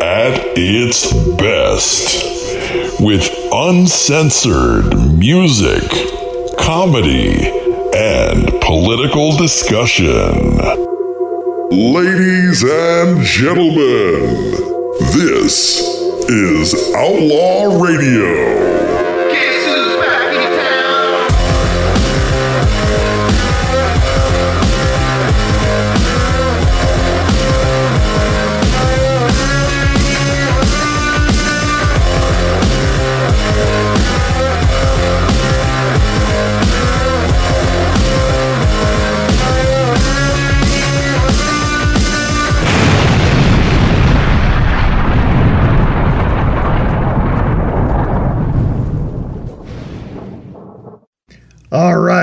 at its best with uncensored music, comedy, and political discussion. Ladies and gentlemen, this is Outlaw Radio.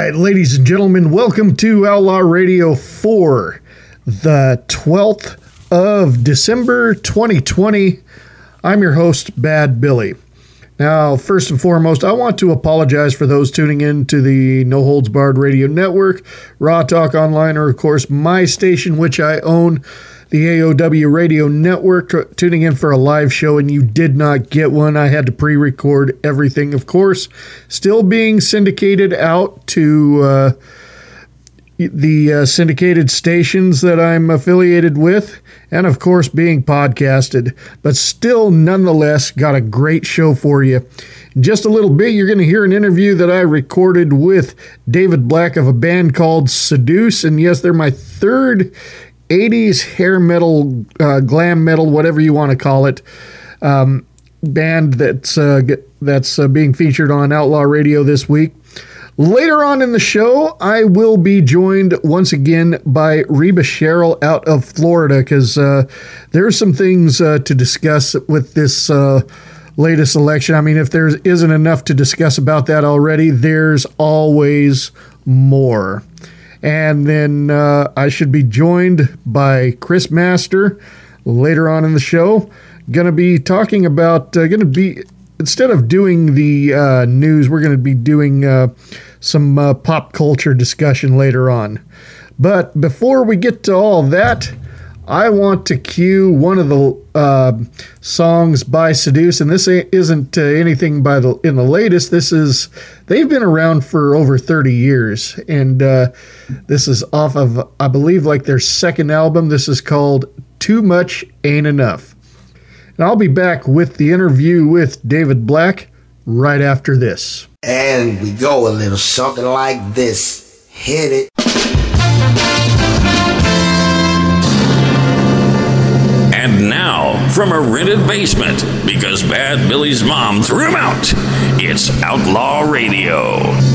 Right, ladies and gentlemen, welcome to Outlaw Radio 4, the 12th of December 2020. I'm your host, Bad Billy. Now, first and foremost, I want to apologize for those tuning in to the No Holds Barred Radio Network, Raw Talk Online, or of course, my station, which I own the AOW Radio Network, t- tuning in for a live show, and you did not get one. I had to pre record everything, of course. Still being syndicated out to uh, the uh, syndicated stations that I'm affiliated with, and of course, being podcasted, but still, nonetheless, got a great show for you. In just a little bit, you're going to hear an interview that I recorded with David Black of a band called Seduce, and yes, they're my third 80s hair metal, uh, glam metal, whatever you want to call it, um, band that's uh, that's uh, being featured on Outlaw Radio this week. Later on in the show, I will be joined once again by Reba Sherrill out of Florida because uh, are some things uh, to discuss with this uh, latest election. I mean, if there isn't enough to discuss about that already, there's always more. And then uh, I should be joined by Chris Master later on in the show. Going to be talking about, uh, going to be, instead of doing the uh, news, we're going to be doing uh, some uh, pop culture discussion later on. But before we get to all that, I want to cue one of the uh, songs by Seduce, and this isn't uh, anything by the in the latest. This is they've been around for over thirty years, and uh, this is off of I believe like their second album. This is called "Too Much Ain't Enough," and I'll be back with the interview with David Black right after this. And we go a little something like this. Hit it. And now, from a rented basement, because Bad Billy's mom threw him out, it's Outlaw Radio.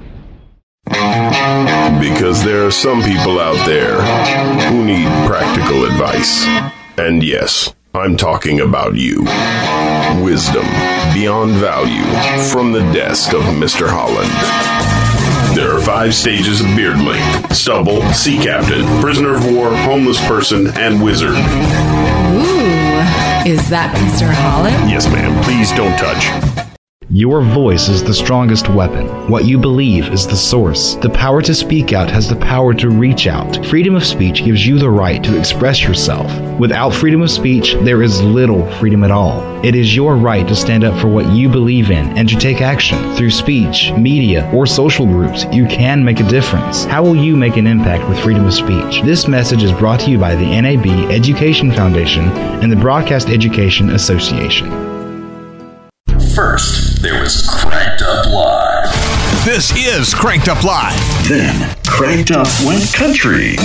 Because there are some people out there who need practical advice. And yes, I'm talking about you. Wisdom beyond value from the desk of Mr. Holland. There are five stages of beard length stubble, sea captain, prisoner of war, homeless person, and wizard. Ooh, is that Mr. Holland? Yes, ma'am. Please don't touch. Your voice is the strongest weapon. What you believe is the source. The power to speak out has the power to reach out. Freedom of speech gives you the right to express yourself. Without freedom of speech, there is little freedom at all. It is your right to stand up for what you believe in and to take action. Through speech, media, or social groups, you can make a difference. How will you make an impact with freedom of speech? This message is brought to you by the NAB Education Foundation and the Broadcast Education Association. First, there was Cranked Up Live. This is Cranked Up Live. Then, Cranked Up went country.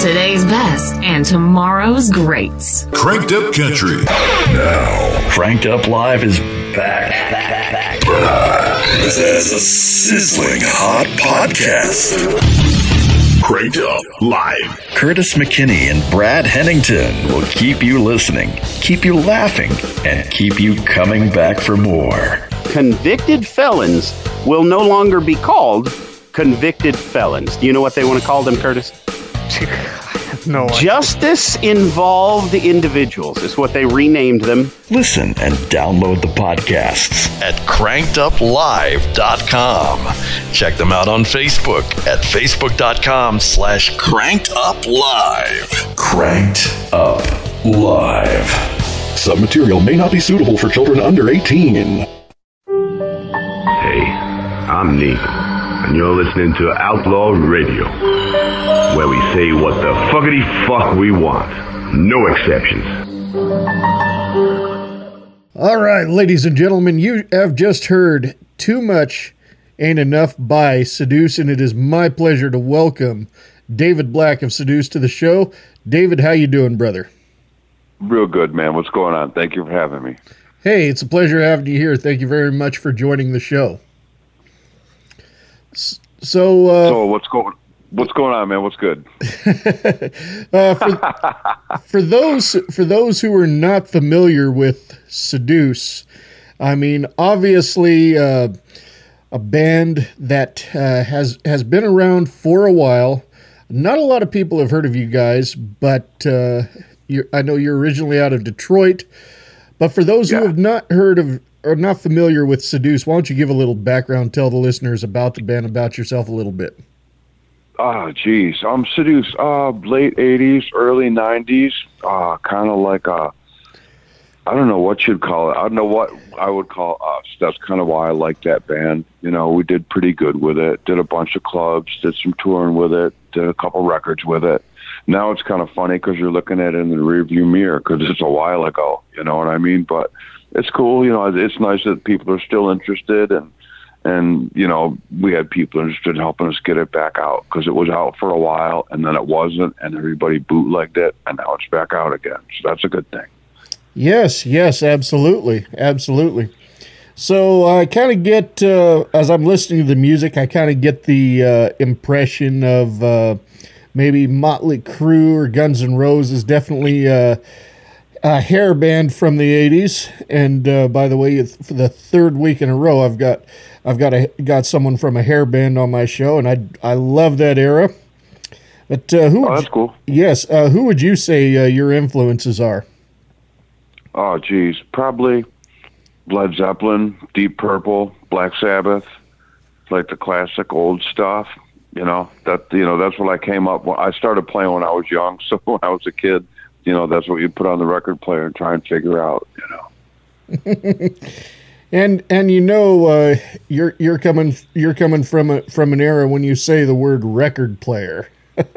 Today's best and tomorrow's greats. Cranked Up Country. Now, Cranked Up Live is back. back, back. As a sizzling hot podcast. Cranked Up Live. Curtis McKinney and Brad Hennington will keep you listening, keep you laughing, and keep you coming back for more. Convicted felons will no longer be called convicted felons. Do you know what they want to call them, Curtis? No, Justice involved individuals is what they renamed them. Listen and download the podcasts at crankeduplive.com. Check them out on Facebook at facebook.com slash crankeduplive. Cranked Up Live. Some material may not be suitable for children under 18. Hey, I'm Neil, and you're listening to Outlaw Radio, where we say what the fuckity fuck we want. No exceptions. All right, ladies and gentlemen, you have just heard Too Much Ain't Enough by Seduce, and it is my pleasure to welcome David Black of Seduce to the show. David, how you doing, brother? Real good, man. What's going on? Thank you for having me. Hey, it's a pleasure having you here. Thank you very much for joining the show. So, uh, so what's going what's going on, man? What's good? uh, for, for those for those who are not familiar with Seduce, I mean, obviously, uh, a band that uh, has has been around for a while. Not a lot of people have heard of you guys, but uh, you're, I know you're originally out of Detroit. But for those who have not heard of or not familiar with Seduce, why don't you give a little background, tell the listeners about the band, about yourself a little bit. Ah, geez. I'm Seduce, Uh, late '80s, early '90s. Uh, kind of like a. I don't know what you'd call it. I don't know what I would call us. That's kind of why I like that band. You know, we did pretty good with it. Did a bunch of clubs. Did some touring with it. Did a couple records with it. Now it's kind of funny because you're looking at it in the rearview mirror because it's a while ago. You know what I mean? But it's cool. You know, it's nice that people are still interested and and you know we had people interested in helping us get it back out because it was out for a while and then it wasn't and everybody bootlegged it and now it's back out again so that's a good thing Yes, yes, absolutely, absolutely. So I kind of get uh, as I'm listening to the music, I kind of get the uh, impression of uh, maybe Motley Crue or Guns N' Roses. Definitely uh, a hair band from the '80s. And uh, by the way, for the third week in a row, I've got I've got a got someone from a hair band on my show, and I I love that era. But uh, who? Oh, that's you- cool. Yes. Uh, who would you say uh, your influences are? Oh, geez, probably Led Zeppelin, Deep Purple, Black Sabbath, like the classic old stuff. You know that you know that's what I came up. With. I started playing when I was young, so when I was a kid, you know that's what you put on the record player and try and figure out. You know. And and you know uh, you're you're coming you're coming from a, from an era when you say the word record player.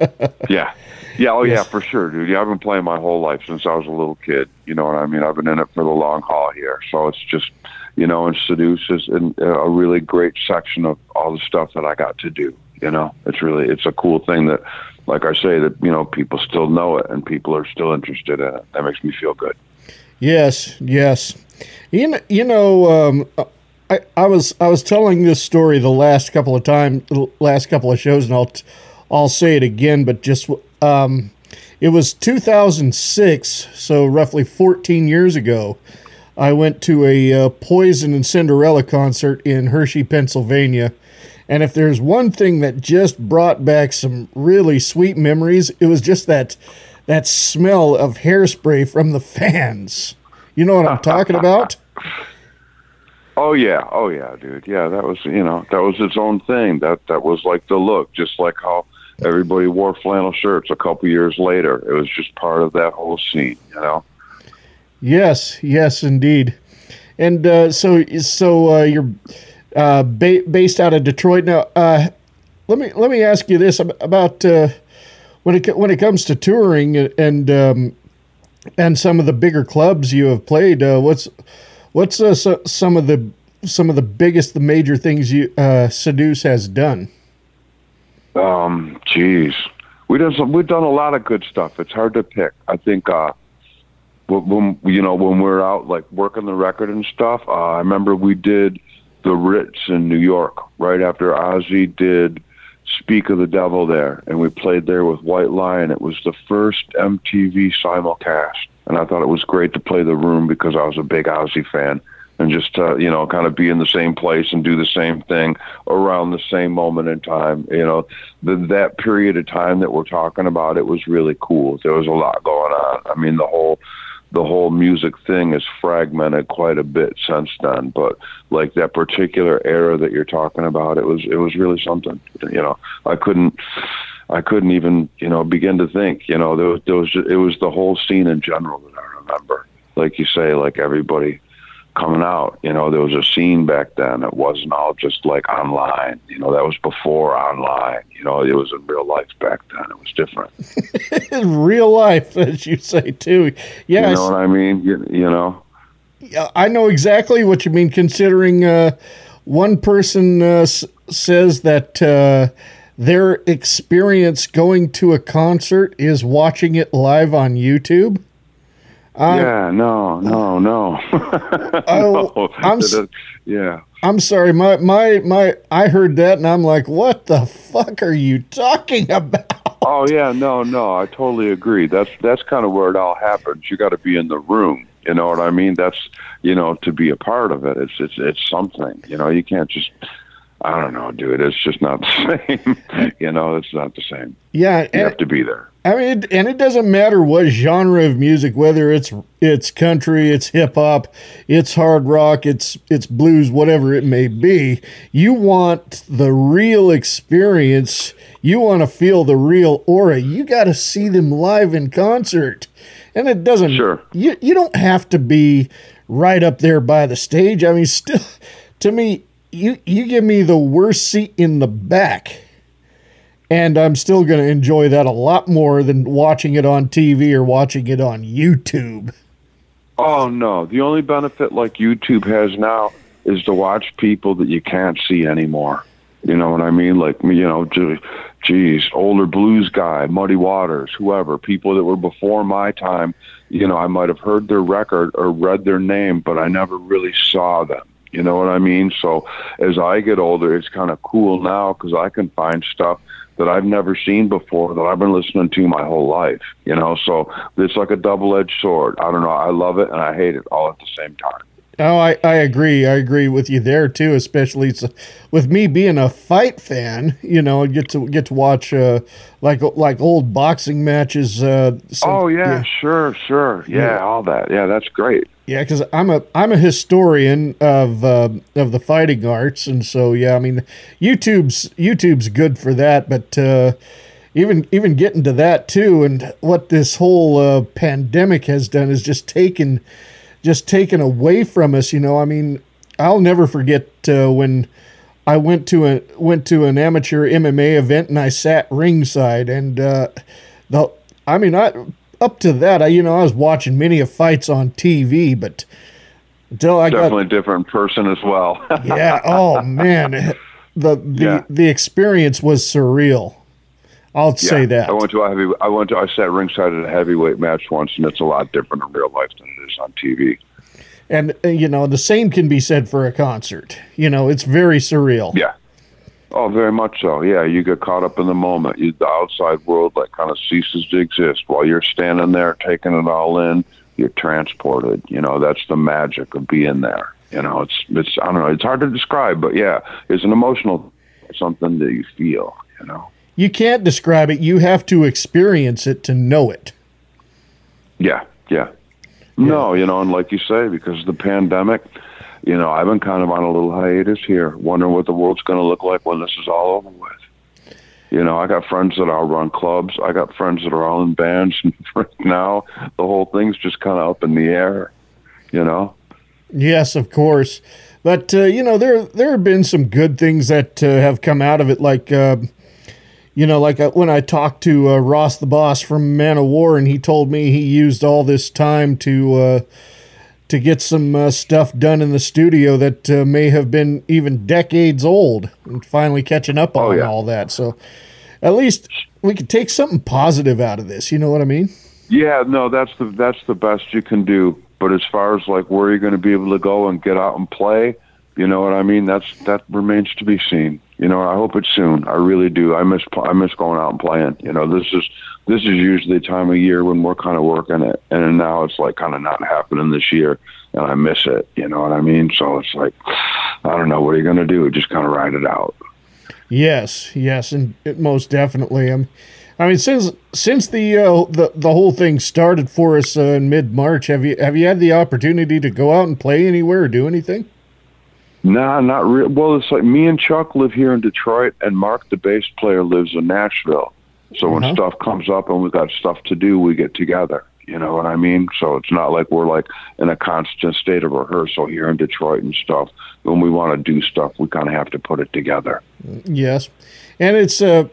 Yeah. Yeah, oh yeah, for sure, dude. Yeah, I've been playing my whole life since I was a little kid. You know what I mean? I've been in it for the long haul here. So it's just, you know, and Seduce is in a really great section of all the stuff that I got to do. You know, it's really, it's a cool thing that, like I say, that, you know, people still know it and people are still interested in it. That makes me feel good. Yes, yes. You know, you know um, I, I was I was telling this story the last couple of times, the last couple of shows, and I'll I'll say it again, but just um, it was 2006, so roughly 14 years ago. I went to a uh, Poison and Cinderella concert in Hershey, Pennsylvania. And if there's one thing that just brought back some really sweet memories, it was just that that smell of hairspray from the fans. You know what I'm talking about? Oh yeah, oh yeah, dude. Yeah, that was you know that was its own thing. That that was like the look, just like how everybody wore flannel shirts a couple years later. It was just part of that whole scene, you know. Yes, yes, indeed. And uh, so, so uh, you're uh, ba- based out of Detroit now. Uh, let me let me ask you this about uh, when it when it comes to touring and um, and some of the bigger clubs you have played. Uh, what's what's uh, so, some of the some of the biggest, the major things you uh, Seduce has done? Um, geez, we done some. We've done a lot of good stuff. It's hard to pick. I think when, when you know when we're out like working the record and stuff. Uh, I remember we did the Ritz in New York right after Ozzy did Speak of the Devil there, and we played there with White Lion. It was the first MTV simulcast, and I thought it was great to play the room because I was a big Ozzy fan. And just uh, you know, kind of be in the same place and do the same thing around the same moment in time. You know, the, that period of time that we're talking about, it was really cool. There was a lot going on. I mean, the whole the whole music thing is fragmented quite a bit since then. But like that particular era that you're talking about, it was it was really something. You know, I couldn't I couldn't even you know begin to think. You know, there was, there was it was the whole scene in general that I remember. Like you say, like everybody coming out. You know, there was a scene back then. It wasn't all just like online. You know, that was before online. You know, it was in real life back then. It was different. In real life, as you say too. Yeah, you know what I mean? You, you know. Yeah, I know exactly what you mean. Considering uh, one person uh, s- says that uh, their experience going to a concert is watching it live on YouTube. Um, yeah, no, no, no. Oh, No, I'm yeah. I'm sorry, my my my. I heard that and I'm like, what the fuck are you talking about? Oh yeah, no, no, I totally agree. That's that's kind of where it all happens. You got to be in the room. You know what I mean? That's you know to be a part of it. It's it's it's something. You know, you can't just. I don't know, dude. It's just not the same. you know, it's not the same. Yeah, You have to be there. I mean, it, and it doesn't matter what genre of music, whether it's it's country, it's hip hop, it's hard rock, it's it's blues, whatever it may be. You want the real experience. You want to feel the real aura. You got to see them live in concert, and it doesn't. Sure. You you don't have to be right up there by the stage. I mean, still, to me, you you give me the worst seat in the back and I'm still going to enjoy that a lot more than watching it on TV or watching it on YouTube. Oh no, the only benefit like YouTube has now is to watch people that you can't see anymore. You know what I mean? Like me, you know, ge- geez, older blues guy, Muddy Waters, whoever, people that were before my time. You know, I might have heard their record or read their name, but I never really saw them. You know what I mean? So as I get older, it's kind of cool now because I can find stuff that I've never seen before that I've been listening to my whole life. You know, so it's like a double-edged sword. I don't know. I love it and I hate it all at the same time. Oh, I, I agree. I agree with you there too, especially with me being a fight fan. You know, get to get to watch uh, like like old boxing matches. Uh, some- oh yeah, sure, sure, yeah, Yeah. all that. Yeah, that's great. Yeah, because I'm a I'm a historian of uh, of the fighting arts, and so yeah, I mean, YouTube's YouTube's good for that, but uh, even even getting to that too, and what this whole uh, pandemic has done is just taken just taken away from us. You know, I mean, I'll never forget uh, when I went to a went to an amateur MMA event and I sat ringside, and uh, the I mean, I up to that, I you know I was watching many of fights on TV, but until I got Definitely different person as well. yeah. Oh man, the the Yeah. the experience was surreal. I'll say that. I went to a heavy. I went to. I sat ringside at a heavyweight match once, and it's a lot different in real life than it is on TV. And uh, you know the same can be said for a concert. You know, it's very surreal. Yeah. Oh, very much so. Yeah, you get caught up in the moment. You, the outside world like kind of ceases to exist while you're standing there taking it all in. You're transported. You know, that's the magic of being there. You know, it's it's I don't know. It's hard to describe, but yeah, it's an emotional something that you feel. You know. You can't describe it. You have to experience it to know it. Yeah, yeah. No, you know, and like you say, because of the pandemic, you know, I've been kind of on a little hiatus here, wondering what the world's going to look like when this is all over with. You know, I got friends that all run clubs. I got friends that are all in bands. And right now, the whole thing's just kind of up in the air. You know. Yes, of course. But uh, you know, there there have been some good things that uh, have come out of it. Like, uh, you know, like uh, when I talked to uh, Ross the Boss from Manowar, and he told me he used all this time to uh, to get some uh, stuff done in the studio that uh, may have been even decades old, and finally catching up on all that. So, at least we could take something positive out of this. You know what I mean? Yeah, no, that's the that's the best you can do. But as far as like where you're going to be able to go and get out and play, you know what I mean? That's that remains to be seen. You know, I hope it's soon. I really do. I miss I miss going out and playing. You know, this is this is usually the time of year when we're kind of working it, and now it's like kind of not happening this year, and I miss it. You know what I mean? So it's like, I don't know what are you going to do? Just kind of ride it out. Yes, yes, and it most definitely. Um, I mean, since since the uh, the the whole thing started for us uh, in mid March, have you have you had the opportunity to go out and play anywhere or do anything? Nah, not real. Well, it's like me and Chuck live here in Detroit, and Mark, the bass player, lives in Nashville. So when Uh-huh. stuff comes up and we've got stuff to do, we get together. You know what I mean? So it's not like we're like in a constant state of rehearsal here in Detroit and stuff. When we want to do stuff, we kind of have to put it together. Yes, and it's uh,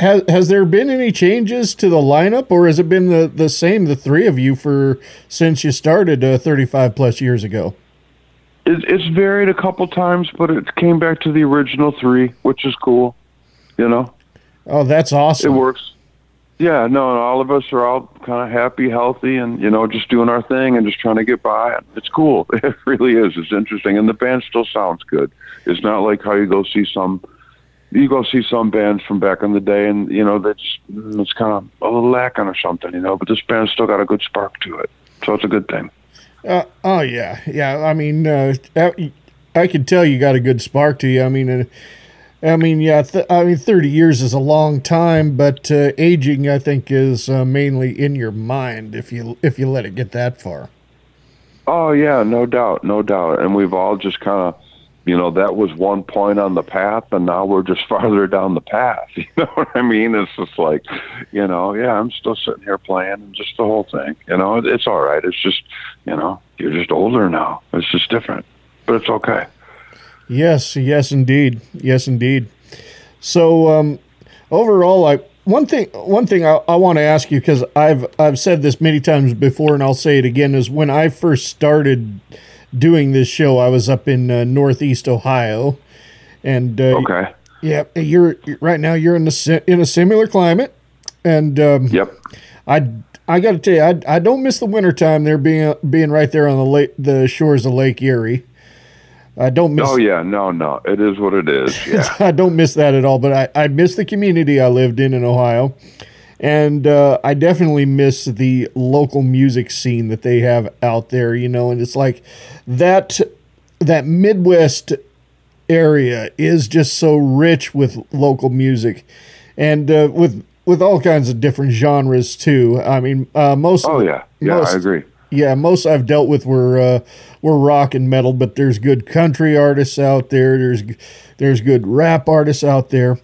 has has there been any changes to the lineup, or has it been the the same, the three of you for since you started uh, thirty five plus years ago? It, it's varied a couple times, but it came back to the original three, which is cool. You know? Oh, that's awesome. It works. Yeah, no, and all of us are all kind of happy, healthy, and you know, just doing our thing and just trying to get by. It's cool. It really is. It's interesting, and the band still sounds good. It's not like how you go see some, you go see some bands from back in the day, and you know, that's it's kind of a little lacking or something, you know. But this band's still got a good spark to it, so it's a good thing. Uh, oh yeah, yeah. I mean, uh, I can tell you got a good spark to you. I mean, uh, I mean, yeah. Th- I mean, thirty years is a long time, but uh, aging, I think, is uh, mainly in your mind if you if you let it get that far. Oh yeah, no doubt, no doubt. And we've all just kind of, you know, that was one point on the path, and now we're just farther down the path. You know what I mean? It's just like, you know, yeah, I'm still sitting here playing, and just the whole thing. You know, it's all right. It's just, you know, you're just older now. It's just different, but it's okay. Yes, yes, indeed, yes, indeed. So, um, overall, I one thing one thing I, I want to ask you because I've I've said this many times before, and I'll say it again is when I first started doing this show, I was up in uh, Northeast Ohio, and uh, Okay. yeah, you're right now you're in the in a similar climate, and um, yep, I I got to tell you, I, I don't miss the wintertime there being being right there on the lake the shores of Lake Erie. I don't miss. Oh yeah, no, no, it is what it is. Yeah. I don't miss that at all, but I, I miss the community I lived in in Ohio. And uh, I definitely miss the local music scene that they have out there. You know, and it's like that that Midwest area is just so rich with local music, and uh, with with all kinds of different genres too. I mean, uh, most. Oh yeah, yeah, most, I agree. Yeah, most I've dealt with were uh, were rock and metal, but there's good country artists out there. There's there's good rap artists out there.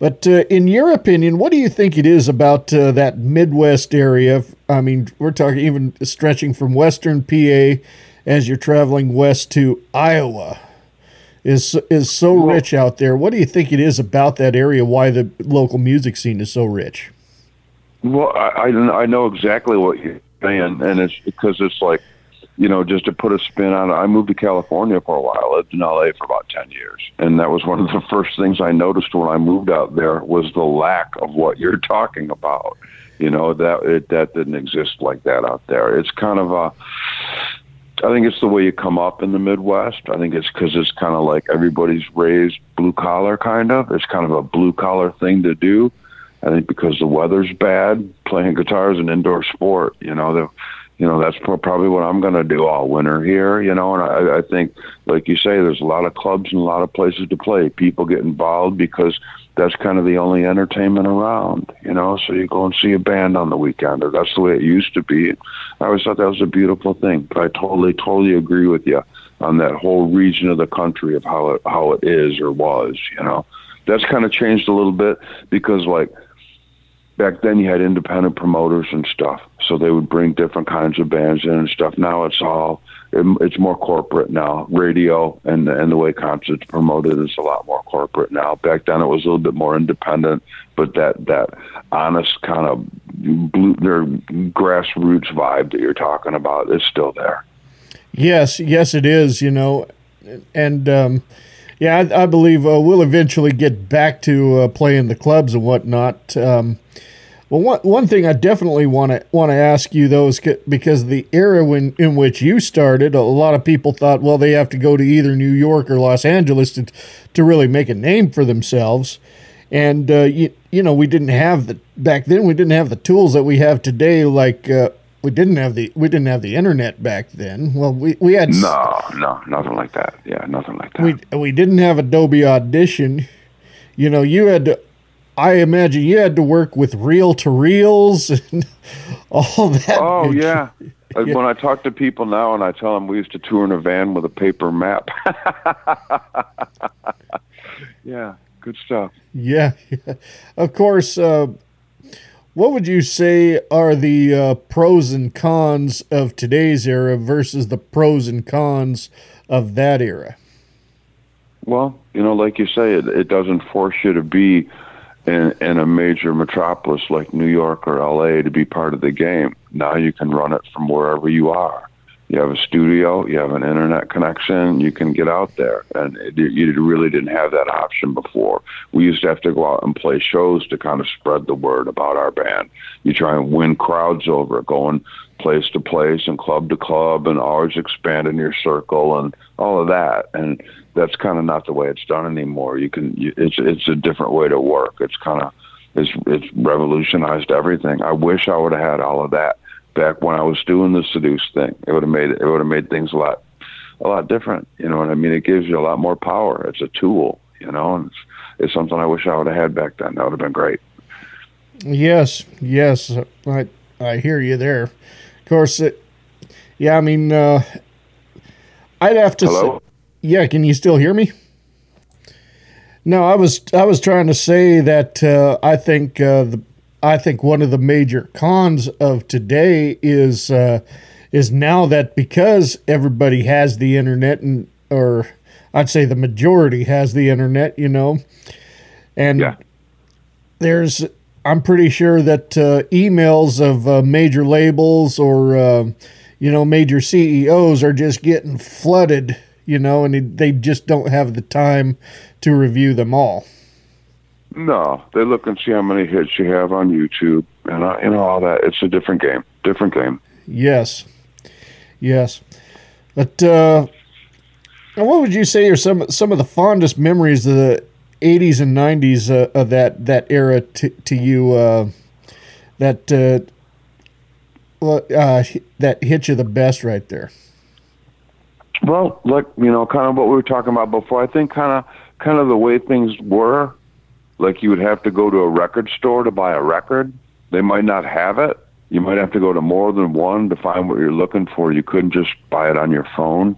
But uh, in your opinion, what do you think it is about uh, that Midwest area? I mean, we're talking even stretching from Western PA as you're traveling west to Iowa. Is is so rich out there. What do you think it is about that area? Why the local music scene is so rich? Well, I I know exactly what you're saying, and it's because it's like you know, just to put a spin on it, I moved to California for a while. I lived in LA for about 10 years. And that was one of the first things I noticed when I moved out there was the lack of what you're talking about. You know, that it, that didn't exist like that out there. It's kind of a, I think it's the way you come up in the Midwest. I think it's because it's kind of like everybody's raised blue collar, kind of. It's kind of a blue collar thing to do. I think because the weather's bad, playing guitar is an indoor sport. You know, the you know that's probably what I'm going to do all winter here. You know, and I, I think, like you say, there's a lot of clubs and a lot of places to play. People get involved because that's kind of the only entertainment around. You know, so you go and see a band on the weekend, or that's the way it used to be. I always thought that was a beautiful thing. But I totally, totally agree with you on that whole region of the country of how it how it is or was. You know, that's kind of changed a little bit because like back then you had independent promoters and stuff so they would bring different kinds of bands in and stuff. Now it's all it's more corporate now. Radio and and the way concerts promoted is a lot more corporate now. Back then it was a little bit more independent but that that honest kind of blue their grassroots vibe that you're talking about is still there. Yes yes it is you know and um yeah, I, I believe uh, we'll eventually get back to uh, playing the clubs and whatnot. Um, well, one one thing I definitely want to want to ask you though is because the era when in which you started, a lot of people thought, well, they have to go to either New York or Los Angeles to to really make a name for themselves. And uh, you you know we didn't have the back then we didn't have the tools that we have today. Like uh, we didn't have the we didn't have the internet back then. Well, we we had no no nothing like that. Yeah, nothing like that. We we didn't have Adobe Audition. You know, you had to I imagine you had to work with reel to reels and all that. Oh yeah. yeah. When I talk to people now and I tell them we used to tour in a van with a paper map. yeah, good stuff. Yeah, yeah. of course. Uh, what would you say are the uh, pros and cons of today's era versus the pros and cons of that era? Well, you know, like you say, it, it doesn't force you to be in, in a major metropolis like New York or LA to be part of the game. Now you can run it from wherever you are. You have a studio, you have an internet connection, you can get out there. And it, you really didn't have that option before. We used to have to go out and play shows to kind of spread the word about our band. You try and win crowds over, going place to place and club to club and always expanding your circle and all of that. And that's kind of not the way it's done anymore. You can, you, it's it's a different way to work. It's kind of it's it's revolutionized everything. I wish I would have had all of that back when I was doing the seduce thing. It would have made it would have made things a lot a lot different. You know what I mean? It gives you a lot more power. It's a tool. You know, and it's, it's something I wish I would have had back then. That would have been great. Yes, yes, I I hear you there. Of course, it, yeah. I mean, uh, I'd have to. Hello. Say, yeah, can you still hear me? No, I was I was trying to say that uh, I think uh, the I think one of the major cons of today is uh, is now that because everybody has the internet and or I'd say the majority has the internet, you know, and yeah. there's I'm pretty sure that uh, emails of uh, major labels or uh, you know major CEOs are just getting flooded you know, and they just don't have the time to review them all. No, they look and see how many hits you have on YouTube, and uh, you know all that. It's a different game, different game. Yes, yes, but uh, what would you say are some some of the fondest memories of the '80s and '90s uh, of that that era to to you? Uh, that uh, uh, that hit you the best right there? Well, like you know, kind of what we were talking about before. I think kind of kind of the way things were, like you would have to go to a record store to buy a record. They might not have it. You might have to go to more than one to find what you're looking for. You couldn't just buy it on your phone.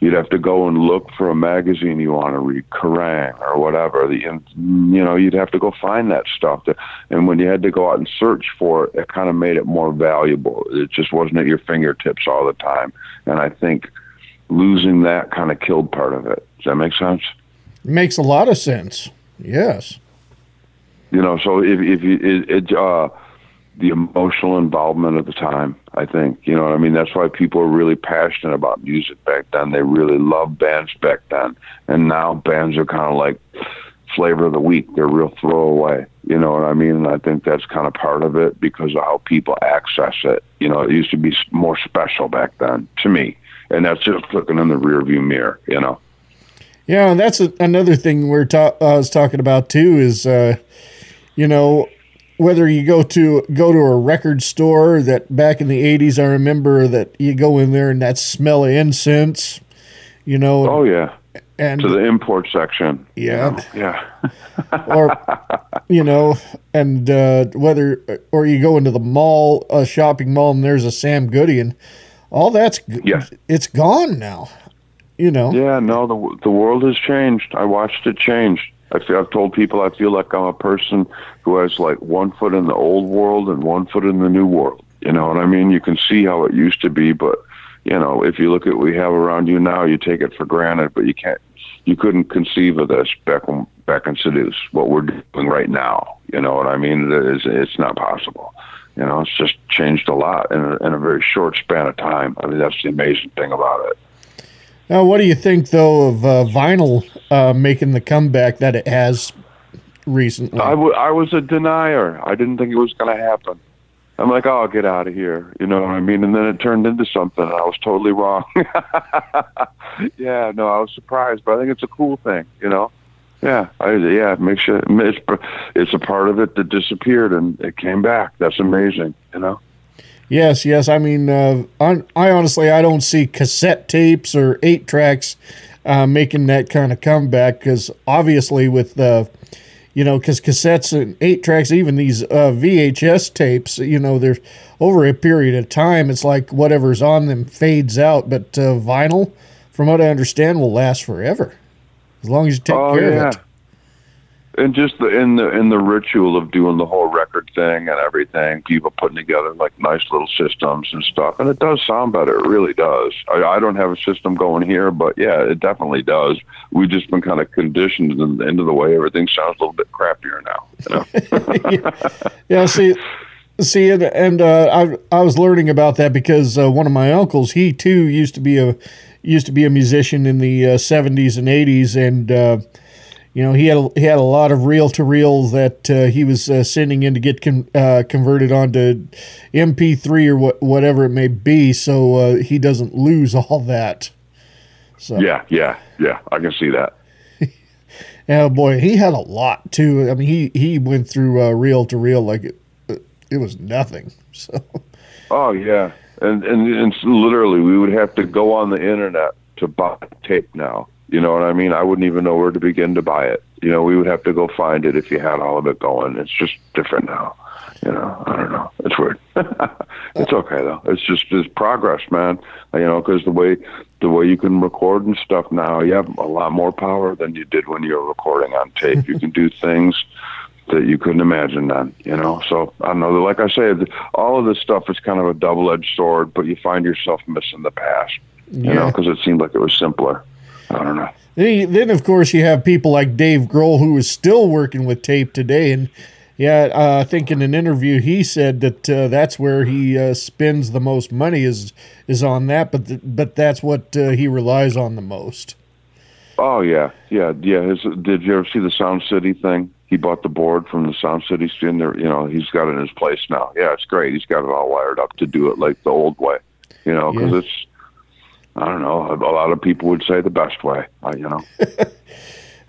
You'd have to go and look for a magazine you want to read, Kerrang or whatever. The you know you'd have to go find that stuff. To, and when you had to go out and search for it, it kind of made it more valuable. It just wasn't at your fingertips all the time. And I think losing that kind of killed part of it. Does that make sense? It makes a lot of sense. Yes. You know, so if if you it, it uh the emotional involvement of the time. I think you know what I mean. That's why people are really passionate about music back then. They really loved bands back then, and now bands are kind of like flavor of the week. They're real throwaway. You know what I mean? And I think that's kind of part of it because of how people access it. You know, it used to be more special back then to me, and that's just looking in the rearview mirror. You know. Yeah, and that's a, another thing we're ta- I was talking about too. Is uh, you know whether you go to go to a record store that back in the 80s I remember that you go in there and that smell of incense you know oh yeah and to the import section yeah yeah or you know and uh, whether or you go into the mall a shopping mall and there's a Sam Goody and all that's yeah it's gone now you know yeah no the the world has changed I watched it change I feel, I've told people I feel like I'm a person who has like one foot in the old world and one foot in the new world. You know what I mean? You can see how it used to be, but you know, if you look at what we have around you now, you take it for granted, but you can't, you couldn't conceive of this back when, back in Seduce, what we're doing right now. You know what I mean? It is, it's not possible. You know, it's just changed a lot in a, in a very short span of time. I mean, that's the amazing thing about it. Now, what do you think though of uh, vinyl uh, making the comeback that it has recently? I, w- I was a denier. I didn't think it was going to happen. I'm like, oh, I'll get out of here. You know what I mean? And then it turned into something, and I was totally wrong. yeah, no, I was surprised, but I think it's a cool thing. You know? Yeah, I, yeah, it makes you. It's, it's a part of it that disappeared, and it came back. That's amazing. You know? Yes, yes. I mean, uh, I, honestly I don't see cassette tapes or eight tracks uh, making that kind of comeback because obviously with the, you know, because cassettes and eight tracks, even these uh, VHS tapes, you know, they're over a period of time. It's like whatever's on them fades out, but uh, vinyl, from what I understand, will last forever as long as you take oh, care yeah. of it and just the in the in the ritual of doing the whole record thing and everything, people putting together like nice little systems and stuff, and it does sound better. It really does. I, I don't have a system going here, but yeah, it definitely does. We've just been kind of conditioned into the way everything sounds a little bit crappier now. You know? yeah, see. See, and, and uh, I I was learning about that because uh, one of my uncles, he too used to be a used to be a musician in the uh, seventies and eighties, and uh, you know, he had a, he had a lot of reel to reel that uh, he was uh, sending in to get con- uh, converted onto MP3 or what, whatever it may be, so uh, he doesn't lose all that. So yeah, yeah, yeah, I can see that. yeah, boy, he had a lot too. I mean, he he went through uh, reel to reel like it, it was nothing. So. Oh yeah, and and and literally, we would have to go on the internet to buy tape now you know what I mean? I wouldn't even know where to begin to buy it. You know, we would have to go find it if you had all of it going. It's just different now. You know, I don't know. It's weird. it's okay though. It's just it's progress, man. You know, because the way the way you can record and stuff now, you have a lot more power than you did when you were recording on tape. you can do things that you couldn't imagine then, you know. So I don't know. Like I said, all of this stuff is kind of a double-edged sword, but you find yourself missing the past, you yeah. know, because it seemed like it was simpler. I don't know. Then, then, of course, you have people like Dave Grohl, who is still working with tape today. And yeah, uh, I think in an interview he said that uh, that's where he uh, spends the most money is is on that. But th- but that's what uh, he relies on the most. Oh yeah, yeah, yeah. His, did you ever see the Sound City thing? He bought the board from the Sound City studio. You know, he's got it in his place now. Yeah, it's great. He's got it all wired up to do it like the old way. You know, because yeah. it's I don't know. A lot of people would say the best way. You know.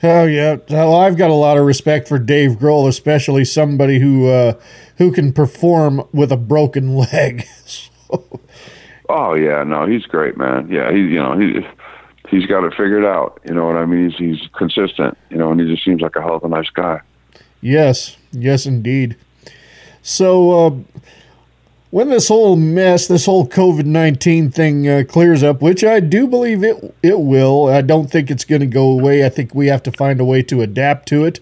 Oh yeah, well, I've got a lot of respect for Dave Grohl, especially somebody who uh, who can perform with a broken leg. Oh yeah, no, he's great, man. Yeah, he's you know he he's got it figured out. You know what I mean? He's he's consistent. You know, and he just seems like a hell of a nice guy. Yes, yes, indeed. So, uh, when this whole mess, this whole COVID nineteen thing uh, clears up, which I do believe it it will, I don't think it's going to go away. I think we have to find a way to adapt to it.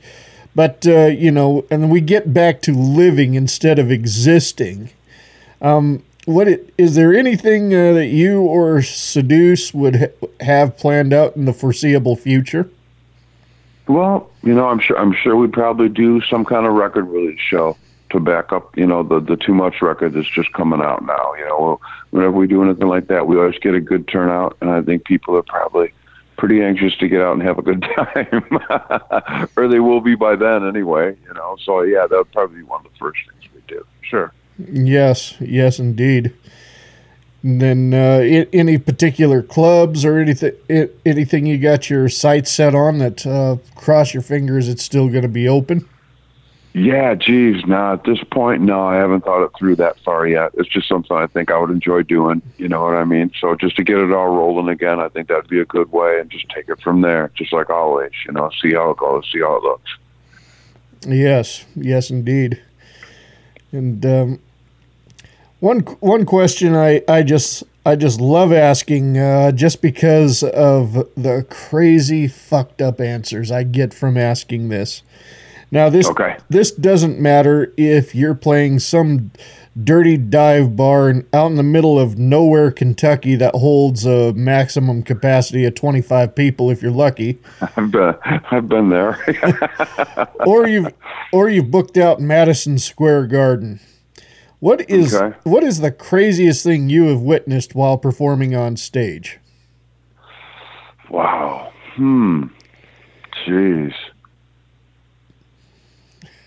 But uh, you know, and we get back to living instead of existing. Um, what it, is there anything uh, that you or Seduce would ha- have planned out in the foreseeable future? Well, you know, I'm sure I'm sure we'd probably do some kind of record release show to back up, you know, the the too much record that's just coming out now. You know, whenever we do anything like that, we always get a good turnout, and I think people are probably pretty anxious to get out and have a good time, or they will be by then anyway. You know, so yeah, that would probably be one of the first things we do. Sure. Yes, yes, indeed. And then, uh, any particular clubs or anything, anything you got your sights set on that uh, cross your fingers it's still going to be open? Yeah, geez, no, at this point, no, I haven't thought it through that far yet. It's just something I think I would enjoy doing. You know what I mean? So just to get it all rolling again, I think that'd be a good way, and just take it from there, just like always. You know, see how it goes, see how it looks. Yes, yes, indeed. And um, one one question I, I just I just love asking, uh, just because of the crazy fucked up answers I get from asking this. Now this this doesn't matter if you're playing some dirty dive bar in, out in the middle of nowhere, Kentucky, that holds a maximum capacity of 25 people if you're lucky. I've been, I've been there. or you've or you've booked out Madison Square Garden. What is Okay. what is the craziest thing you have witnessed while performing on stage? wow. Hmm. Jeez.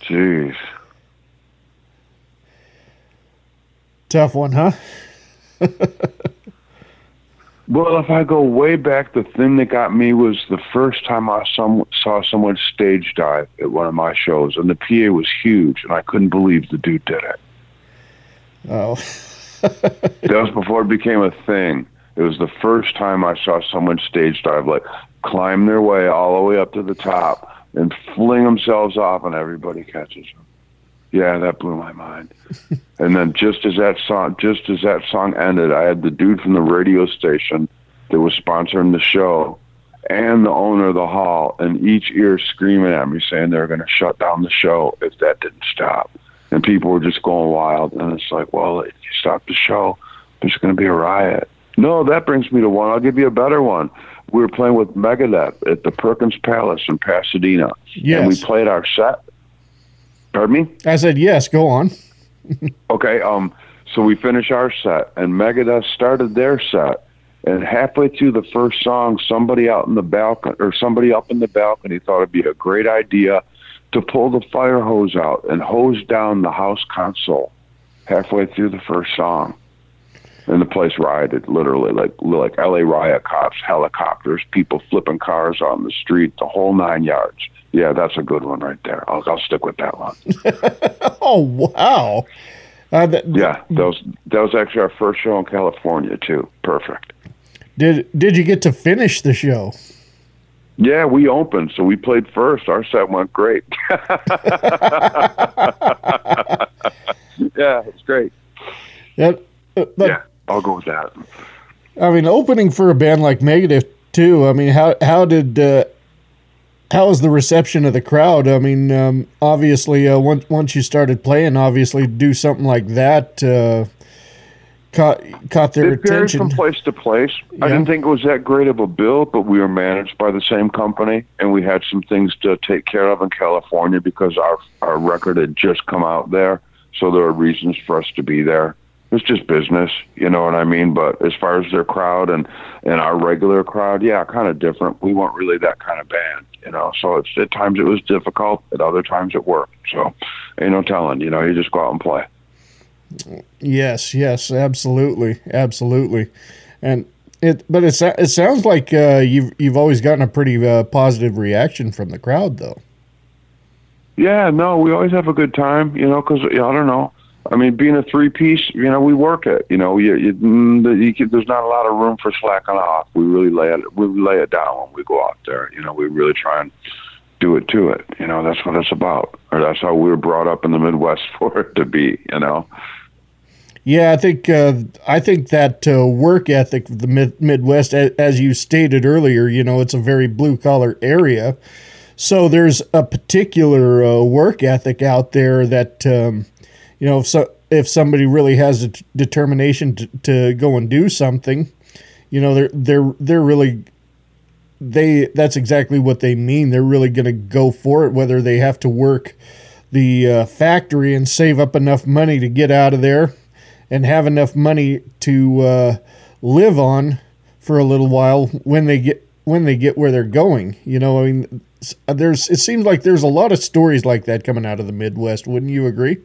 Jeez. Tough one, huh? Well, if I go way back, the thing that got me was the first time I some, saw someone stage dive at one of my shows, and the PA was huge, and I couldn't believe the dude did it. Oh, That was before it became a thing. It was the first time I saw someone stage dive, like climb their way all the way up to the top and fling themselves off, and everybody catches them. Yeah, that blew my mind. and then just as that song, just as that song ended, I had the dude from the radio station that was sponsoring the show and the owner of the hall in each ear screaming at me saying they were going to shut down the show if that didn't stop. And people were just going wild. And it's like, well, if you stop the show, there's going to be a riot. No, that brings me to one. I'll give you a better one. We were playing with Megadeth at the Perkins Palace in Pasadena. And we played our set. Pardon me? I said yes. Go on. Okay, um, so we finish our set, and Megadeth started their set, and halfway through the first song, somebody out in the balcony or somebody up in the balcony thought it'd be a great idea to pull the fire hose out and hose down the house console halfway through the first song. And the place rioted, literally, like like LA riot cops, helicopters, people flipping cars on the street, the whole nine yards. Yeah, that's a good one right there. I'll, I'll stick with that one. Oh wow. Uh, that, Yeah, that was that was actually our first show in California too. Perfect. Did did you get to finish the show? Yeah, we opened, so we played first. Our set went great. yeah, it's great. Yeah, uh, but, Yeah, I'll go with that. I mean, opening for a band like Megadeth too. I mean, how how did uh, how was the reception of the crowd? I mean, um, obviously, uh, once once you started playing, obviously, do something like that uh, caught caught their it varies attention. from place to place. I didn't think it was that great of a bill, but we were managed by the same company, and we had some things to take care of in California because our our record had just come out there, so there were reasons for us to be there. It's just business, you know what I mean. But as far as their crowd and and our regular crowd, yeah, kind of different. We weren't really that kind of band, you know. So it's at times it was difficult, at other times it worked. So ain't no telling, you know. You just go out and play. Yes, yes, absolutely, absolutely. And It, but it it sounds like uh, you've you've always gotten a pretty uh, positive reaction from the crowd, though. Yeah, no, we always have a good time, you know, because I don't know. I mean, being a three piece, you know, we work it. You know, you, you, mm, you there's not a lot of room for slacking off. We really lay it we lay it down when we go out there. You know, we really try and do it to it. You know, that's what it's about, or that's how we were brought up in the Midwest for it to be. You know. Yeah, I think uh, I think that uh, work ethic of the mid- Midwest, as you stated earlier, you know, it's a very blue collar area, so there's a particular uh, work ethic out there that um, you know if so if somebody really has a t- determination to, to go and do something, you know, they're they're they're really they that's exactly what they mean. They're really going to go for it, whether they have to work the uh, factory and save up enough money to get out of there and have enough money to uh, live on for a little while when they get when they get where they're going. You know, I mean, there's it seems like there's a lot of stories like that coming out of the Midwest. Wouldn't you agree?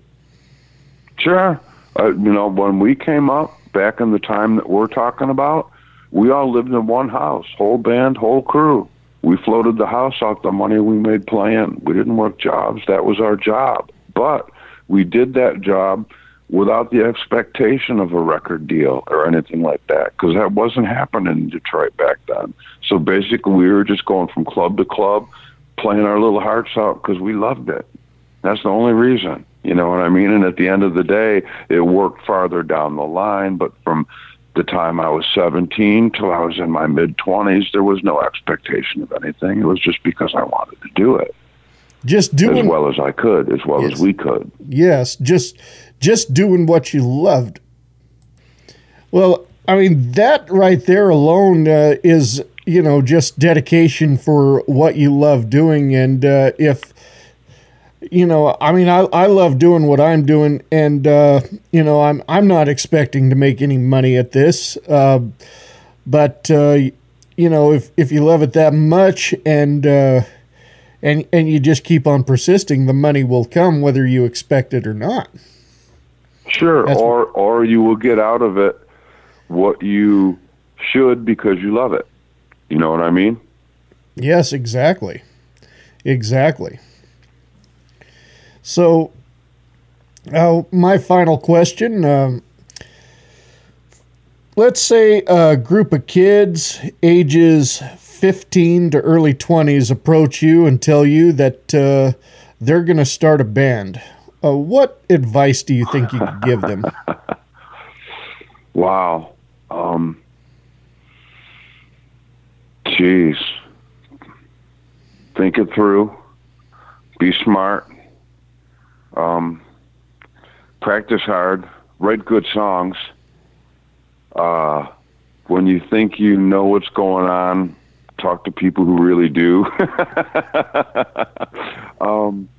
Sure. Uh, you know, when we came up back in the time that we're talking about, we all lived in one house, whole band, whole crew. We floated the house off the money we made playing. We didn't work jobs. That was our job. But we did that job without the expectation of a record deal or anything like that because that wasn't happening in Detroit back then. So basically, we were just going from club to club, playing our little hearts out because we loved it. That's the only reason, you know what I mean? And at the end of the day, it worked farther down the line, but from the time I was 17 till I was in my mid 20s, there was no expectation of anything. It was just because I wanted to do it. Just doing as well as I could, as well yes. as we could. Yes, just just doing what you loved. Well, I mean, that right there alone uh, is, you know, just dedication for what you love doing. And uh, if, you know, I mean, I, I love doing what I'm doing, and uh, you know, I'm I'm not expecting to make any money at this, uh, but uh, you know, if if you love it that much and uh, and and you just keep on persisting, the money will come whether you expect it or not. Sure, That's or or you will get out of it what you should because you love it. You know what I mean? Yes, exactly. Exactly. So, uh, my final question. Um, let's say a group of kids, ages 15 to early 20s, approach you and tell you that uh, they're going to start a band. Uh, what advice do you think you could give them? wow. Um, geez. Think it through. Be smart. Um, practice hard. Write good songs. Uh, when you think you know what's going on, talk to people who really do. um,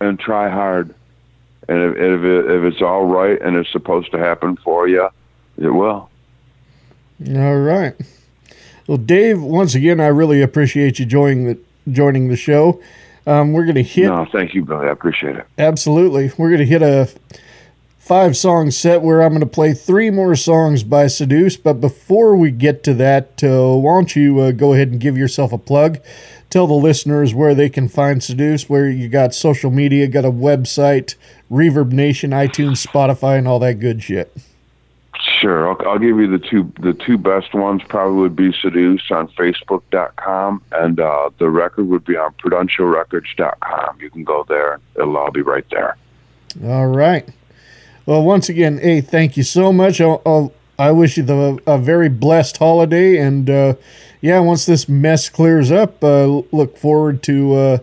and try hard. And if if, it, if it's all right and it's supposed to happen for you, it will. All right. Well, Dave, once again, I really appreciate you joining the joining the show. Um, we're going to hit. No, thank you, Billy. I appreciate it. Absolutely. We're going to hit a five song set where I'm going to play three more songs by Seduce. But before we get to that, uh, why don't you uh, go ahead and give yourself a plug? Tell the listeners where they can find Seduce, where you got social media, got a website, Reverb Nation, iTunes, Spotify, and all that good shit. Sure, I'll, I'll, give you the two the two best ones. Probably would be Seduce on Facebook.com, and uh, the record would be on PrudentialRecords.com. You can go there; it'll all be right there. All right. Well, once again, hey, thank you so much. I'll, I'll, i wish you the, a very blessed holiday, and uh, yeah, once this mess clears up, uh, look forward to uh,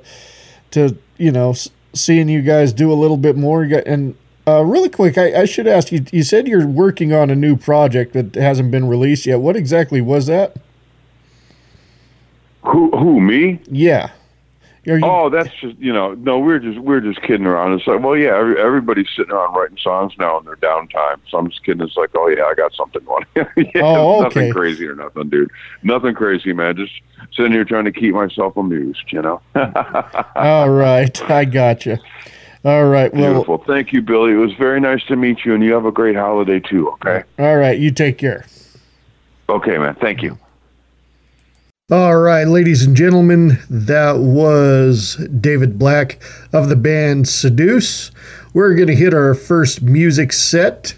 to you know seeing you guys do a little bit more. And uh, really quick, I, I, should ask you. You said you're working on a new project that hasn't been released yet. What exactly was that? Who who me? Yeah. You, oh, that's just you know no we're just we're just kidding around. It's like well yeah every, everybody's sitting around writing songs now in their downtime. So I'm just kidding. It's like oh yeah I got something going. yeah, oh, okay. Nothing crazy or nothing, dude. Nothing crazy, man. Just sitting here trying to keep myself amused. You know. All right, I got you. All right. Well, Beautiful. Thank you, Billy. It was very nice to meet you, and you have a great holiday too. Okay. All right. You take care. Okay, man. Thank you. All right, ladies and gentlemen, that was David Black of the band Seduce. We're going to hit our first music set.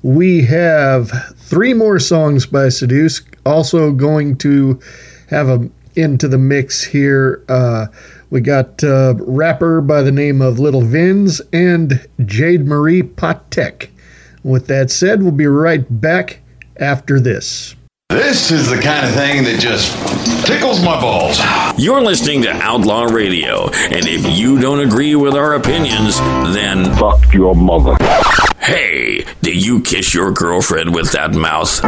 We have three more songs by Seduce. Also going to have a into the mix here. Uh, we got a rapper by the name of Little Vins and Jade Marie Patek. With that said, we'll be right back after this. This is the kind of thing that just tickles my balls. You're listening to Outlaw Radio, and if you don't agree with our opinions, then fuck your mother. Hey, did you kiss your girlfriend with that mouth?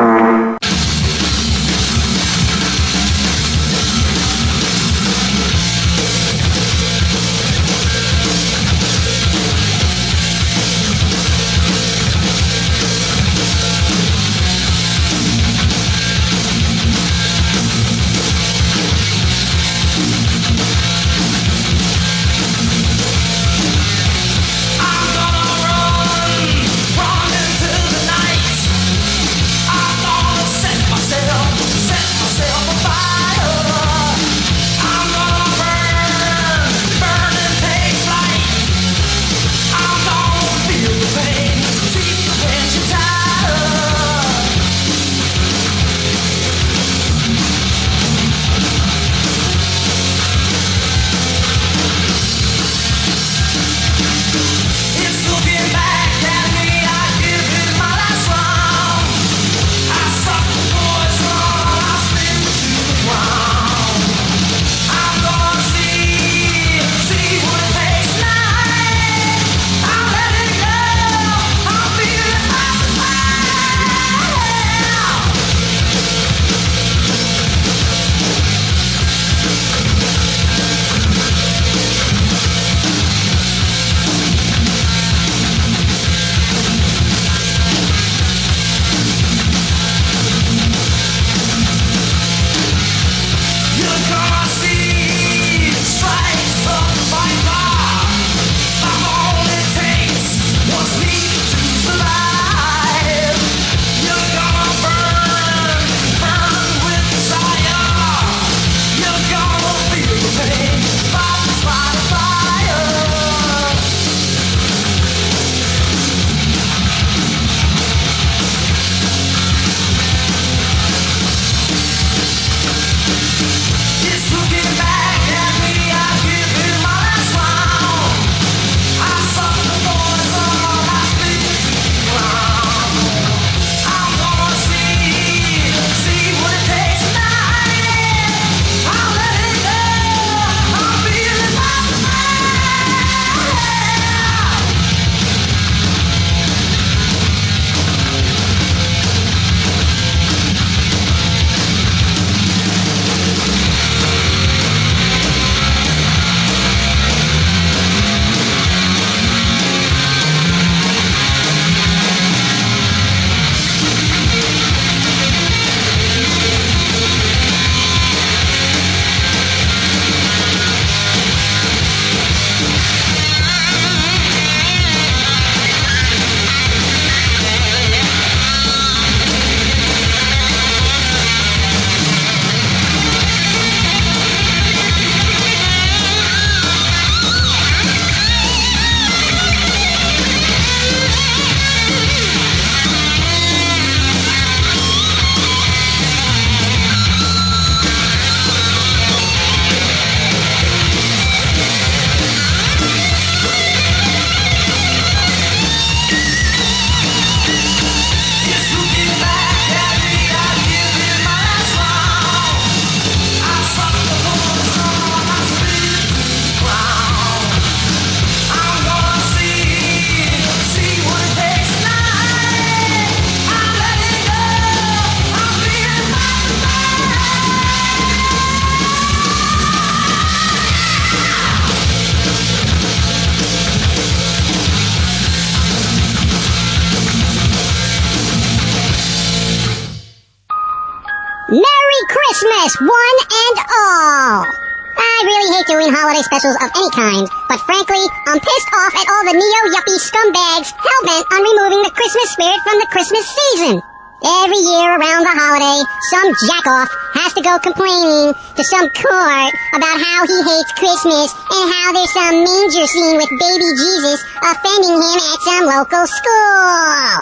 Has to go complaining to some court about how he hates Christmas and how there's some manger scene with baby Jesus offending him at some local school.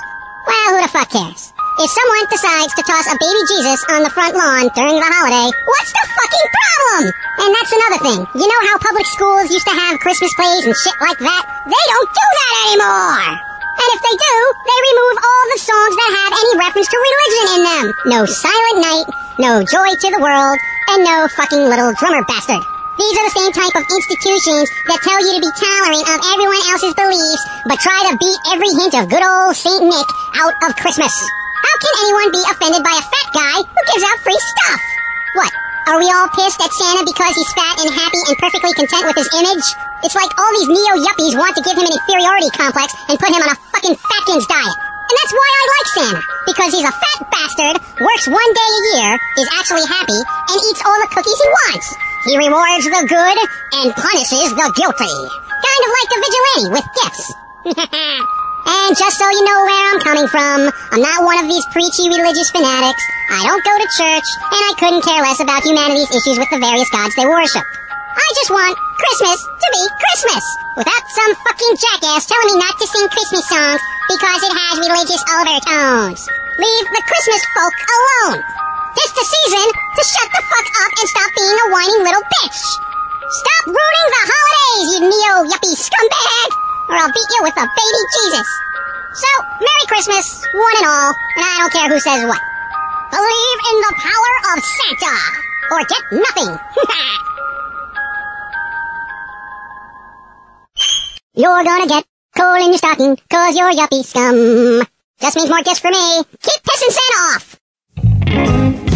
Well, who the fuck cares? If someone decides to toss a baby Jesus on the front lawn during the holiday, what's the fucking problem? And that's another thing. You know how public schools used to have Christmas plays and shit like that? They don't do that anymore! And if they do, they remove all the songs that have any reference to religion in them. No Silent Night, no Joy to the World, and no fucking little drummer bastard. These are the same type of institutions that tell you to be tolerant of everyone else's beliefs, but try to beat every hint of good old Saint Nick out of Christmas. How can anyone be offended by a fat guy who gives out free stuff? What? Are we all pissed at Santa because he's fat and happy and perfectly content with his image? It's like all these neo-yuppies want to give him an inferiority complex and put him on a fucking fatkins diet. And that's why I like Santa. Because he's a fat bastard, works one day a year, is actually happy, and eats all the cookies he wants. He rewards the good and punishes the guilty. Kind of like a vigilante with gifts. and just so you know where I'm coming from, I'm not one of these preachy religious fanatics. I don't go to church, and I couldn't care less about humanity's issues with the various gods they worship. I just want Christmas to be Christmas, without some fucking jackass telling me not to sing Christmas songs because it has religious overtones. Leave the Christmas folk alone. It's the season to shut the fuck up and stop being a whining little bitch. Stop ruining the holidays, you neo-yuppie scumbag, or I'll beat you with a baby Jesus. So, Merry Christmas, one and all, and I don't care who says what. Believe in the power of Santa, or get nothing. You're gonna get coal in your stocking, cause you're yuppie scum. Just means more gifts for me. Keep pissing Santa off!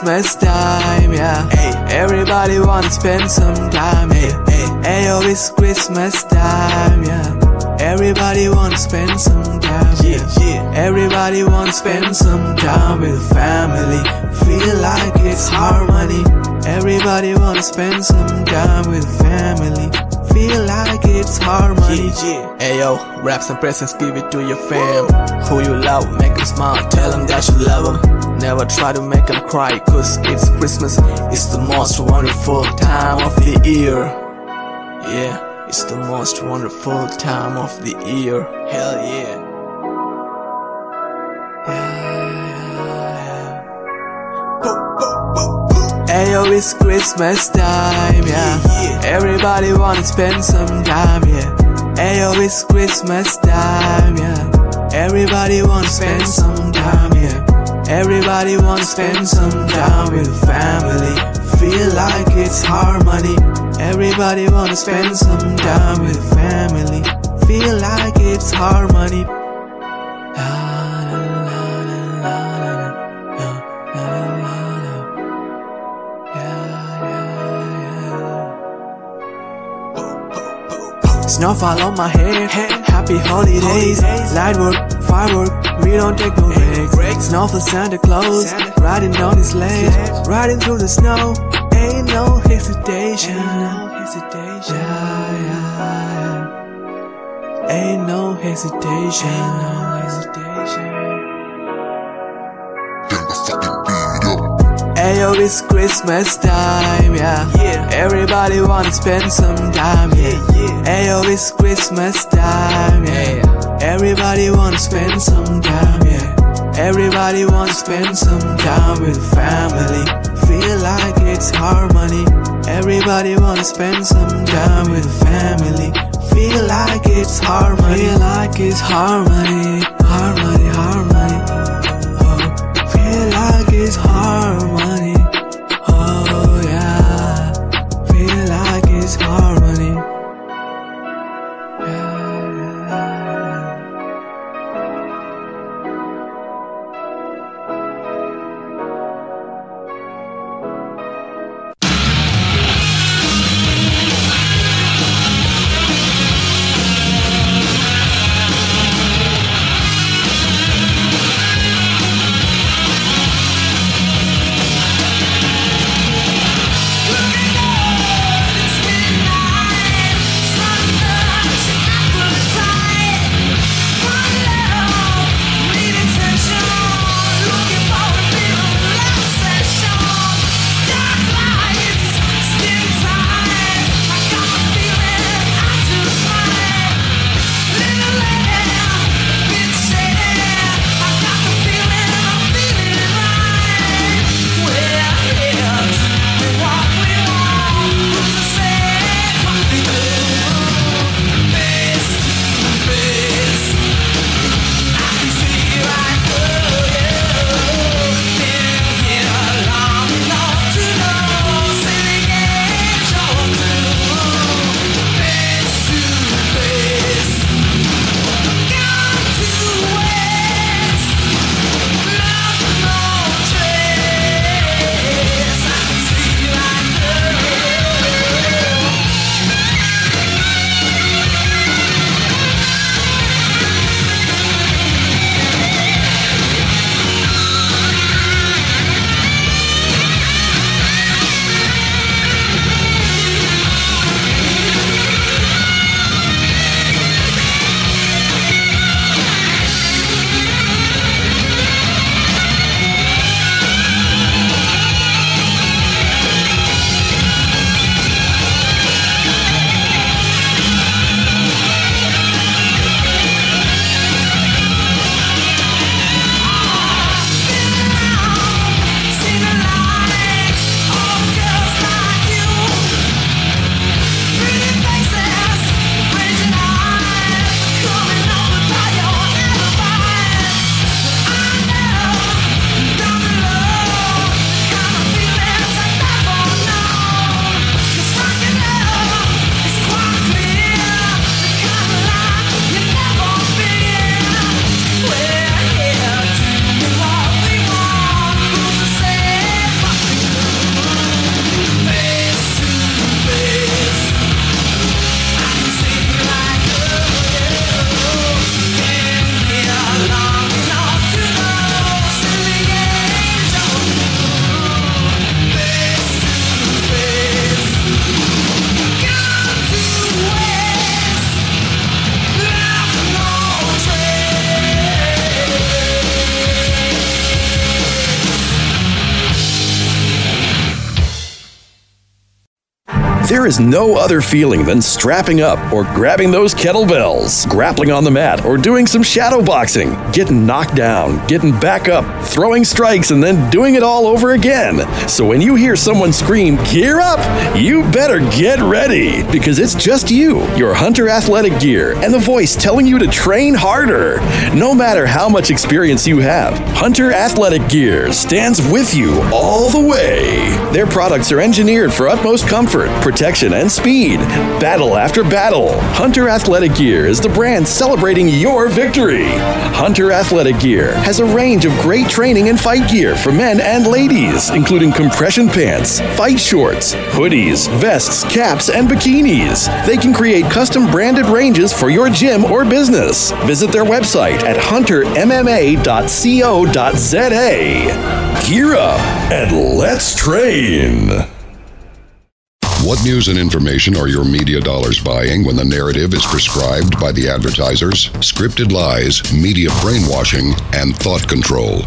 Christmas time, yeah. Hey, everybody wanna spend some time, hey, hey. Ayo, it's Christmas time, yeah. Everybody wanna spend some time, yeah, yeah. Everybody wanna spend some time with family. Feel like it's harmony. Everybody wanna spend some time with family. Feel like it's harmony. Yeah, yeah. Ayo, wrap some presents, give it to your fam. Who you love, make them smile, tell them that you love them. Never try to make them cry, cause it's Christmas. It's the most wonderful time of the year. Yeah, it's the most wonderful time of the year. Hell yeah. Ayo, it's Christmas time, yeah. Everybody wanna spend some time, yeah. Ayo, it's Christmas time, yeah. Everybody wanna spend some time, yeah. Everybody wanna spend some time with family. Feel like it's harmony. Everybody wanna spend some time with family. Feel like it's harmony. Snowfall on my head, happy holidays. Light work, firework, we don't take no breaks. Snow for Santa Claus, riding on his sleigh, riding through the snow. Ain't no hesitation. Yeah, yeah, yeah. Ain't no hesitation. Ain't No hesitation. Ayo, it's Christmas time, yeah. yeah. Everybody wanna spend some time, yeah. yeah. Ayo, it's Christmas time, yeah. Everybody wanna spend some time, yeah. Everybody wanna spend some time with family. Feel like it's harmony. Everybody wanna spend some time with family. Feel like it's harmony. Feel like it's harmony, harmony, harmony. Is no other feeling than strapping up or grabbing those kettlebells, grappling on the mat, or doing some shadow boxing, getting knocked down, getting back up, throwing strikes, and then doing it all over again. So when you hear someone scream, Gear up! You better get ready because it's just you, your Hunter athletic gear, and the voice telling you to train harder. No matter how much experience you have, Hunter Athletic Gear stands with you all the way. Their products are engineered for utmost comfort, protection, and speed. Battle after battle, Hunter Athletic Gear is the brand celebrating your victory. Hunter Athletic Gear has a range of great training and fight gear for men and ladies, including compression pants, fight shorts, hoodies, vests, caps, and bikinis. They can create custom branded ranges for your gym or business. Visit their website at huntermma.co.za. Gear up and let's train. What news and information are your media dollars buying when the narrative is prescribed by the advertisers? Scripted lies, media brainwashing, and thought control.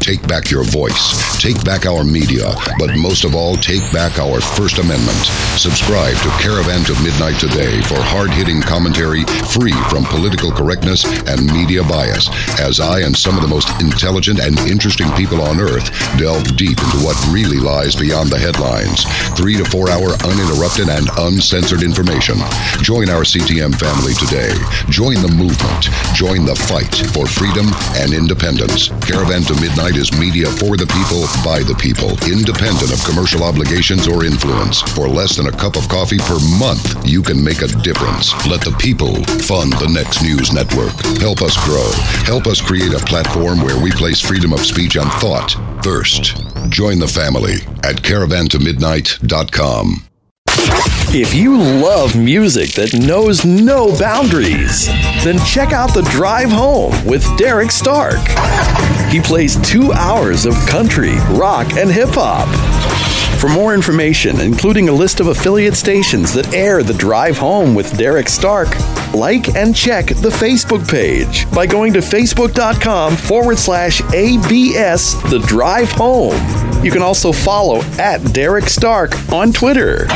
Take back your voice. Take back our media. But most of all, take back our First Amendment. Subscribe to Caravan to Midnight today for hard hitting commentary free from political correctness and media bias, as I and some of the most intelligent and interesting people on earth delve deep into what really lies beyond the headlines. Three to four hour uninterrupted and uncensored information. Join our CTM family today. Join the movement. Join the fight for freedom and independence. Caravan to Midnight is media for the people, by the people, independent of commercial obligations or influence. For less than a cup of coffee per month, you can make a difference. Let the people fund the next news network. Help us grow. Help us create a platform where we place freedom of speech and thought first. Join the family at caravantomidnight.com. If you love music that knows no boundaries, then check out The Drive Home with Derek Stark. He plays two hours of country, rock, and hip hop. For more information, including a list of affiliate stations that air The Drive Home with Derek Stark, like and check the Facebook page by going to facebook.com forward slash ABS The Drive Home. You can also follow at Derek Stark on Twitter.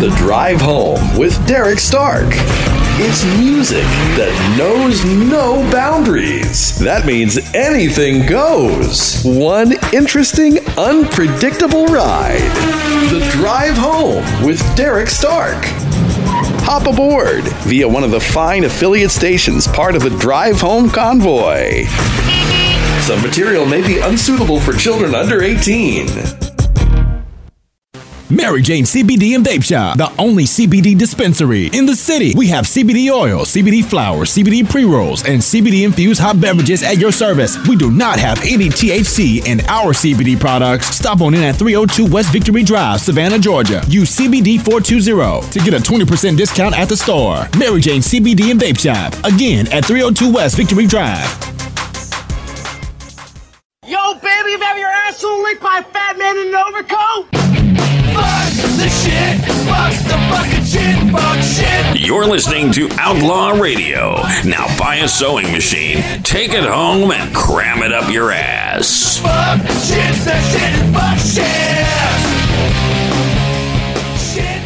The Drive Home with Derek Stark. It's music that knows no boundaries. That means anything goes. One interesting, unpredictable ride. The Drive Home with Derek Stark. Hop aboard via one of the fine affiliate stations, part of the Drive Home Convoy. Some material may be unsuitable for children under 18. Mary Jane CBD and Vape Shop, the only CBD dispensary in the city. We have CBD oil, CBD flour, CBD pre rolls, and CBD infused hot beverages at your service. We do not have any THC in our CBD products. Stop on in at 302 West Victory Drive, Savannah, Georgia. Use CBD 420 to get a 20% discount at the store. Mary Jane CBD and Vape Shop, again at 302 West Victory Drive. Yo, baby, you have your asshole licked by a fat man in an overcoat? Fuck the! Fuck the shit! Fuck shit! You're listening to Outlaw Radio. Now buy a sewing machine, take it home, and cram it up your ass. Fuck shit! The shit is fuck shit! Shit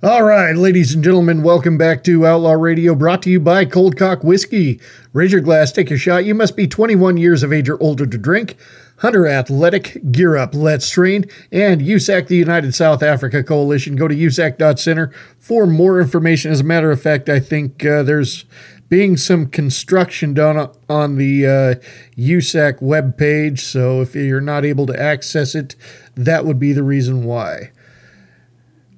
All right, ladies and gentlemen, welcome back to Outlaw Radio, brought to you by Cold Cock Whiskey. Raise your glass, take your shot. You must be 21 years of age or older to drink. Hunter Athletic, Gear Up, Let's Train, and USAC, the United South Africa Coalition. Go to usac.center for more information. As a matter of fact, I think uh, there's being some construction done on the uh, USAC webpage, so if you're not able to access it, that would be the reason why.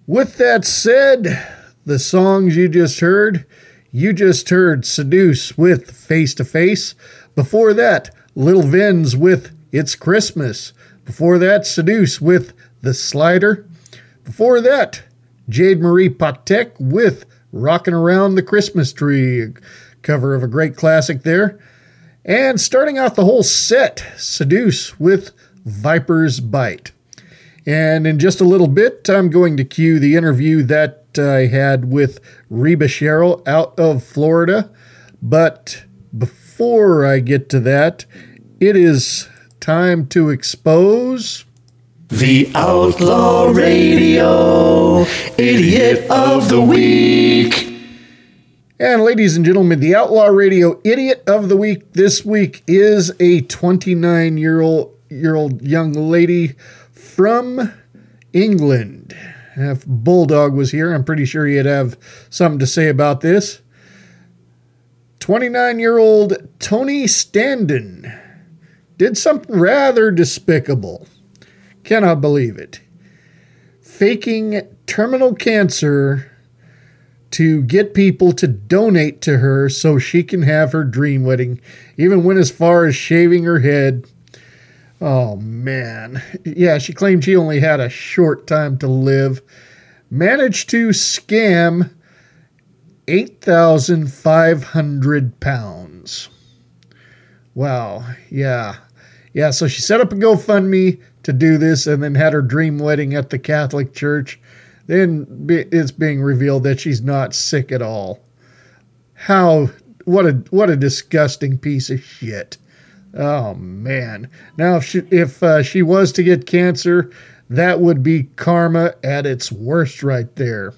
With that said, the songs you just heard, you just heard Seduce with Face to Face. Before that, Little Vins with It's Christmas. Before that, Seduce with The Slider. Before that, Jade Marie Patek with Rockin' Around the Christmas Tree, cover of a great classic there. And starting off the whole set, Seduce with Viper's Bite. And in just a little bit, I'm going to cue the interview that I had with Reba Cheryl out of Florida. But before I get to that, it is time to expose The Outlaw Radio Idiot of the Week. And ladies and gentlemen, the Outlaw Radio Idiot of the Week this week is a 29 year old year old young lady from England. If Bulldog was here, I'm pretty sure he'd have something to say about this. 29 year old Tony Standen did something rather despicable. Cannot believe it. Faking terminal cancer to get people to donate to her so she can have her dream wedding, even went as far as shaving her head. Oh man. Yeah, she claimed she only had a short time to live. Managed to scam 8,500 pounds. Wow. Yeah. Yeah, so she set up a GoFundMe to do this and then had her dream wedding at the Catholic Church. Then it's being revealed that she's not sick at all. How what a what a disgusting piece of shit. Oh man. Now if she if uh, she was to get cancer, that would be karma at its worst right there.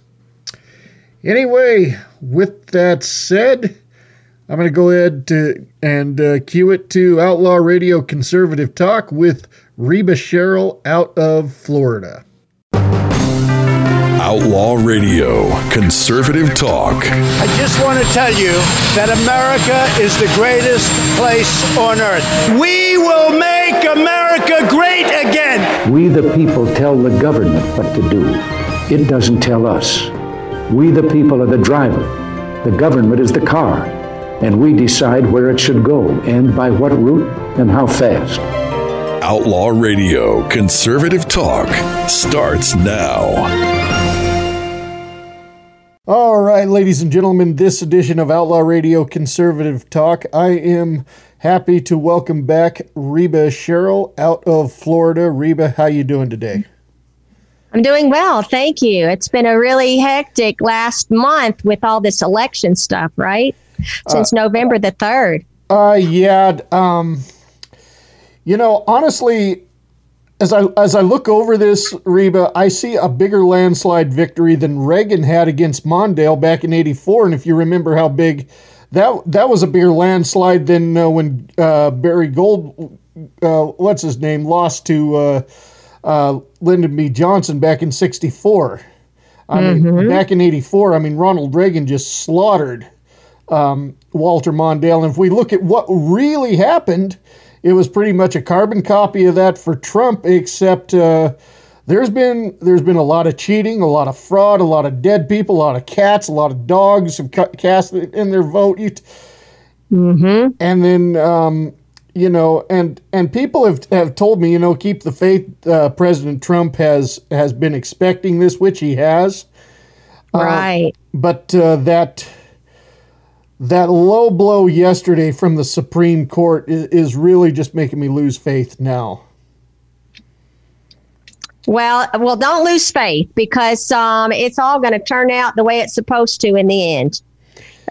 Anyway, with that said, I'm going to go ahead to and uh, cue it to Outlaw Radio Conservative Talk with Reba Cheryl out of Florida. Outlaw Radio, conservative talk. I just want to tell you that America is the greatest place on earth. We will make America great again. We, the people, tell the government what to do. It doesn't tell us. We, the people, are the driver. The government is the car. And we decide where it should go and by what route and how fast. Outlaw Radio, conservative talk starts now. All right, ladies and gentlemen, this edition of Outlaw Radio Conservative Talk, I am happy to welcome back Reba Cheryl out of Florida. Reba, how you doing today? I'm doing well, thank you. It's been a really hectic last month with all this election stuff, right? Since uh, November the 3rd. Uh yeah, um you know, honestly, as I as I look over this, Reba, I see a bigger landslide victory than Reagan had against Mondale back in '84. And if you remember how big that that was a bigger landslide than uh, when uh, Barry Gold, uh, what's his name, lost to uh, uh, Lyndon B. Johnson back in '64. I mm-hmm. mean, back in '84, I mean Ronald Reagan just slaughtered um, Walter Mondale. And if we look at what really happened it was pretty much a carbon copy of that for Trump, except uh, there's been there's been a lot of cheating, a lot of fraud, a lot of dead people, a lot of cats, a lot of dogs have cast in their vote. Mm-hmm. And then um, you know, and and people have have told me, you know, keep the faith. Uh, President Trump has has been expecting this, which he has. Right. Uh, but uh, that that low blow yesterday from the Supreme Court is, really just making me lose faith now. Well, well, don't lose faith because um, it's all going to turn out the way it's supposed to in the end.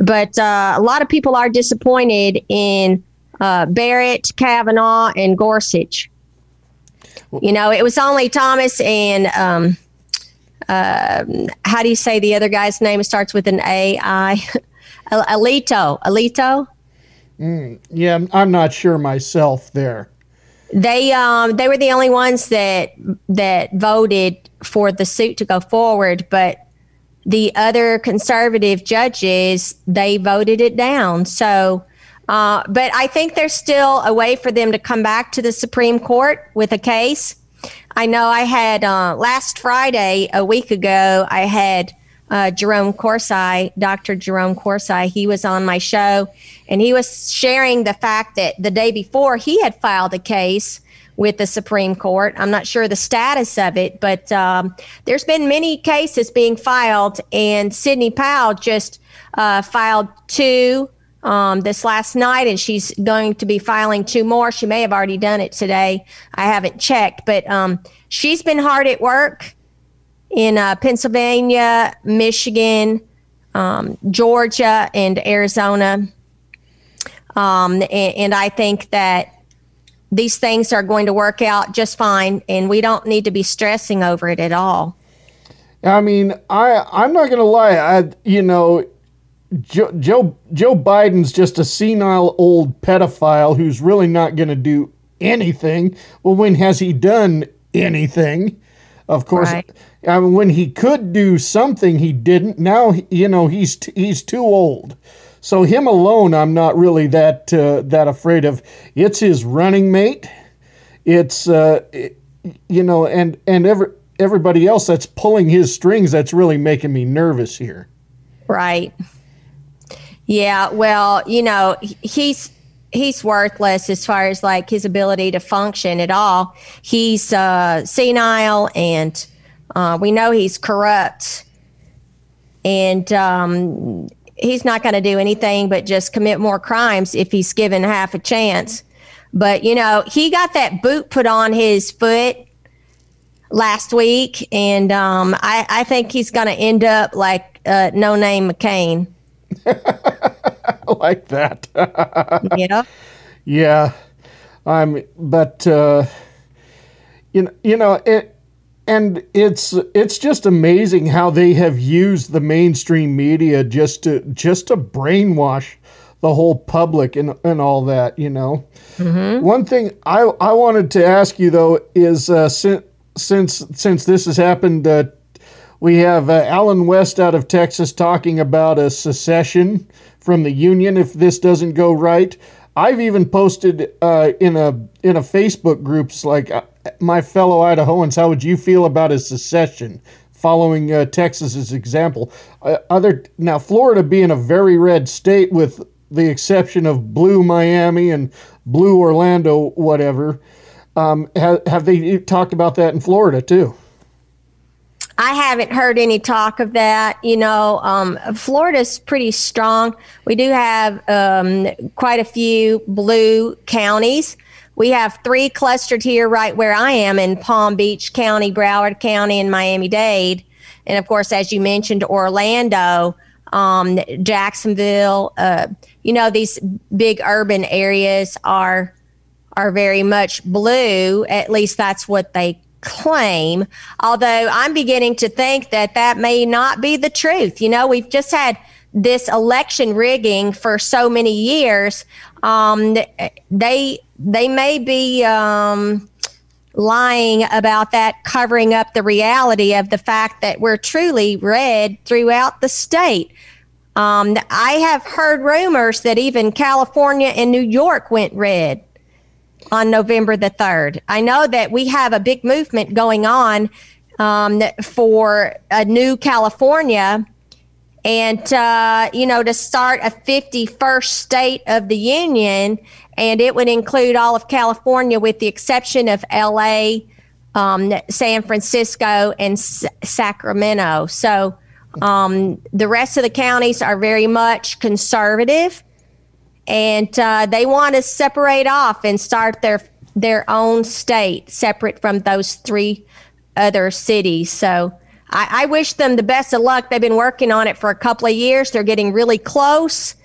But uh, a lot of people are disappointed in uh, Barrett, Kavanaugh, and Gorsuch. You know, it was only Thomas and um, uh, how do you say the other guy's name? It starts with an A. I. Alito. Alito. Mm, yeah, I'm not sure myself there. They um they were the only ones that that voted for the suit to go forward, but the other conservative judges they voted it down. So, uh, but I think there's still a way for them to come back to the Supreme Court with a case. I know I had uh, last Friday a week ago. I had uh, Jerome Corsi, Dr. Jerome Corsi. He was on my show and he was sharing the fact that the day before he had filed a case with the Supreme Court. I'm not sure the status of it, but um, there's been many cases being filed, and Sidney Powell just uh, filed two um, this last night, and she's going to be filing two more. She may have already done it today. I haven't checked, but um, she's been hard at work in uh, Pennsylvania, Michigan, um, Georgia, and Arizona. Um, and, and, I think that these things are going to work out just fine, and we don't need to be stressing over it at all. I mean, I I'm not gonna lie. I you know, Joe Joe Joe Biden's just a senile old pedophile who's really not gonna do anything. Well, when has he done anything? Of course, Right. I mean, when he could do something, he didn't. Now you know he's t- he's too old. So him alone, I'm not really that uh, that afraid of. It's his running mate. It's uh, it- you know, and and every everybody else that's pulling his strings that's really making me nervous here. Right. Yeah. Well, you know, he's he's worthless as far as like his ability to function at all. He's uh, senile, and uh, we know he's corrupt, and um, he's not going to do anything but just commit more crimes if he's given half a chance. But you know, he got that boot put on his foot last week, and um, I, I think he's going to end up like uh, No Name McCain. I like that. yeah. Yeah. I'm but uh you know, you know it and it's it's just amazing how they have used the mainstream media just to just to brainwash the whole public and and all that, you know. One thing I I wanted to ask you though is uh, since since since this has happened, uh, we have uh, Allen West out of Texas talking about a secession from the union if this doesn't go right. I've even posted uh, in a in a Facebook groups like uh, my fellow Idahoans. How would you feel about a secession? Following uh, Texas's example, uh, other now Florida being a very red state with the exception of blue Miami and blue Orlando, whatever. Um, have, have they talked about that in Florida too? I haven't heard any talk of that. You know, um, Florida's pretty strong. We do have um, quite a few blue counties. We have three clustered here, right where I am in Palm Beach County, Broward County, and Miami Dade. And of course, as you mentioned, Orlando, um, Jacksonville. Uh, you know, these big urban areas are are very much blue. At least that's what they claim. Although I'm beginning to think that that may not be the truth. You know, we've just had this election rigging for so many years. Um, they they may be um, lying about that, covering up the reality of the fact that we're truly red throughout the state. Um, I have heard rumors that even California and New York went red on November the 3rd. I know that we have a big movement going on um, for a new California and, uh, you know, to start a 51st state of the Union. And it would include all of California with the exception of LA, um, San Francisco, and S- Sacramento. So um, the rest of the counties are very much conservative and uh, they want to separate off and start their their own state separate from those three other cities. So I, I wish them the best of luck. They've been working on it for a couple of years. They're getting really close.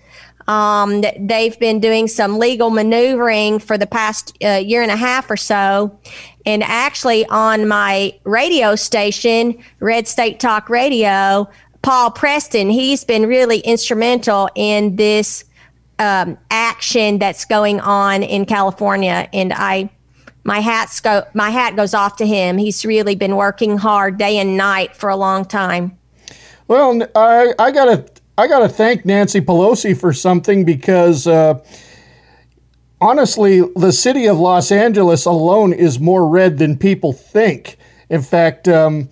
Um, they've been doing some legal maneuvering for the past uh, year and a half or so. And actually, on my radio station, Red State Talk Radio, Paul Preston, he's been really instrumental in this um, action that's going on in California, and I, my hat's go, my hat goes off to him. He's really been working hard day and night for a long time. Well, I, I gotta I gotta thank Nancy Pelosi for something because uh, honestly, the city of Los Angeles alone is more red than people think. In fact, um,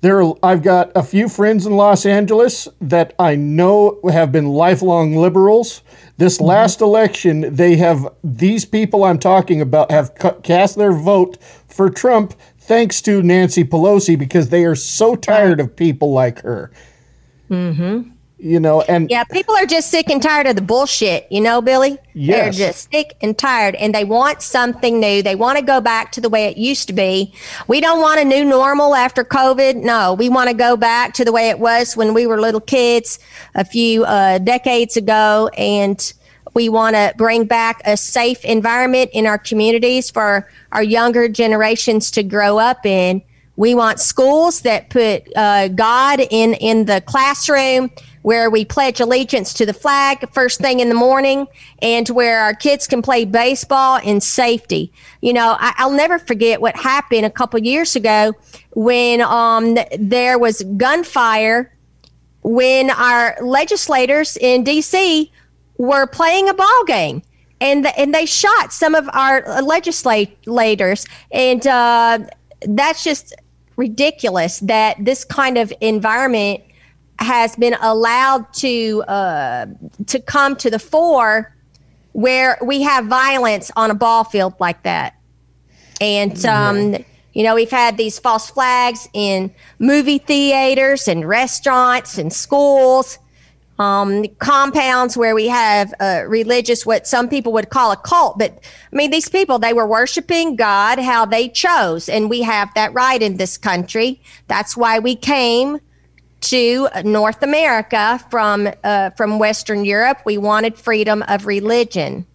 there are, I've got a few friends in Los Angeles that I know have been lifelong liberals. This last election, they have these people I'm talking about have cast their vote for Trump thanks to Nancy Pelosi because they are so tired of people like her. Mm-hmm. You know, and Yeah, people are just sick and tired of the bullshit, you know, Billy? Yes. They're just sick and tired and they want something new. They want to go back to the way it used to be. We don't want a new normal after COVID. No, we want to go back to the way it was when we were little kids a few uh, decades ago. And We want to bring back a safe environment in our communities for our younger generations to grow up in. We want schools that put uh, God in, in the classroom where we pledge allegiance to the flag first thing in the morning and where our kids can play baseball in safety. You know, I, will never forget what happened a couple years ago when um, there was gunfire when our legislators in D.C. were playing a ball game. And, and they shot some of our legislators. And uh, that's just ridiculous that this kind of environment has been allowed to uh, to come to the fore where we have violence on a ball field like that. And um, you know, we've had these false flags in movie theaters and restaurants and schools, um, compounds where we have uh, religious, what some people would call a cult. But I mean, these people, they were worshiping God how they chose. And we have that right in this country. That's why we came to North America from uh, from Western Europe. We wanted freedom of religion,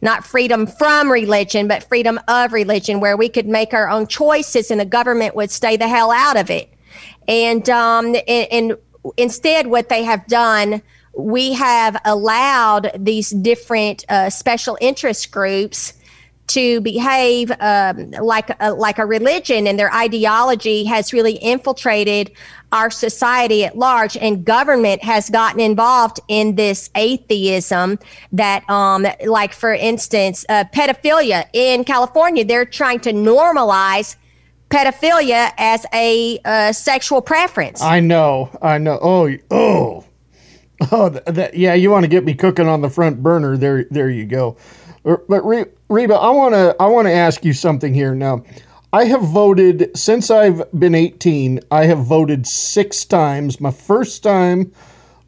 not freedom from religion, but freedom of religion, where we could make our own choices and the government would stay the hell out of it. And um, and, and instead, what they have done, we have allowed these different uh, special interest groups to behave um, like a, like a religion, and their ideology has really infiltrated our society at large. And government has gotten involved in this atheism that, um, like for instance, uh, pedophilia in California, they're trying to normalize pedophilia as a uh, sexual preference. I know, I know. Oh, oh, oh. That, yeah, you want to get me cooking on the front burner? There, there you go. But Reba, I want to I want to ask you something here now. I have voted since I've been 18. I have voted six times. My first time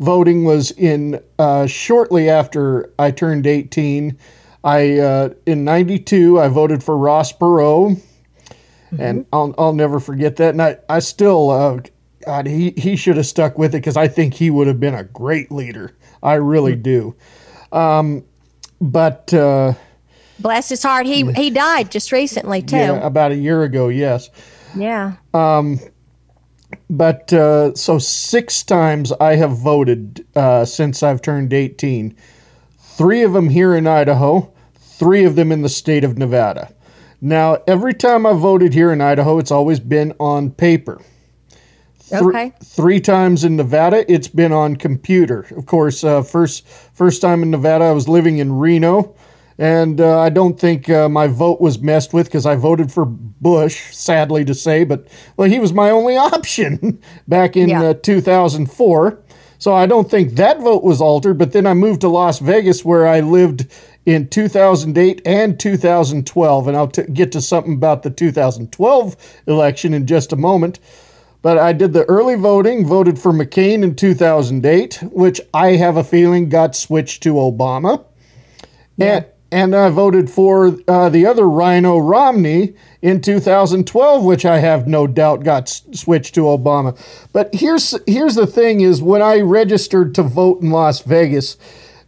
voting was in uh, shortly after I turned 18. I uh, in '92 I voted for Ross Perot, mm-hmm. and I'll I'll never forget that. And I I still uh, God he he should have stuck with it because I think he would have been a great leader. I really mm-hmm. do. Um, but uh, bless his heart, he he died just recently too. Yeah, about a year ago. Yes. Yeah. Um, but uh, so six times I have voted uh, since I've turned eighteen. Three of them here in Idaho, three of them in the state of Nevada. Now, every time I've voted here in Idaho, it's always been on paper. Th- okay. Three times in Nevada, it's been on computer. Of course, uh, first first time in Nevada, I was living in Reno, and uh, I don't think uh, my vote was messed with because I voted for Bush. Sadly to say, but well, he was my only option back in yeah. Uh, 2004. So I don't think that vote was altered. But then I moved to Las Vegas, where I lived in 2008 and 2012, and I'll t- get to something about the 2012 election in just a moment. But I did the early voting, voted for McCain in 2008, which I have a feeling got switched to Obama. Yeah. And, and I voted for uh, the other RINO Romney in 2012, which I have no doubt got s- switched to Obama. But here's here's the thing: is when I registered to vote in Las Vegas,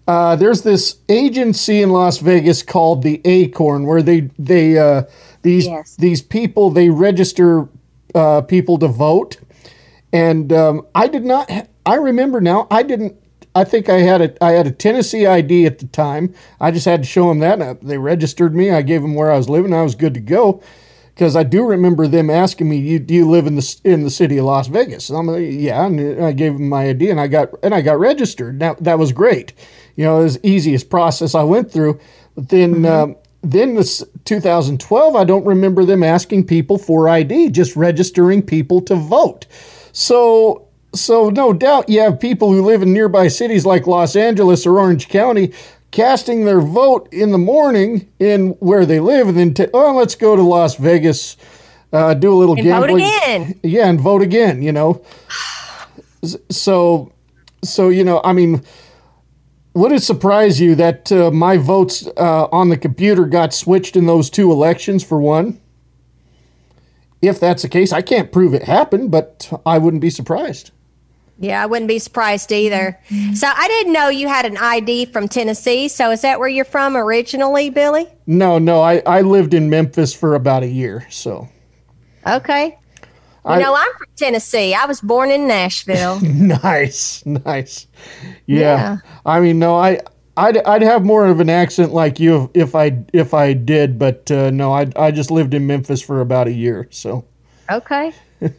uh, there's this agency in Las Vegas called the Acorn, where they they uh, these yes. these people they register uh, people to vote. And um, I did not. I remember now. I didn't. I think I had a I had a Tennessee ID at the time. I just had to show them that. They registered me. I gave them where I was living. I was good to go. Because I do remember them asking me, you, "Do you live in the in the city of Las Vegas?" And I'm like, "Yeah," and I gave them my ID, and I got and I got registered. Now that was great. You know, it was the easiest process I went through. But then mm-hmm. um, then this 2012, I don't remember them asking people for ID, just registering people to vote. So, so no doubt you have people who live in nearby cities like Los Angeles or Orange County casting their vote in the morning in where they live, and then t- oh, let's go to Las Vegas, uh, do a little and gambling, vote again. yeah, and vote again. You know, so, so you know, I mean would it surprise you that uh, my votes uh, on the computer got switched in those two elections for one? If that's the case, I can't prove it happened, but I wouldn't be surprised. Yeah, I wouldn't be surprised either. So I didn't know you had an ID from Tennessee. So is that where you're from originally, Billy? No, no, I, I lived in Memphis for about a year, so. Okay. You I- know, I'm from Tennessee. I was born in Nashville. nice, nice. Yeah. Yeah. I mean, no, I, I'd, I'd have more of an accent like you if I, if I did, but uh, no, I, I just lived in Memphis for about a year, so. Okay.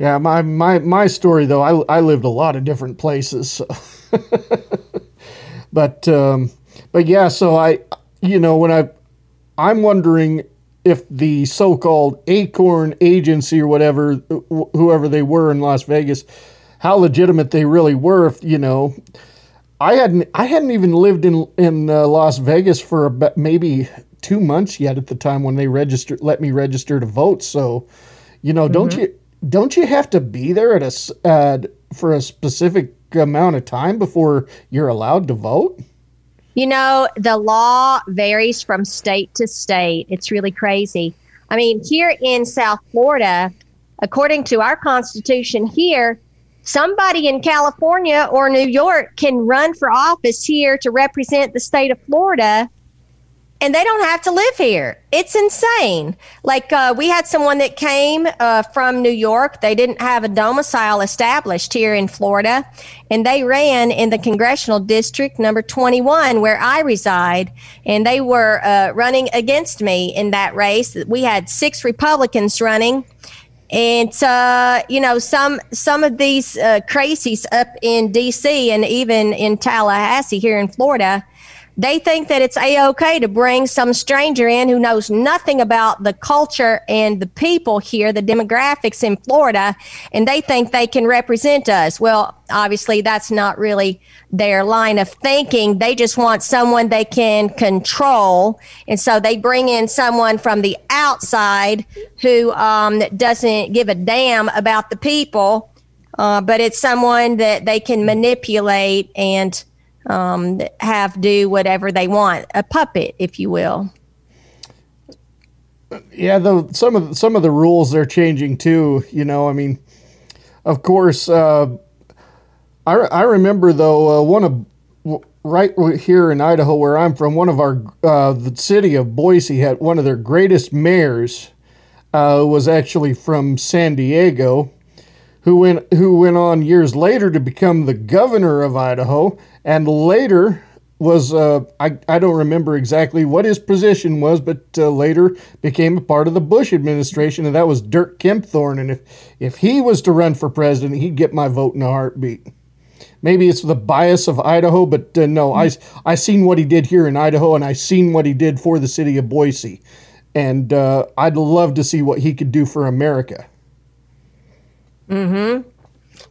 Yeah, my, my, my story though, I, I lived a lot of different places. So. but um, but yeah, so I you know when I I'm wondering if the so-called Acorn agency or whatever wh- whoever they were in Las Vegas, how legitimate they really were. If you know, I hadn't I hadn't even lived in in uh, Las Vegas for about maybe two months yet at the time when they registered let me register to vote. So you know, don't Mhm. you don't you have to be there at a uh, for a specific amount of time before you're allowed to vote? You know, the law varies from state to state. It's really crazy. I mean, here in South Florida, according to our Constitution here, somebody in California or New York can run for office here to represent the state of Florida and they don't have to live here. It's insane. Like uh, we had someone that came uh, from New York. They didn't have a domicile established here in Florida, and they ran in the congressional district number 21, where I reside. And they were uh, running against me in that race. We had six Republicans running. And uh, you know, some some of these uh, crazies up in D.C. and even in Tallahassee here in Florida, they think that it's a okay to bring some stranger in who knows nothing about the culture and the people here, the demographics in Florida, and they think they can represent us. Well, obviously, that's not really their line of thinking. They just want someone they can control, and so they bring in someone from the outside who um, doesn't give a damn about the people. Uh, but it's someone that they can manipulate and um, have do whatever they want, a puppet, if you will. Yeah, though some of some of the rules they're changing too. You know, I mean, of course, uh, I I remember though uh, one of right here in Idaho where I'm from, one of our uh, the city of Boise had one of their greatest mayors uh, was actually from San Diego, who went who went on years later to become the governor of Idaho, and later was uh, I I don't remember exactly what his position was, but uh, later became a part of the Bush administration, and that was Dirk Kempthorne. And if if he was to run for president, he'd get my vote in a heartbeat. Maybe it's the bias of Idaho, but uh, no, I I seen what he did here in Idaho, and I seen what he did for the city of Boise, and uh, I'd love to see what he could do for America. Mm-hmm.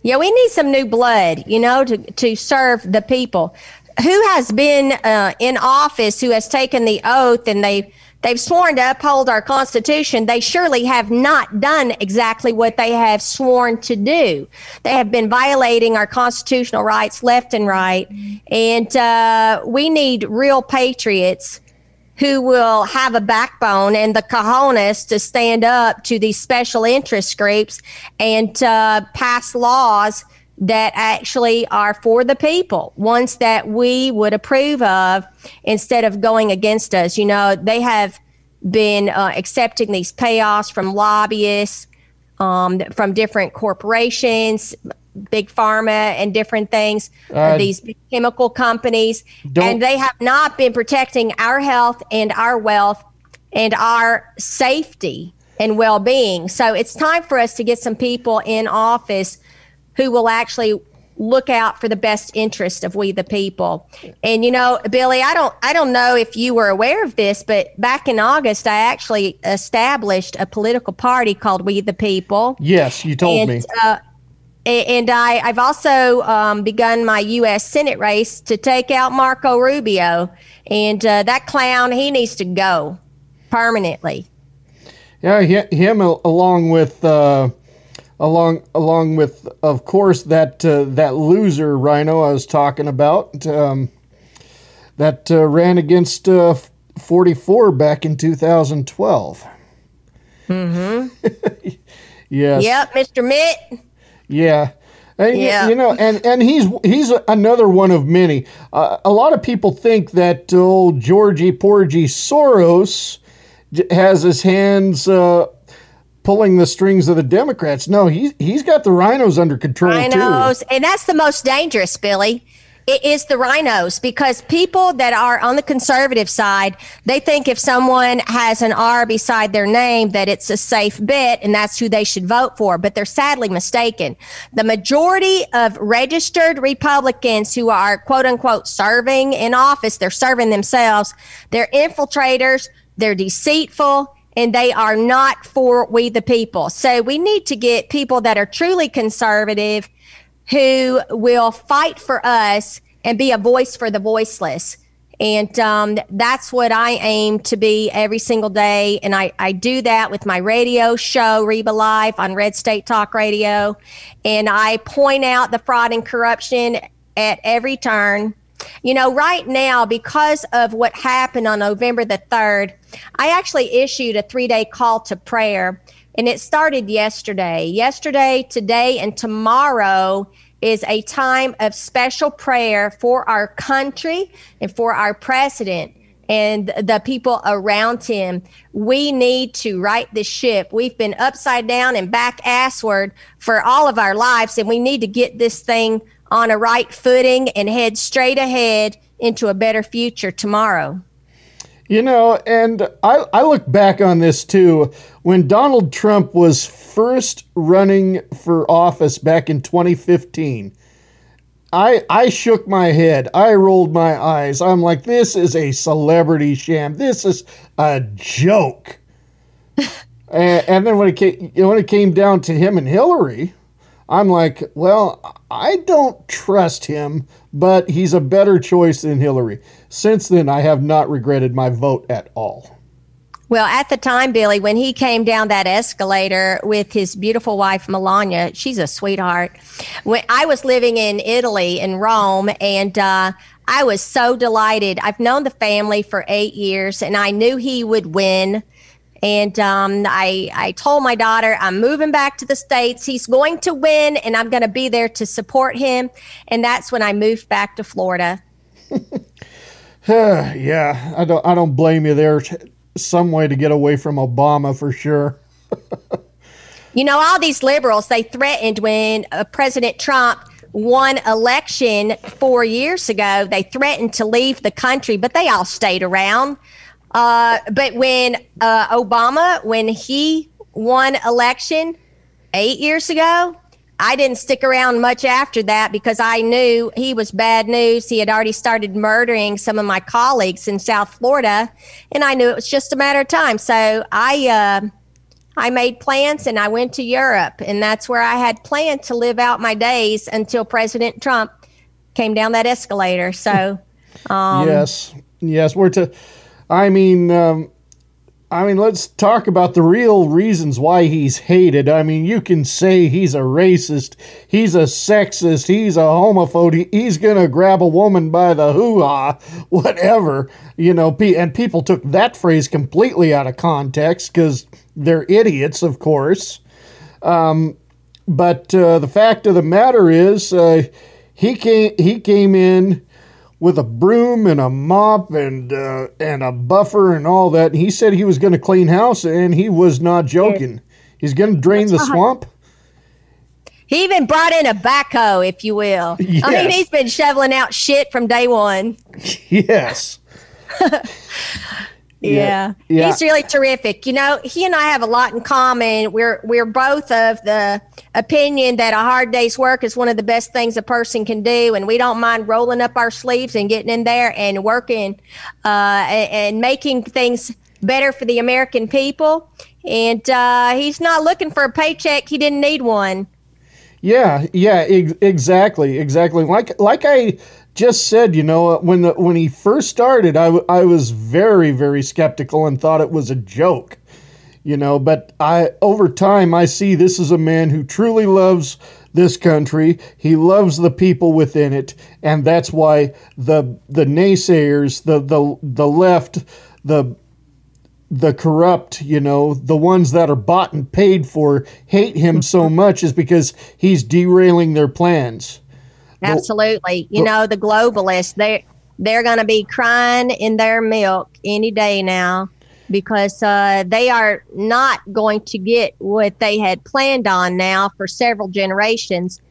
Yeah, we need some new blood, you know, to, to serve the people. Who has been uh, in office, who has taken the oath, and they they've sworn to uphold our Constitution? They surely have not done exactly what they have sworn to do. They have been violating our constitutional rights left and right, and uh, we need real patriots who will have a backbone and the cojones to stand up to these special interest groups and uh, pass laws that actually are for the people, ones that we would approve of instead of going against us. You know, they have been uh, accepting these payoffs from lobbyists, um, from different corporations, big pharma, and different things, Uh, these big chemical companies, and they have not been protecting our health and our wealth and our safety and well being. So it's time for us to get some people in office who will actually look out for the best interest of we the people. And you know, Billy, I don't I don't know if you were aware of this, but back in August I actually established a political party called We the People. Yes, you told and, me. Uh, and I, I've also um, begun my U.S. Senate race to take out Marco Rubio. And uh, that clown, he needs to go permanently. Yeah, hi- him along with uh, along along with of course that uh, that loser RINO I was talking about um, that uh, ran against uh, 44 back in 2012. Mm-hmm. Yes. Yep, Mr. Mitt. Yeah. And, Yeah. you know, and and he's he's another one of many. Uh, a lot of people think that old Georgie Porgy Soros has his hands uh, pulling the strings of the Democrats. No, he he's got the RINOs under control RINOs, too. and that's the most dangerous, Billy. It is the RINOs because people that are on the conservative side, they think if someone has an R beside their name that it's a safe bet and that's who they should vote for. But they're sadly mistaken. The majority of registered Republicans who are quote unquote serving in office, they're serving themselves. They're infiltrators. They're deceitful and they are not for we the people. So we need to get people that are truly conservative who will fight for us and be a voice for the voiceless. And um, that's what I aim to be every single day. And I, I do that with my radio show, Reba Live on Red State Talk Radio. And I point out the fraud and corruption at every turn. You know, right now, because of what happened on November the 3rd, I actually issued a three day call to prayer, and it started yesterday. Yesterday, today, and tomorrow is a time of special prayer for our country and for our president and the people around him. We need to right the ship. We've been upside down and back assward for all of our lives, and we need to get this thing on a right footing and head straight ahead into a better future tomorrow. You know, and I, I look back on this too. When Donald Trump was first running for office back in 2015, I I shook my head. I rolled my eyes. I'm like, this is a celebrity sham. This is a joke. and, and then when it came when it came down to him and Hillary, I'm like, well, I don't trust him, but he's a better choice than Hillary. Since then, I have not regretted my vote at all. Well, at the time, Billy, when he came down that escalator with his beautiful wife, Melania, she's a sweetheart. When I was living in Italy, in Rome, and uh, I was so delighted. I've known the family for eight years, and I knew he would win. And um, I, I told my daughter, I'm moving back to the States. He's going to win, and I'm going to be there to support him. And that's when I moved back to Florida. yeah, I don't I don't blame you. There's some way to get away from Obama for sure. You know, all these liberals, they threatened when uh, President Trump won election four years ago, they threatened to leave the country, but they all stayed around. Uh, but when uh, Obama, when he won election eight years ago, I didn't stick around much after that because I knew he was bad news. He had already started murdering some of my colleagues in South Florida, and I knew it was just a matter of time. So I, uh, I made plans and I went to Europe, and that's where I had planned to live out my days until President Trump came down that escalator. So, um, yes, yes, we're to. I mean, um, I mean, let's talk about the real reasons why he's hated. I mean, you can say he's a racist, he's a sexist, he's a homophobe, he's gonna grab a woman by the hoo ha, whatever, you know. And people took that phrase completely out of context because they're idiots, of course. Um, but uh, the fact of the matter is, uh, he came he came in with a broom and a mop and uh, and a buffer and all that. And he said he was going to clean house, and he was not joking. He's going to drain the That's swamp. he even brought in a backhoe, if you will. I mean, he's been shoveling out shit from day one. Yes. Yeah. Yeah. He's really terrific. You know, he and I have a lot in common. We're we're both of the opinion that a hard day's work is one of the best things a person can do, and we don't mind rolling up our sleeves and getting in there and working uh, and, and making things better for the American people. And uh, he's not looking for a paycheck. He didn't need one. Yeah, yeah, ex- exactly, exactly. Like like I just said, you know, uh, when the, when he first started, I, w- I was very very skeptical and thought it was a joke. You know, but I over time I see this is a man who truly loves this country. He loves the people within it, and that's why the the naysayers, the the the left, the the corrupt, you know, the ones that are bought and paid for hate him so much is because he's derailing their plans. Absolutely. You know, the globalists, they they're going to be crying in their milk any day now because uh, they are not going to get what they had planned on now for several generations.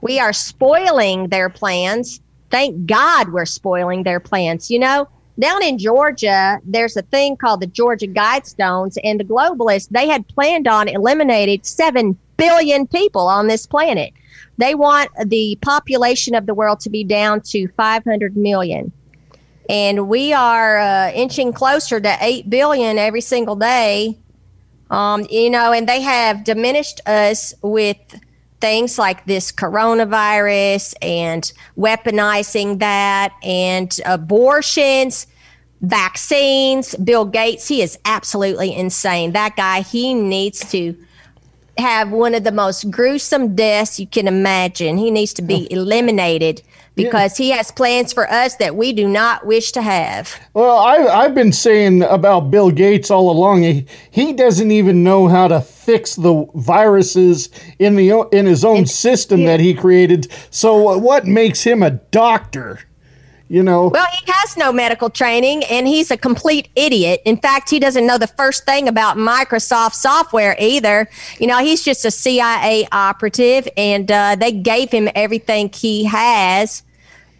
We are spoiling their plans. Thank God we're spoiling their plans. You know, down in Georgia, there's a thing called the Georgia Guidestones, and the globalists, they had planned on eliminating 7 billion people on this planet. They want the population of the world to be down to 500 million. And we are uh, inching closer to 8 billion every single day. Um, you know, and they have diminished us with things like this coronavirus and weaponizing that and abortions, vaccines. Bill Gates, he is absolutely insane. That guy, he needs to have one of the most gruesome deaths you can imagine. He needs to be eliminated because he has plans for us that we do not wish to have. Well, I, I've been saying about Bill Gates all along. He, he doesn't even know how to fix the viruses in the in his own system that he created. So what makes him a doctor? You know. Well, he has no medical training and he's a complete idiot. In fact, he doesn't know the first thing about Microsoft software either. You know, he's just a CIA operative and uh, they gave him everything he has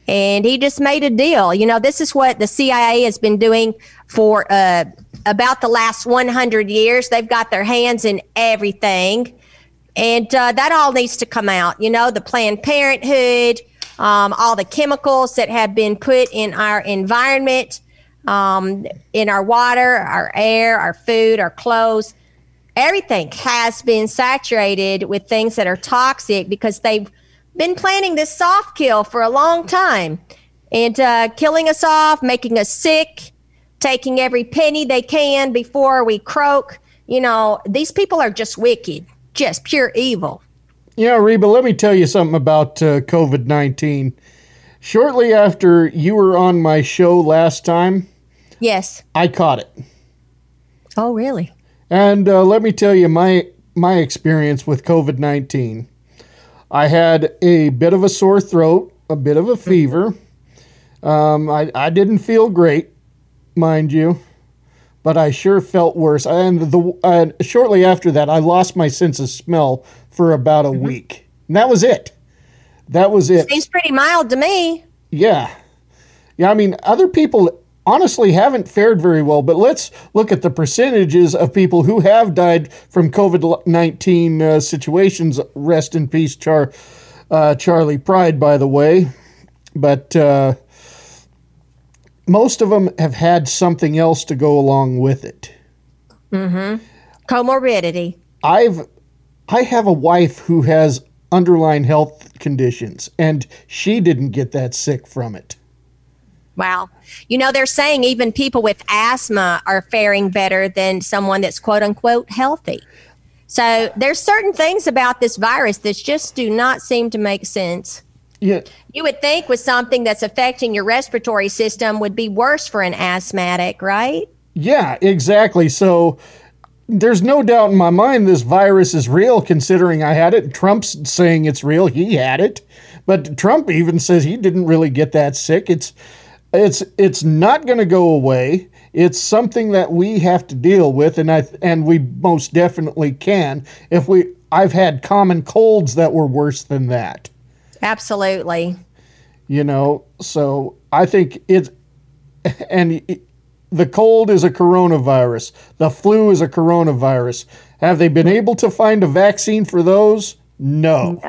and he just made a deal. You know, this is what the CIA has been doing for uh, about the last 100 years. They've got their hands in everything. And uh, that all needs to come out. You know, the Planned Parenthood, um, all the chemicals that have been put in our environment, um, in our water, our air, our food, our clothes. Everything has been saturated with things that are toxic because they've been planning this soft kill for a long time and uh, killing us off, making us sick, taking every penny they can before we croak. You know, these people are just wicked, just pure evil. Yeah, Reba, let me tell you something about uh, COVID 19. Shortly after you were on my show last time, Yes. I caught it. Oh, really? And uh, let me tell you my my experience with COVID nineteen. I had a bit of a sore throat, a bit of a fever. Um, I I didn't feel great, mind you, but I sure felt worse. And the uh, shortly after that, I lost my sense of smell for about a week. And that was it. That was it. Seems pretty mild to me. Yeah. Yeah, I mean, other people honestly haven't fared very well, but let's look at the percentages of people who have died from COVID 19 uh, situations. Rest in peace, Char, uh, Charley Pride, by the way. But uh, most of them have had something else to go along with it. Mm-hmm. Comorbidity. I've I have a wife who has underlying health conditions and she didn't get that sick from it. Wow. You know, they're saying even people with asthma are faring better than someone that's quote unquote healthy. So there's certain things about this virus that just do not seem to make sense. Yeah. You would think with something that's affecting your respiratory system would be worse for an asthmatic, right? Yeah, exactly. So there's no doubt in my mind this virus is real considering I had it. Trump's saying it's real. He had it. But Trump even says he didn't really get that sick. It's it's it's not going to go away. It's something that we have to deal with and I and we most definitely can. If we I've had common colds that were worse than that. Absolutely. You know, so I think it's and it, the cold is a coronavirus. The flu is a coronavirus. Have they been able to find a vaccine for those? No.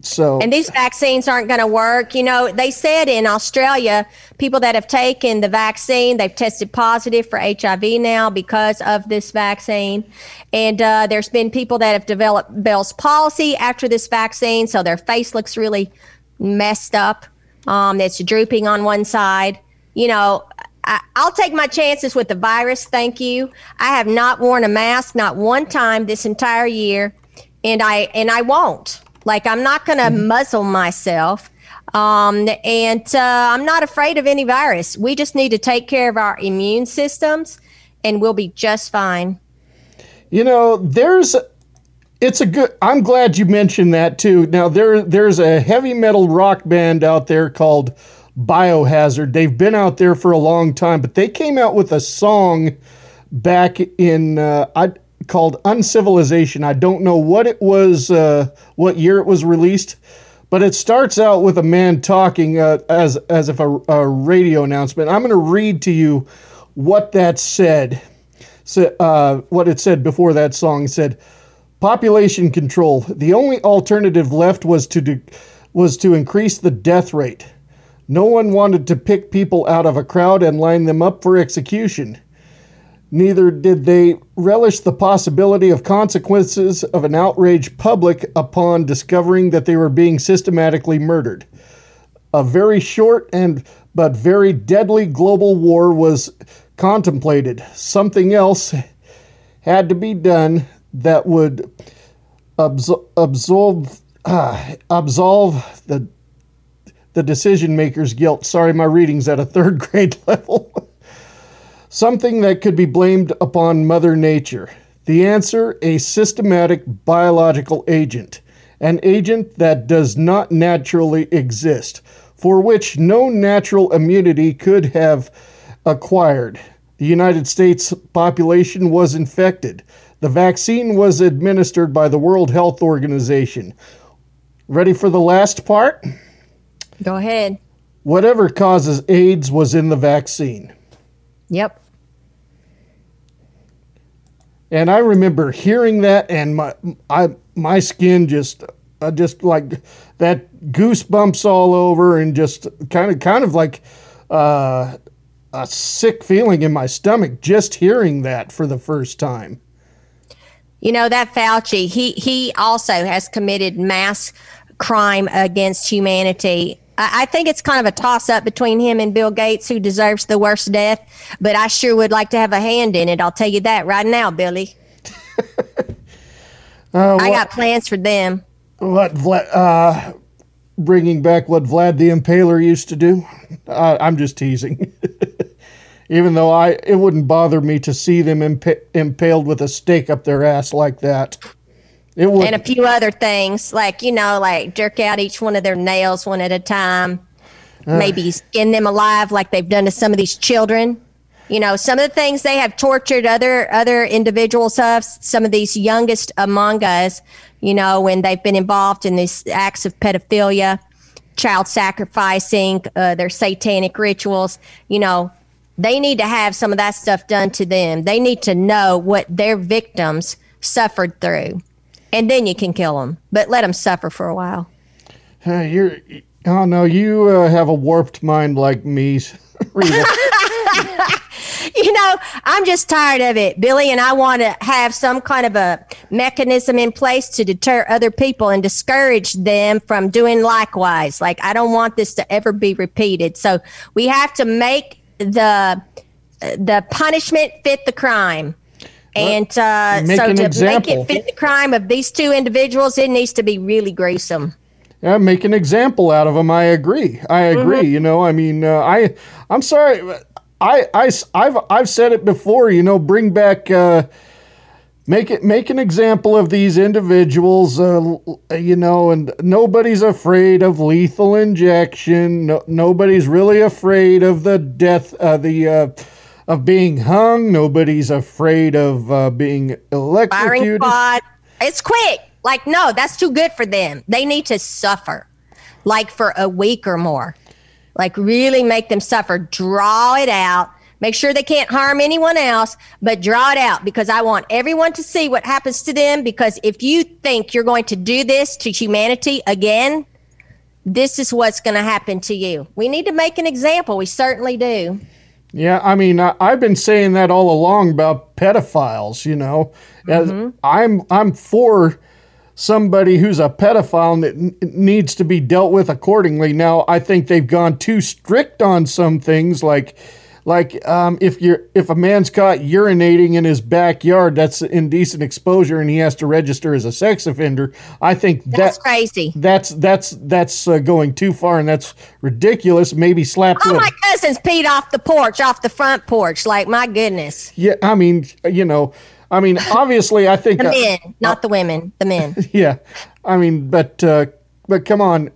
So And these vaccines aren't going to work. You know, they said in Australia, people that have taken the vaccine, they've tested positive for HIV now because of this vaccine. And uh, there's been people that have developed Bell's palsy after this vaccine, so their face looks really messed up. Um, it's drooping on one side. You know, I, I'll take my chances with the virus. Thank you. I have not worn a mask not one time this entire year, and I and I won't. Like I'm not going to muzzle myself. Um, and uh, I'm not afraid of any virus. We just need to take care of our immune systems and we'll be just fine. You know, there's it's a good I'm glad you mentioned that too. Now there there's a heavy metal rock band out there called Biohazard. They've been out there for a long time, but they came out with a song back in uh, I called Uncivilization. I don't know what it was uh, what year it was released, but it starts out with a man talking uh, as as if a, a radio announcement. I'm going to read to you what that said. So, uh, what it said before that song said, "Population control. The only alternative left was to was to increase the death rate. No one wanted to pick people out of a crowd and line them up for execution." Neither did they relish the possibility of consequences of an outraged public upon discovering that they were being systematically murdered. A very short and but very deadly global war was contemplated. Something else had to be done that would absor- absolve ah, absolve the the decision maker's guilt. Sorry, my reading's at a third grade level. Something that could be blamed upon Mother Nature. The answer a systematic biological agent, an agent that does not naturally exist, for which no natural immunity could have acquired. The United States population was infected. The vaccine was administered by the World Health Organization. Ready for the last part? Go ahead. Whatever causes AIDS was in the vaccine. Yep. And I remember hearing that, and my I my skin just uh, just like that goosebumps all over, and just kind of kind of like uh, a sick feeling in my stomach just hearing that for the first time. You know that Fauci, he he also has committed mass crime against humanity. I think it's kind of a toss up between him and Bill Gates, who deserves the worst death. But I sure would like to have a hand in it. I'll tell you that right now, Billy. Uh, I got plans for them. What Vlad, uh, bringing back what Vlad the Impaler used to do? Uh, I'm just teasing. Even though I, it wouldn't bother me to see them impa- impaled with a stake up their ass like that. And a few other things like you know like jerk out each one of their nails one at a time. Uh. maybe skin them alive like they've done to some of these children. You know some of the things they have tortured other other individuals of some of these youngest among us you know when they've been involved in these acts of pedophilia child sacrificing uh, their satanic rituals you know they need to have some of that stuff done to them. They need to know what their victims suffered through and then you can kill them but let them suffer for a while. Uh, you're. Oh no, you uh, have a warped mind like me. You know i'm just tired of it billy and i want to have some kind of a mechanism in place to deter other people and discourage them from doing likewise. Like i don't want this to ever be repeated. So we have to make the the punishment fit the crime and uh, so an to example. make it fit the crime of these two individuals it needs to be really gruesome Yeah, make an example out of them. I agree. I agree. You know, I mean, uh, I, I'm sorry. I, I, have I've said it before. You know, bring back, uh, make it, make an example of these individuals. Uh, you know, and nobody's afraid of lethal injection. No, nobody's really afraid of the death. Uh, the uh, of being hung. Nobody's afraid of uh, being firing electrocuted. squad. It's quick. Like, no, that's too good for them. They need to suffer, like for a week or more. Like, really make them suffer. Draw it out. Make sure they can't harm anyone else, but draw it out because I want everyone to see what happens to them. Because if you think you're going to do this to humanity again, this is what's going to happen to you. We need to make an example. We certainly do. Yeah, I mean, I, I've been saying that all along about pedophiles. You know, As mm-hmm. I'm I'm for somebody who's a pedophile and that n- needs to be dealt with accordingly. Now, I think they've gone too strict on some things, like like um, if you're if a man's caught urinating in his backyard, that's indecent exposure, and he has to register as a sex offender. I think That's that crazy. that's that's that's uh, going too far, and that's ridiculous. Maybe slap. All my cousins peed off the porch, off the front porch. Like my goodness. yeah, I mean, you know, I mean, obviously, I think The uh, men, not the women. The men. yeah, I mean, but uh, but come on,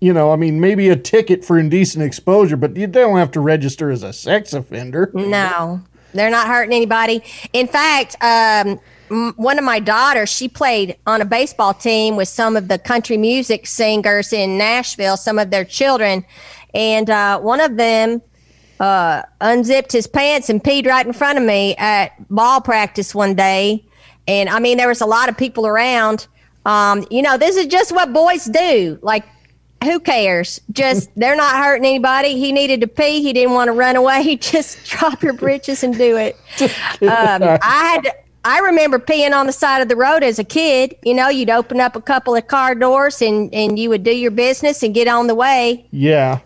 you know, I mean, maybe a ticket for indecent exposure, but you don't have to register as a sex offender. No, they're not hurting anybody. In fact, um, one of my daughters, she played on a baseball team with some of the country music singers in Nashville, some of their children. And uh, one of them uh, unzipped his pants and peed right in front of me at ball practice one day. And I mean, there was a lot of people around. Um, you know, this is just what boys do. Like, who cares? Just they're not hurting anybody. He needed to pee. He didn't want to run away. Just drop your britches and do it. Um, I had. To, I remember peeing on the side of the road as a kid. You know, you'd open up a couple of car doors and and you would do your business and get on the way. Yeah.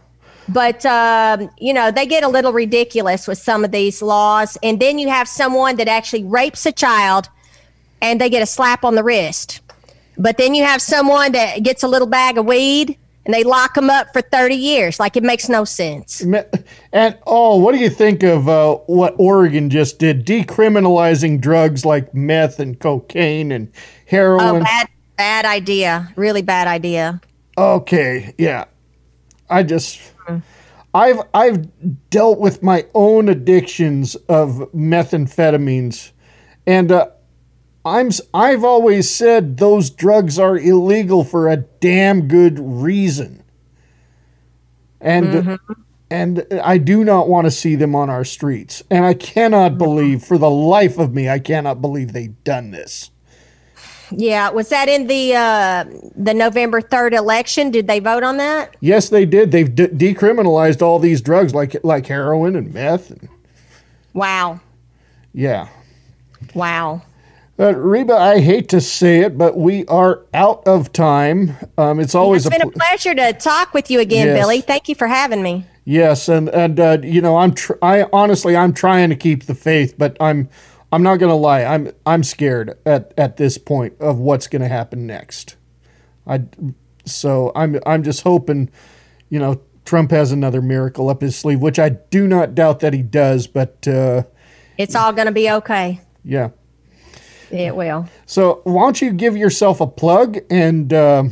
But um, you know, they get a little ridiculous with some of these laws. And then you have someone that actually rapes a child, and they get a slap on the wrist. But then you have someone that gets a little bag of weed and they lock them up for 30 years. Like it makes no sense. And oh, what do you think of uh, what Oregon just did, decriminalizing drugs like meth and cocaine and Oh, heroin? bad, bad idea. Really bad idea. Okay, yeah. I just I've I've dealt with my own addictions of methamphetamines and uh, I'm I've always said those drugs are illegal for a damn good reason. And and I do not want to see them on our streets. And I cannot believe for the life of me I cannot believe they've done this. Yeah. Was that in the uh, the November 3rd election? Did they vote on that? Yes, they did. They've de- decriminalized all these drugs like like heroin and meth. And, Wow. yeah. Wow. Uh, Reba, I hate to say it, but we are out of time. Um, it's always It's a been a pl- pleasure to talk with you again, Yes. Billy. Thank you for having me. yes, and and uh, you know I'm tr- I honestly I'm trying to keep the faith, but I'm I'm not gonna lie I'm I'm scared at at this point of what's gonna happen next. I so I'm I'm just hoping, you know, Trump has another miracle up his sleeve, which I do not doubt that he does, but uh, It's all going to be okay. yeah. It will. So why don't you give yourself a plug and uh,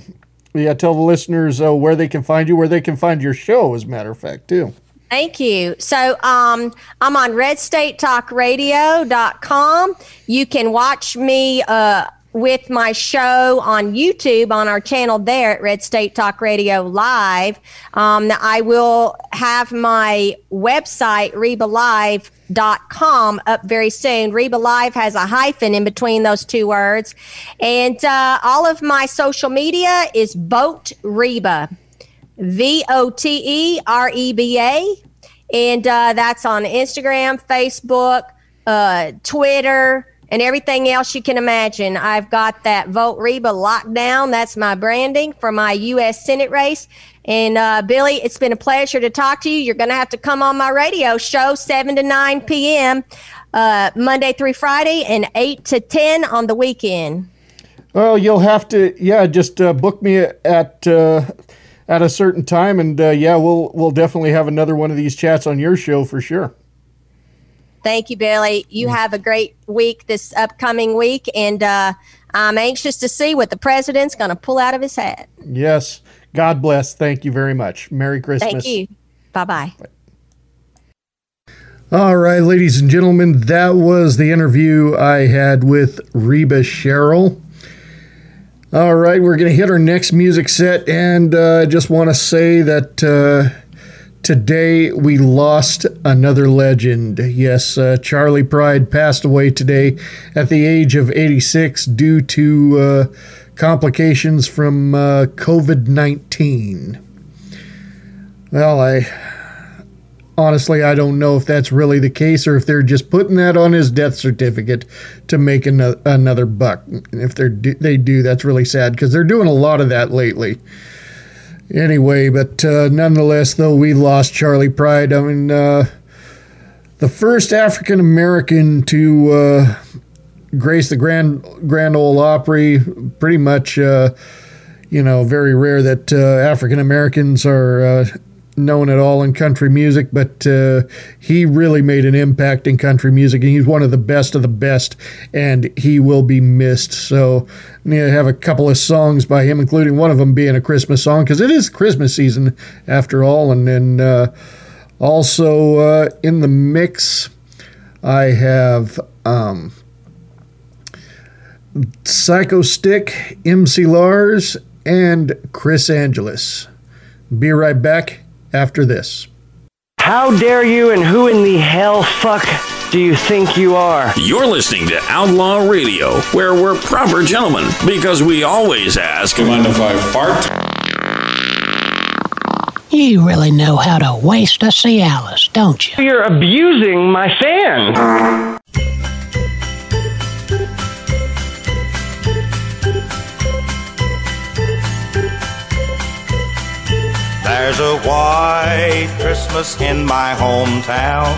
yeah, tell the listeners uh, where they can find you, where they can find your show, as a matter of fact, too. Thank you. So um, I'm on redstatetalkradio.com. You can watch me uh, with my show on YouTube on our channel there at Red State Talk Radio Live. Um, I will have my website, RebaLive.com, up very soon. Reba Live has a hyphen in between those two words. And uh, all of my social media is Vote Reba. V O T E R E B A. And uh, that's on Instagram, Facebook, uh, Twitter, and everything else you can imagine. I've got that Vote Reba locked down. That's my branding for my U.S. Senate race. And uh, Billy, it's been a pleasure to talk to you. You're going to have to come on my radio show, 7 to 9 p.m., uh, Monday through Friday, and 8 to 10 on the weekend. Well, you'll have to, yeah, just uh, book me at uh, at a certain time, and uh, yeah, we'll we'll definitely have another one of these chats on your show for sure. Thank you, Billy. You have a great week this upcoming week, and uh, I'm anxious to see what the president's going to pull out of his hat. Yes, God bless. Thank you very much. Merry Christmas. Thank you. Bye bye. All right, ladies and gentlemen, that was the interview I had with Reba Cheryl. All right, we're going to hit our next music set, and I uh, just want to say that uh, today we lost another legend. Yes, uh, Charley Pride passed away today at the age of 86 due to uh, complications from uh, COVID 19. Well, I honestly, I don't know if that's really the case or if they're just putting that on his death certificate to make another, another buck. If they do, they do, that's really sad because they're doing a lot of that lately. Anyway, but uh, nonetheless, though, we lost Charley Pride. I mean, uh, the first African American to uh, grace the Grand Grand Ole Opry. Pretty much, uh, you know, very rare that uh, African Americans are uh, known at all in country music, but uh, he really made an impact in country music, and he's one of the best of the best, and he will be missed. So, I have a couple of songs by him, including one of them being a Christmas song, because it is Christmas season after all, and then uh, also uh, in the mix, I have. Um, Psychostick, MC Lars, and Chris Angeles. Be right back after this. How dare you and who in the hell fuck do you think you are? You're listening to Outlaw Radio, where we're proper gentlemen because we always ask. Do you mind if I fart? You really know how to waste a Cialis, don't you? You're abusing my fan. There's a white Christmas in my hometown.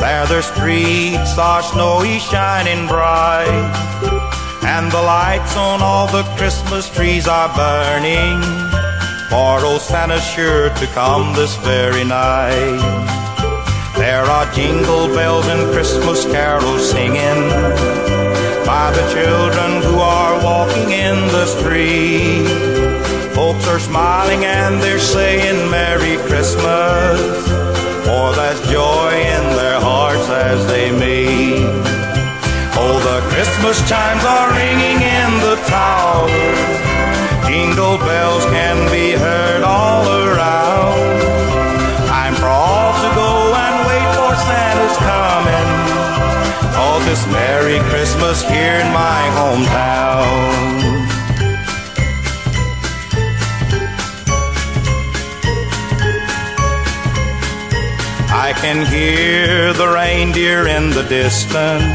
There the streets are snowy, shining bright. And the lights on all the Christmas trees are burning. For old Santa's sure to come this very night. There are jingle bells and Christmas carols singing by the children who are walking in the street. Folks are smiling and they're saying Merry Christmas. For there's joy in their hearts as they meet. Oh, the Christmas chimes are ringing in the tower. Jingle bells can be heard all around. I'm for all to go and wait for Santa's coming. All this Merry Christmas here in my hometown. Can hear the reindeer in the distance.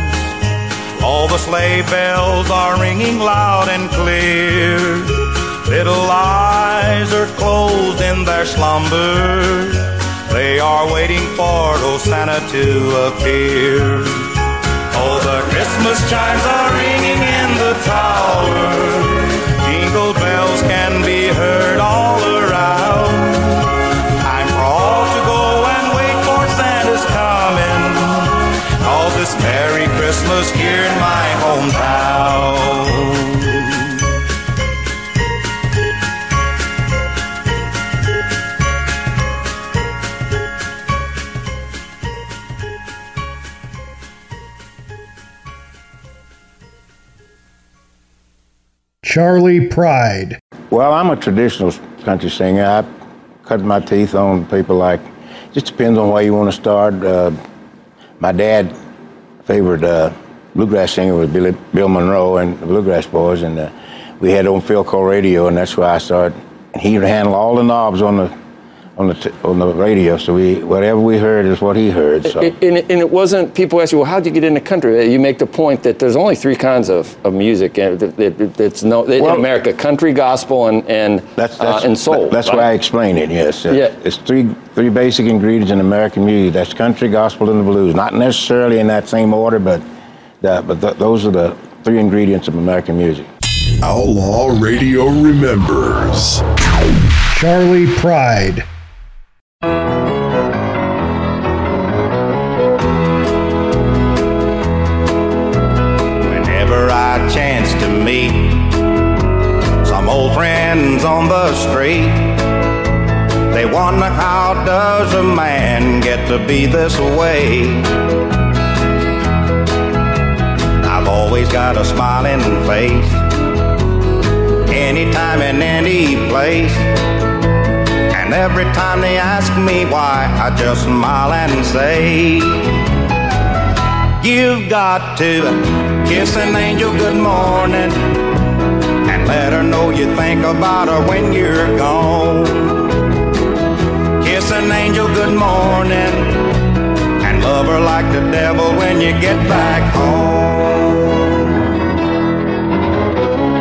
All the sleigh bells are ringing loud and clear. Little eyes are closed in their slumber. They are waiting for old Santa to appear. Oh, the Christmas chimes are ringing in the tower. Jingle bells can be heard all around. Christmas here in my hometown. Charley Pride. Well, I'm a traditional country singer. I cut my teeth on people like, just depends on where you want to start. Uh, my dad favorite uh, bluegrass singer was Billy, Bill Monroe and the Bluegrass Boys, and uh, we had on Philco radio, and that's where I started. He would handle all the knobs on the on the t- on the radio, so we whatever we heard is what he heard. So. And, and it wasn't, people ask you, well, how'd you get in the country? You make the point that there's only three kinds of, of music and that- that- that's no, in Well- America country, gospel, and, and, That's, uh, and soul. That's right? why I explain it. Yes. Uh, Yeah. It's three three basic ingredients in American music. That's country, gospel, and the blues. Not necessarily in that same order, but that, but th- those are the three ingredients of American music. Outlaw Radio remembers. Charley Pride. Whenever I chance to meet some old friends on the street, they wonder how does a man get to be this way? I've always got a smiling face, anytime and any place. And every time they ask me why, I just smile and say, You've got to kiss an angel good morning and let her know you think about her when you're gone. Kiss an angel good morning and love her like the devil when you get back home.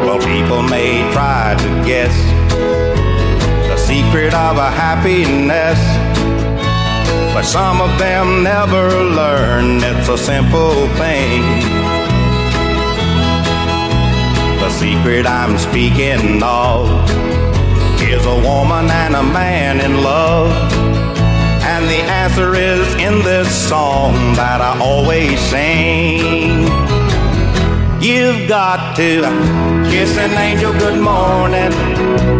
Well, people may try to guess secret of a happiness. But some of them never learn it's a simple thing. The secret I'm speaking of is a woman and a man in love. And the answer is in this song that I always sing. You've got to kiss an angel good morning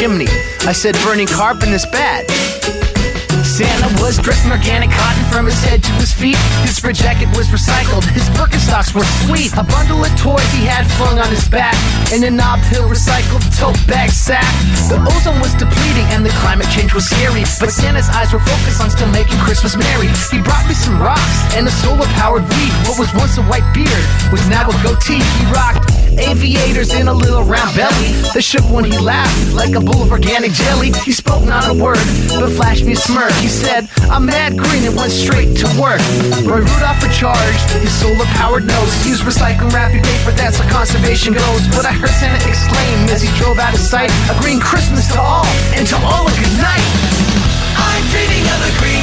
chimney. I said, burning carbon is bad. Santa was dressed in organic cotton from his head to his feet. His spread jacket was recycled. His Birkenstocks were sweet. A bundle of toys he had flung on his back. And a Knob Hill recycled tote bag sack. The ozone was depleting and the climate change was scary. But Santa's eyes were focused on still making Christmas merry. He brought me some rocks and a solar powered weed. What was once a white beard was now a goatee. He rocked aviators in a little round belly. The shook when he laughed like a bowl of organic jelly. He spoke not a word, but flashed me a smirk. He said, I'm mad green and went straight to work. Roy Rudolph in charge, his solar powered nose. Used recycling wrapping paper, that's how conservation goes. But I heard Santa exclaim as he drove out of sight, a green Christmas to all, and to all a good night. I'm dreaming of a green,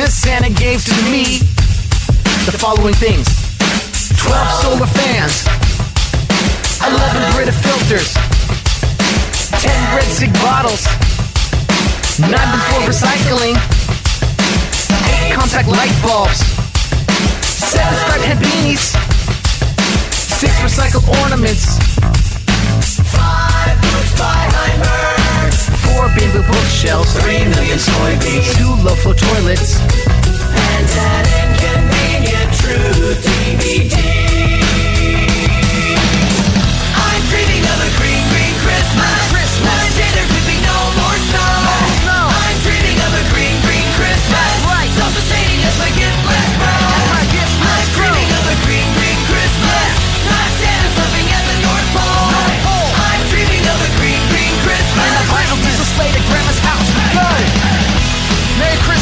Christmas, Santa gave to me the following things 12 solar fans, 11 Brita filters, 10 red SIGG bottles, 9 bins for recycling, 8 compact light bulbs, 7 striped head beanies, 6 recycled ornaments, Five books by Heinberg. 4 bamboo bookshelves, Three million soybeans. 2 low flow toilets, And an inconvenient true DVD.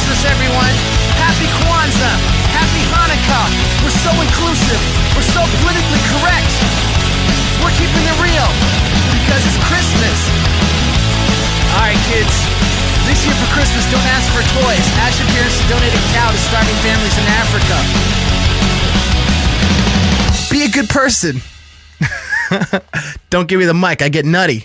Christmas, everyone. Happy Kwanzaa. Happy Hanukkah. We're so inclusive. We're so politically correct. We're keeping it real because it's Christmas. All right, kids. This year for Christmas, don't ask for toys. Ask your parents to donate a cow to starving families in Africa. Be a good person. don't give me the mic. I get nutty.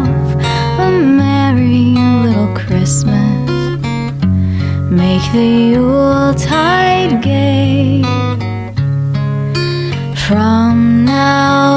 the Yuletide gay. From now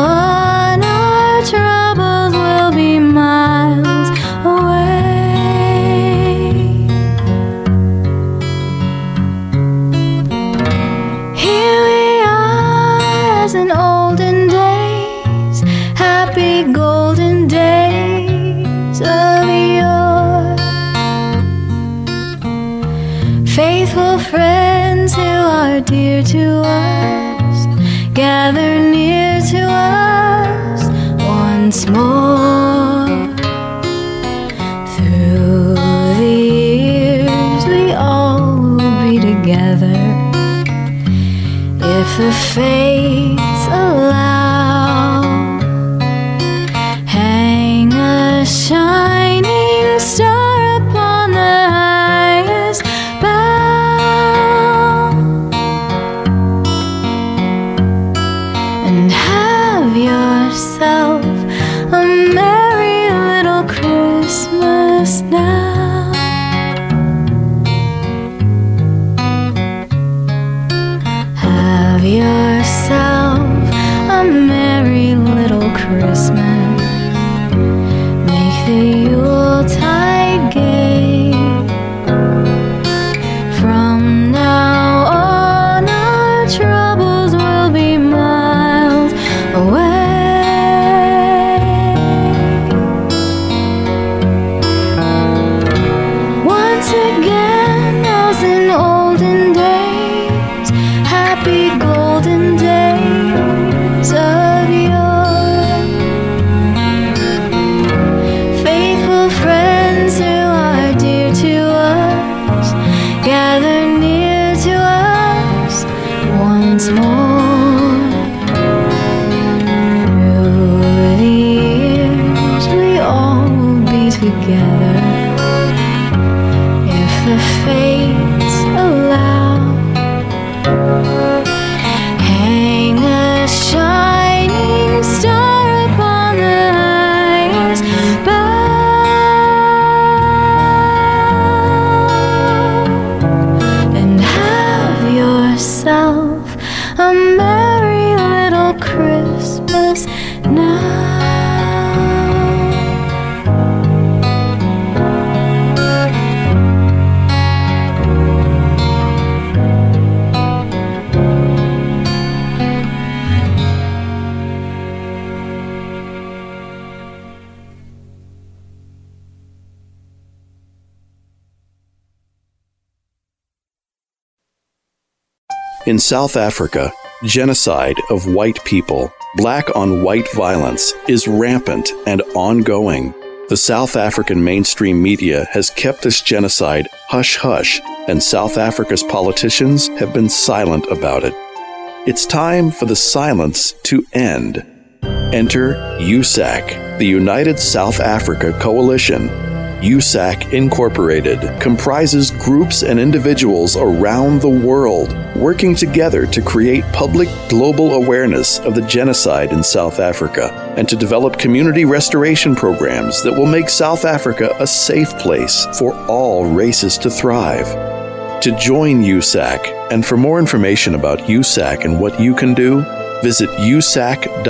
South Africa, genocide of white people, black on white violence, is rampant and ongoing. The South African mainstream media has kept this genocide hush hush, and South Africa's politicians have been silent about it. It's time for the silence to end. Enter USAC, the United South Africa Coalition. USAC Incorporated comprises groups and individuals around the world working together to create public global awareness of the genocide in South Africa and to develop community restoration programs that will make South Africa a safe place for all races to thrive. To join USAC and for more information about USAC and what you can do, visit usac.center.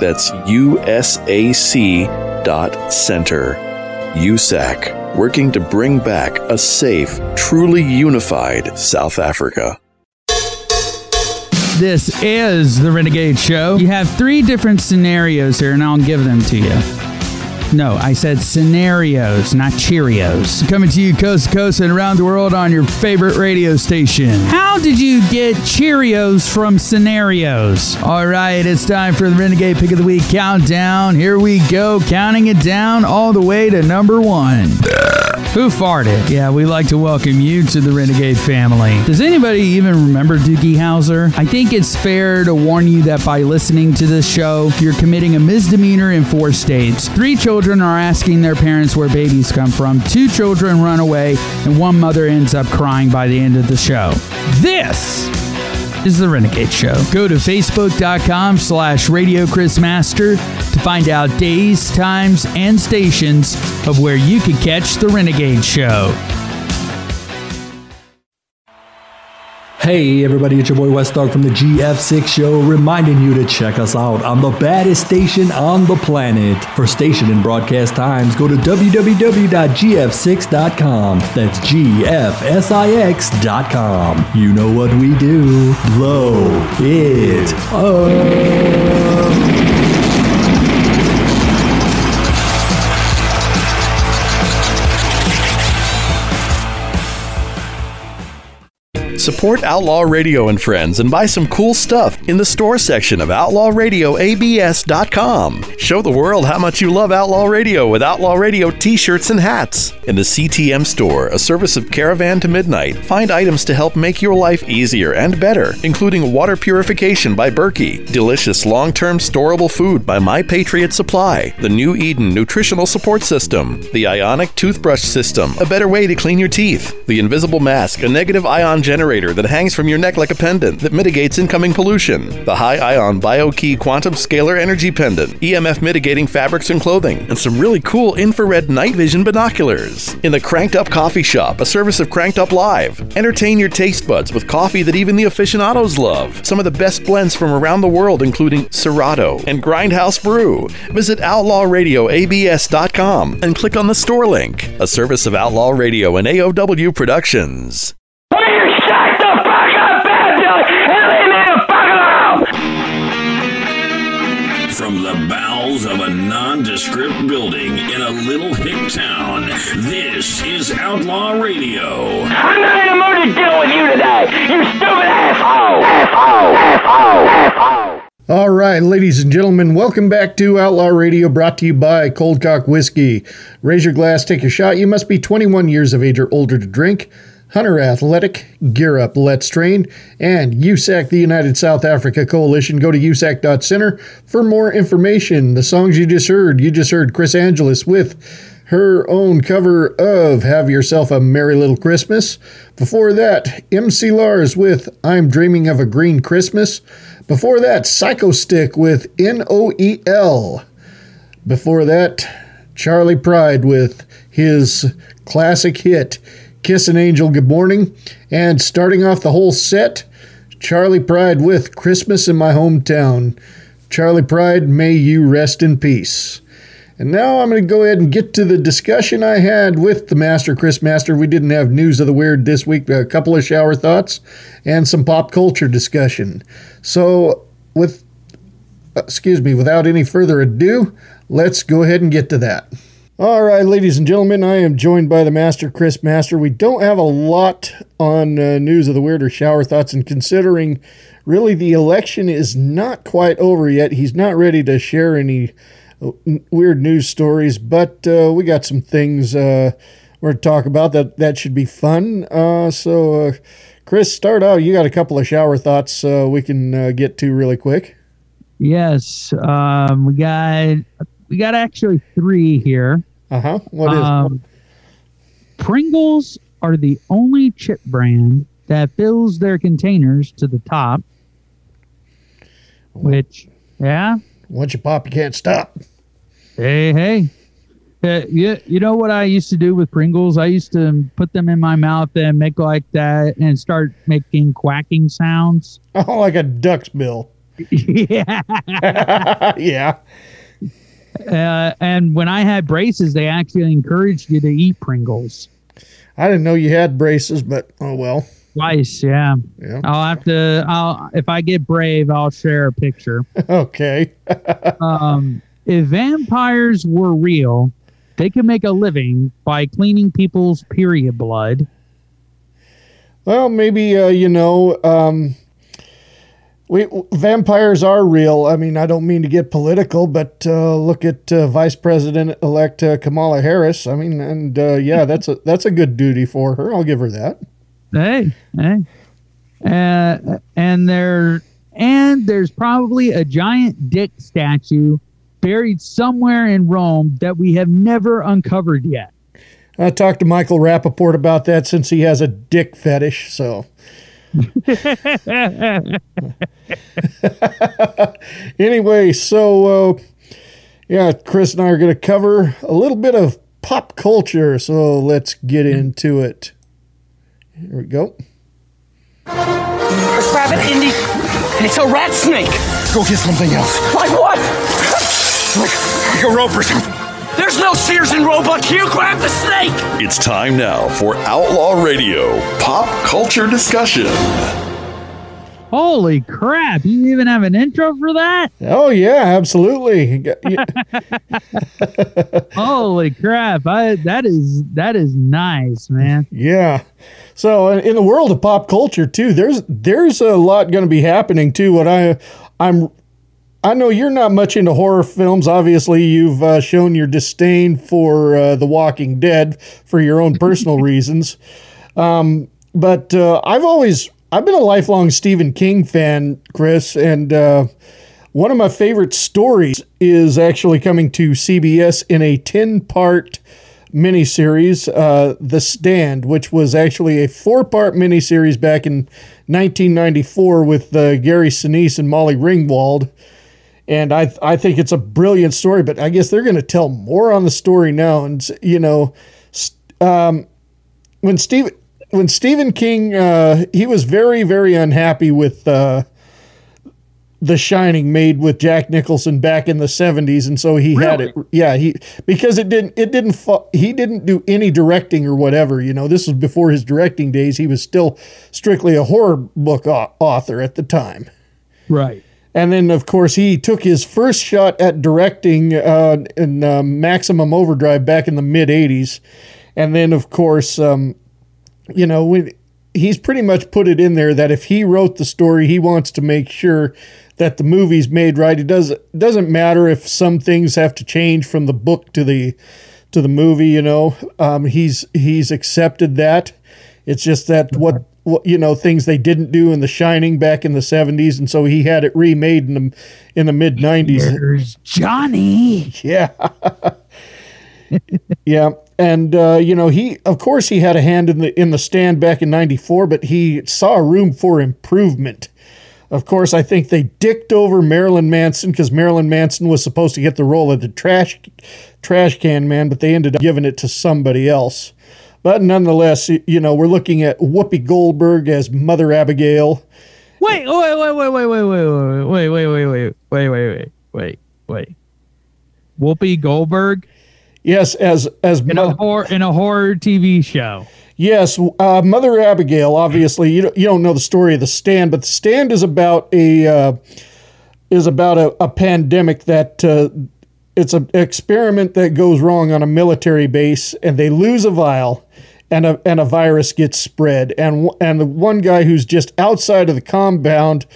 That's U-S-A-C dot center. USAC, working to bring back a safe, truly unified South Africa. This is the Renegade Show. You have three different scenarios here, and I'll give them to you. No, I said scenarios, not Cheerios. Coming to you coast to coast and around the world on your favorite radio station. How did you get Cheerios from scenarios? All right, it's time for the Renegade Pick of the Week countdown. Here we go, counting it down all the way to number one. Who farted? Yeah, we like to welcome you to the Renegade family. Does anybody even remember Doogie Howser? I think it's fair to warn you that by listening to this show, you're committing a misdemeanor in four states. Three children are asking their parents where babies come from, two children run away, and one mother ends up crying by the end of the show. This is the Renegade Show. Go to facebook.com slash Radio Chris Master to find out days, times, and stations of where you can catch the Renegade Show. Hey everybody, it's your boy West Dog from the GF6 Show, reminding you to check us out on the baddest station on the planet. For station and broadcast times, go to www.gf6.com. That's GFSIX.com. You know what we do. Blow it up. Support Outlaw Radio and Friends and buy some cool stuff in the store section of OutlawRadioABS.com. Show the world how much you love Outlaw Radio with Outlaw Radio t shirts and hats. In the CTM store, a service of Caravan to Midnight, find items to help make your life easier and better, including water purification by Berkey, delicious long term storable food by My Patriot Supply, the New Eden Nutritional Support System, the Ionic Toothbrush System, a better way to clean your teeth, the Invisible Mask, a negative ion generator that hangs from your neck like a pendant that mitigates incoming pollution, the High Ion BioKey Quantum Scalar Energy Pendant, EMF mitigating fabrics and clothing, and some really cool infrared night vision binoculars. In the Cranked Up Coffee Shop, a service of Cranked Up Live, entertain your taste buds with coffee that even the aficionados love. Some of the best blends from around the world, including Serato and Grindhouse Brew. Visit OutlawRadioABS.com and click on the store link, a service of Outlaw Radio and AOW Productions. Nondescript building in a little hick town, this is Outlaw Radio. I'm not in the mood to deal with you today, you stupid asshole! Asshole! Asshole! Asshole! All right, ladies and gentlemen, welcome back to Outlaw Radio, brought to you by Cold Cock Whiskey. Raise your glass, take your shot. You must be 21 years of age or older to drink. Hunter Athletic, Gear Up, Let's Train, and USAC, the United South Africa Coalition. Go to usac.center for more information. The songs you just heard, you just heard Chris Angelus with her own cover of Have Yourself a Merry Little Christmas. Before that, MC Lars with I'm Dreaming of a Green Christmas. Before that, Psychostick with N O E L. Before that, Charley Pride with his classic hit, Kiss an Angel Good Morning. And starting off the whole set, Charley Pride with Christmas in My Hometown. Charley Pride, may you rest in peace. And now I'm going to go ahead and get to the discussion I had with the Master, Chris Master. We didn't have news of the weird this week, a couple of shower thoughts and some pop culture discussion. So, with excuse me, without any further ado, let's go ahead and get to that. All right, ladies and gentlemen, I am joined by the Master, Chris Master. We don't have a lot on uh, news of the weirder shower thoughts, and considering really the election is not quite over yet, he's not ready to share any weird news stories, but uh, we got some things uh, we're to talk about that that should be fun. Uh, so, uh, Chris, start out. You got a couple of shower thoughts uh, we can uh, get to really quick. Yes, um, we got we got actually three here. Uh huh. What is? Um, Pringles are the only chip brand that fills their containers to the top. Which, yeah, once you pop, you can't stop. Hey, hey. Uh, you, you know what I used to do with Pringles? I used to put them in my mouth and make like that and start making quacking sounds. Oh, like a duck's bill. yeah. yeah. Uh, and when I had braces, they actually encouraged you to eat Pringles. I didn't know you had braces, but oh well. Twice, yeah. Yeah. I'll have to. I'll if I get brave, I'll share a picture. okay. um, if vampires were real, they could make a living by cleaning people's period blood. Well, maybe uh, you know, um, we vampires are real. I mean, I don't mean to get political, but uh, look at uh, Vice President elect uh, Kamala Harris. I mean, and uh, yeah, that's a that's a good duty for her. I'll give her that. Hey, hey, uh, and there and there's probably a giant dick statue buried somewhere in Rome that we have never uncovered yet. I talked to Michael Rappaport about that since he has a dick fetish. So. anyway, so uh, yeah, Chris and I are going to cover a little bit of pop culture. So let's get into it. Here we go. There's rabbit in the. And it's a rat snake. Go get something else. Like what? Like, like a rope or something. There's no Sears and Roebuck here. Grab the snake. It's time now for Outlaw Radio Pop Culture Discussion. Holy crap! You even have an intro for that? Oh yeah, absolutely. Holy crap! I, that is that is nice, man. Yeah. So in the world of pop culture too, there's there's a lot going to be happening too. What I I'm I know you're not much into horror films. Obviously, you've uh, shown your disdain for uh, The Walking Dead for your own personal reasons. Um, but uh, I've always I've been a lifelong Stephen King fan, Chris, and uh, one of my favorite stories is actually coming to CBS in a ten part miniseries, uh, The Stand, which was actually a four part miniseries back in 1994 with uh, Gary Sinise and Molly Ringwald. And I, I think it's a brilliant story, but I guess they're going to tell more on the story now. And, you know, um, when Steve, when Stephen King, uh, he was very, very unhappy with uh, The Shining, made with Jack Nicholson back in the seventies, and so he had it. Yeah, he because it didn't, it didn't, he didn't do any directing or whatever. You know, this was before his directing days. He was still strictly a horror book author at the time. Right. And then, of course, he took his first shot at directing uh, in uh, Maximum Overdrive back in the mid '80s, and then, of course, um, you know, when he's pretty much put it in there that if he wrote the story, he wants to make sure that the movie's made right. It does doesn't matter if some things have to change from the book to the to the movie. You know, um, he's he's accepted that, It's just that what, what you know things they didn't do in The Shining back in the '70s, and so he had it remade in the in the mid '90s. Johnny. Yeah. yeah, and uh, you know he, of course, he had a hand in the in the stand back in '94, but he saw room for improvement. Of course, I think they dicked over Marilyn Manson because Marilyn Manson was supposed to get the role of the trash trash can man, but they ended up giving it to somebody else. But nonetheless, you know, we're looking at Whoopi Goldberg as Mother Abigail. Wait, wait, wait, wait, wait, wait, wait, wait, wait, wait, wait, wait, wait, wait, wait, wait. Whoopi Goldberg. Yes, as as in a horror in a horror TV show. Yes, uh, Mother Abigail. Obviously, you don't, you don't know the story of the Stand, but the Stand is about a uh, is about a, a pandemic that uh, it's an experiment that goes wrong on a military base, and they lose a vial, and a and a virus gets spread, and and the one guy who's just outside of the compound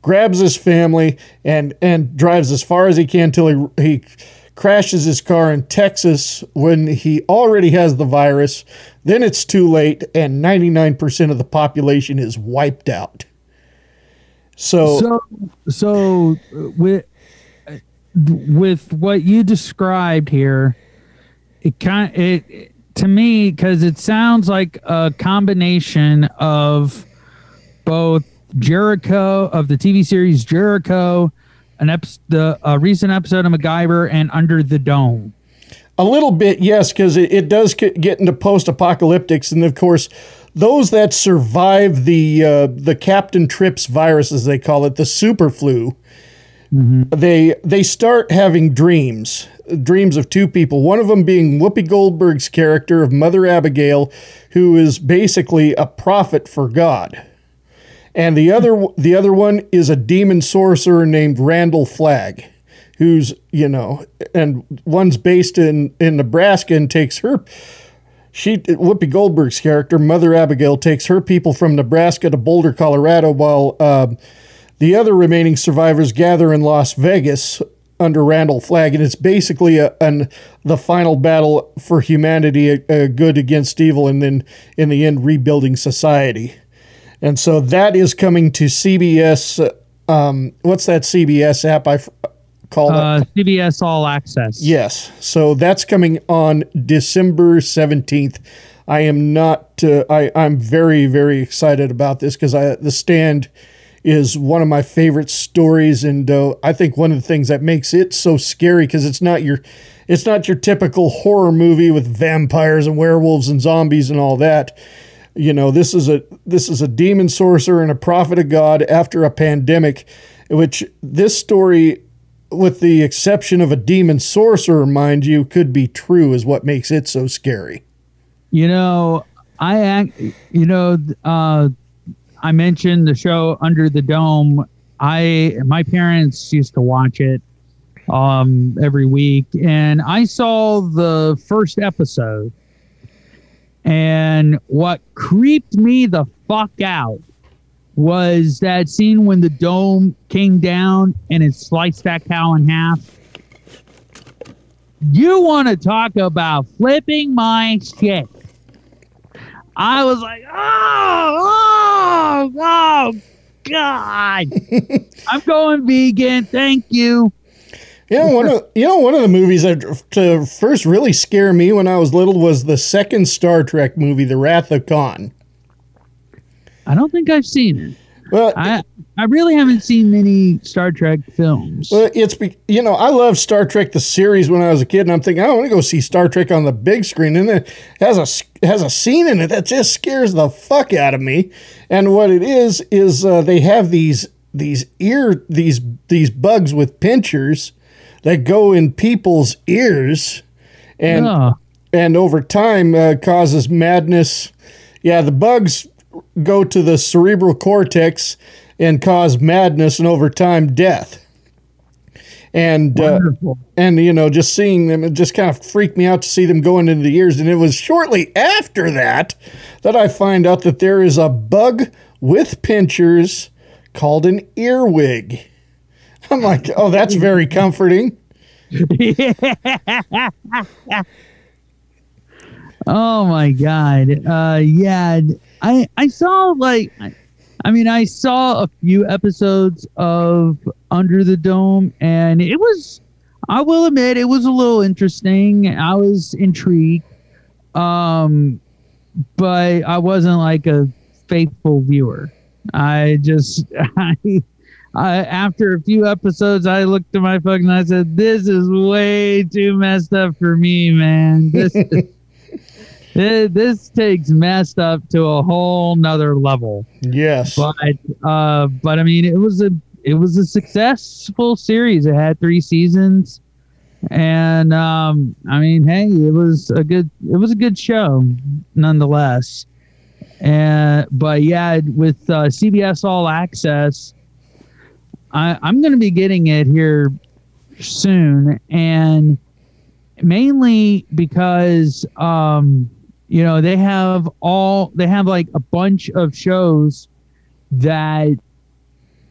grabs his family and and drives as far as he can till he he crashes his car in Texas when he already has the virus. Then it's too late, and 99% of the population is wiped out. So, so, so uh, with uh, with what you described here, it kind it to me because it sounds like a combination of both Jericho of the TV series Jericho an ep- the a recent episode of MacGyver and Under the Dome. A little bit, yes, because it, it does get into post-apocalyptics, and of course, those that survive the uh, the Captain Trips virus, as they call it, the super flu, mm-hmm. they they start having dreams, dreams of two people. One of them being Whoopi Goldberg's character of Mother Abigail, who is basically a prophet for God and the other the other one is a demon sorcerer named Randall Flagg, who's you know, and one's based in in Nebraska and takes her. She Whoopi Goldberg's character, Mother Abigail, takes her people from Nebraska to Boulder, Colorado, while uh, the other remaining survivors gather in Las Vegas under Randall Flagg, and it's basically a, an the final battle for humanity, a, a good against evil, and then in the end rebuilding society. And so that is coming to CBS. Um, what's that CBS app I f- call uh, it? CBS All Access. Yes. So that's coming on December 17th. I am not, uh, I, I'm very, very excited about this because I The Stand is one of my favorite stories. And uh, I think one of the things that makes it so scary because it's not your, it's not your typical horror movie with vampires and werewolves and zombies and all that you know this is a this is a demon sorcerer and a prophet of god after a pandemic which this story with the exception of a demon sorcerer mind you could be true is what makes it so scary you know i act you know uh i mentioned the show under the dome i my parents used to watch it um every week and i saw the first episode and what creeped me the fuck out was that scene when the dome came down and it sliced that cow in half. You want to talk about flipping my shit? I was like, oh, oh, oh, God. I'm going vegan. Thank you. You know, one of you know one of the movies that to first really scare me when I was little was the second Star Trek movie, The Wrath of Khan. I don't think I've seen it. Well, I I really haven't seen many Star Trek films. Well, it's you know I love Star Trek the series when I was a kid, and I'm thinking I want to go see Star Trek on the big screen, and it has a has a scene in it that just scares the fuck out of me. And what it is is uh, they have these these ear these these bugs with pinchers that go in people's ears and yeah. and over time uh, causes madness. Yeah, the bugs go to the cerebral cortex and cause madness and over time death. And uh, and you know, just seeing them, it just kind of freaked me out to see them going into the ears. And it was shortly after that that I find out that there is a bug with pinchers called an earwig. I'm like, oh, that's very comforting. oh my god. Uh, yeah. I I saw like I, I mean I saw a few episodes of Under the Dome and it was I will admit it was a little interesting. I was intrigued. Um but I wasn't like a faithful viewer. I just I, I after a few episodes I looked at my phone and I said this is way too messed up for me, man. This this, this takes messed up to a whole nother level. Yes. But uh but I mean it was a it was a successful series. It had three seasons. And um I mean, hey, it was a good it was a good show nonetheless. And but yeah, with uh, CBS All Access, I, I'm going to be getting it here soon, and mainly because um, you know they have all they have like a bunch of shows that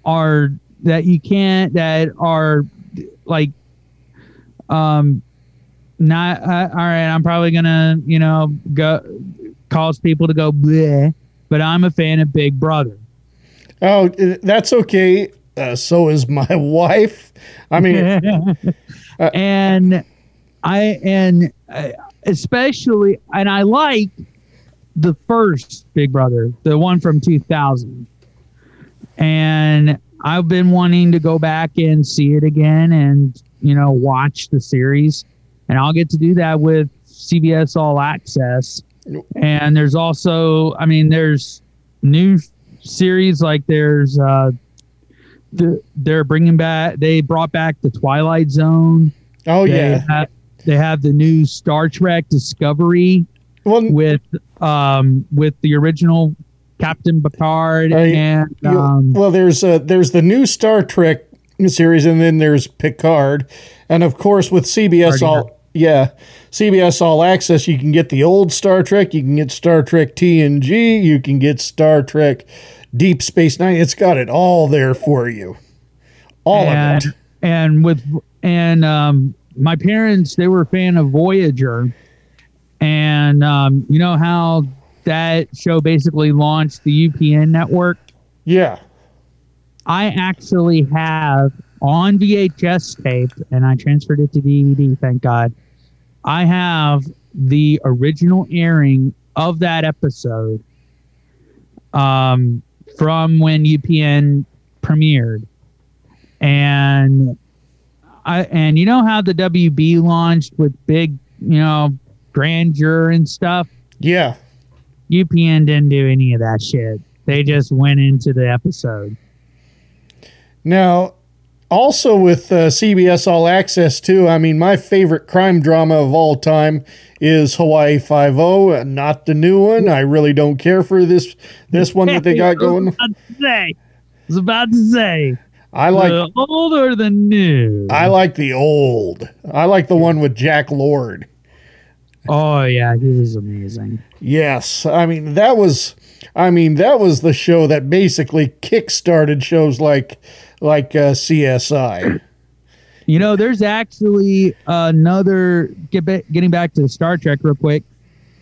are that you can't that are like um not uh, all right i'm probably gonna you know go cause people to go bleh, but i'm a fan of big brother Oh, uh, that's okay. Uh, so is my wife. I mean, and I and uh, especially and I like the first Big Brother, the one from 2000. And I've been wanting to go back and see it again and you know watch the series and I'll get to do that with CBS All Access. And there's also I mean there's new series like there's uh the, they're bringing back they brought back the twilight zone Oh, They yeah. have- they have the new star trek discovery with um with the original captain picard Uh, and you- um well, there's uh, there's the new Star Trek series, and then there's Picard, and of course with CBS All yeah CBS All Access, you can get the old Star Trek, you can get Star Trek TNG, you can get Star Trek Deep Space Nine. It's got it all there for you, all and, of it. and with and um my parents they were a fan of voyager and um you know how that show basically launched the upn network Yeah. I actually have on VHS tape, and I transferred it to DVD. Thank God. I have the original airing of that episode um, from when UPN premiered, and I and you know how the WB launched with big, you know, grandeur and stuff. Yeah. UPN didn't do any of that shit. They just went into the episode. Now, also with uh, CBS All Access too. I mean, my favorite crime drama of all time is Hawaii Five O. Not the new one. I really don't care for this this one that they got going. I was about to say. I was about to say. I like the old or the new. I like the old. I like the one with Jack Lord. Oh yeah, he was amazing. Yes, I mean that was. I mean that was the show that basically kick-started shows like like uh, CSI. You know, there's actually another get ba- getting back to Star Trek real quick.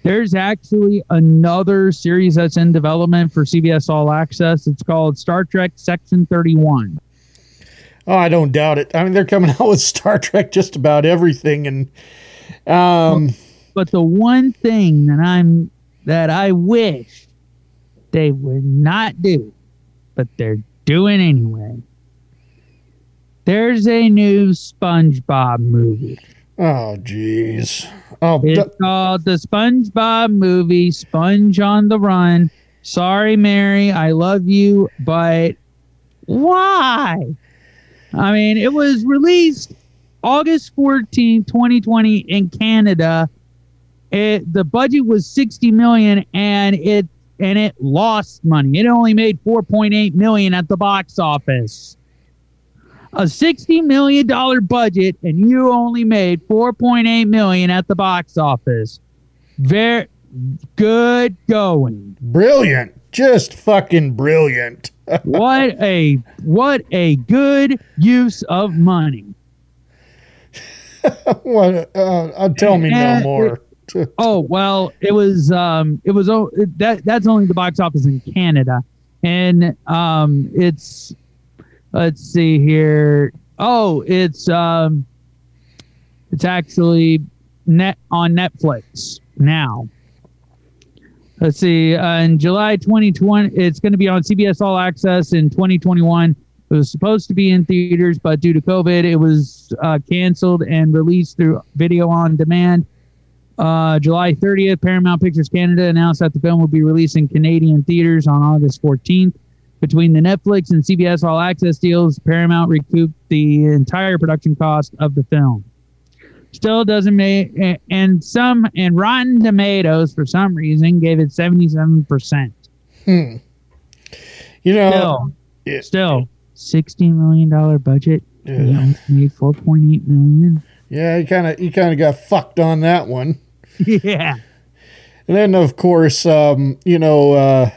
There's actually another series that's in development for CBS All Access. It's called Star Trek Section 31. Oh, I don't doubt it. I mean, they're coming out with Star Trek just about everything, and um, But the one thing that I'm that I wish they would not do, but they're doing anyway. There's a new SpongeBob movie. oh, jeez. Oh, It's called the SpongeBob movie, Sponge on the Run. Sorry, Mary, I love you, but why? I mean, it was released August 14, 2020 in Canada. It the budget was 60 million and it and it lost money. It only made 4.8 million at the box office. A 60 million dollar budget and you only made 4.8 million at the box office. Very good going. brilliant, just fucking brilliant. what a what a good use of money. what? Uh, uh, tell me no more. oh well, it was um, it was oh that that's only the box office in Canada, and um, it's let's see here. Oh, it's um, it's actually net on Netflix now. Let's see. Uh, in July 2020, it's going to be on CBS All Access in 2021. It was supposed to be in theaters, but due to COVID, it was uh, canceled and released through video on demand. Uh, July 30th, Paramount Pictures Canada announced that the film will be released in Canadian theaters on August 14th. Between the Netflix and CBS All Access deals, Paramount recouped the entire production cost of the film. Still doesn't make, and some, and Rotten Tomatoes for some reason gave it 77%. Hmm. You know, Still, still, $60 million budget. Yeah. Made 4.8 million. Yeah, you kind of you kind of got fucked on that one. Yeah. And then, of course, um, you know, uh,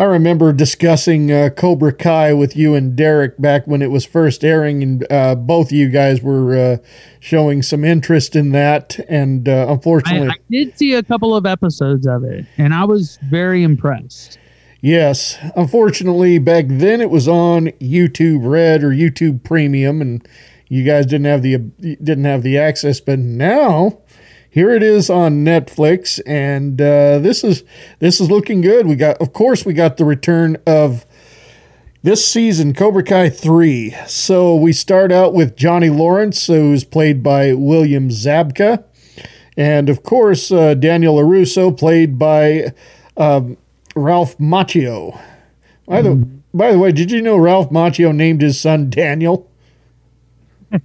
I remember discussing uh, Cobra Kai with you and Derek back when it was first airing, and uh, both of you guys were uh, showing some interest in that. And uh, I, unfortunately, I did see a couple of episodes of it, and I was very impressed. Yes, unfortunately, back then it was on YouTube Red or YouTube Premium, and you guys didn't have the didn't have the access. But now, here it is on Netflix, and uh, this is this is looking good. We got, of course, we got the return of this season, Cobra Kai three. So we start out with Johnny Lawrence, who's played by William Zabka, and of course uh, Daniel Larusso, played by. Um, Ralph Macchio. By the by the way, did you know Ralph Macchio named his son Daniel?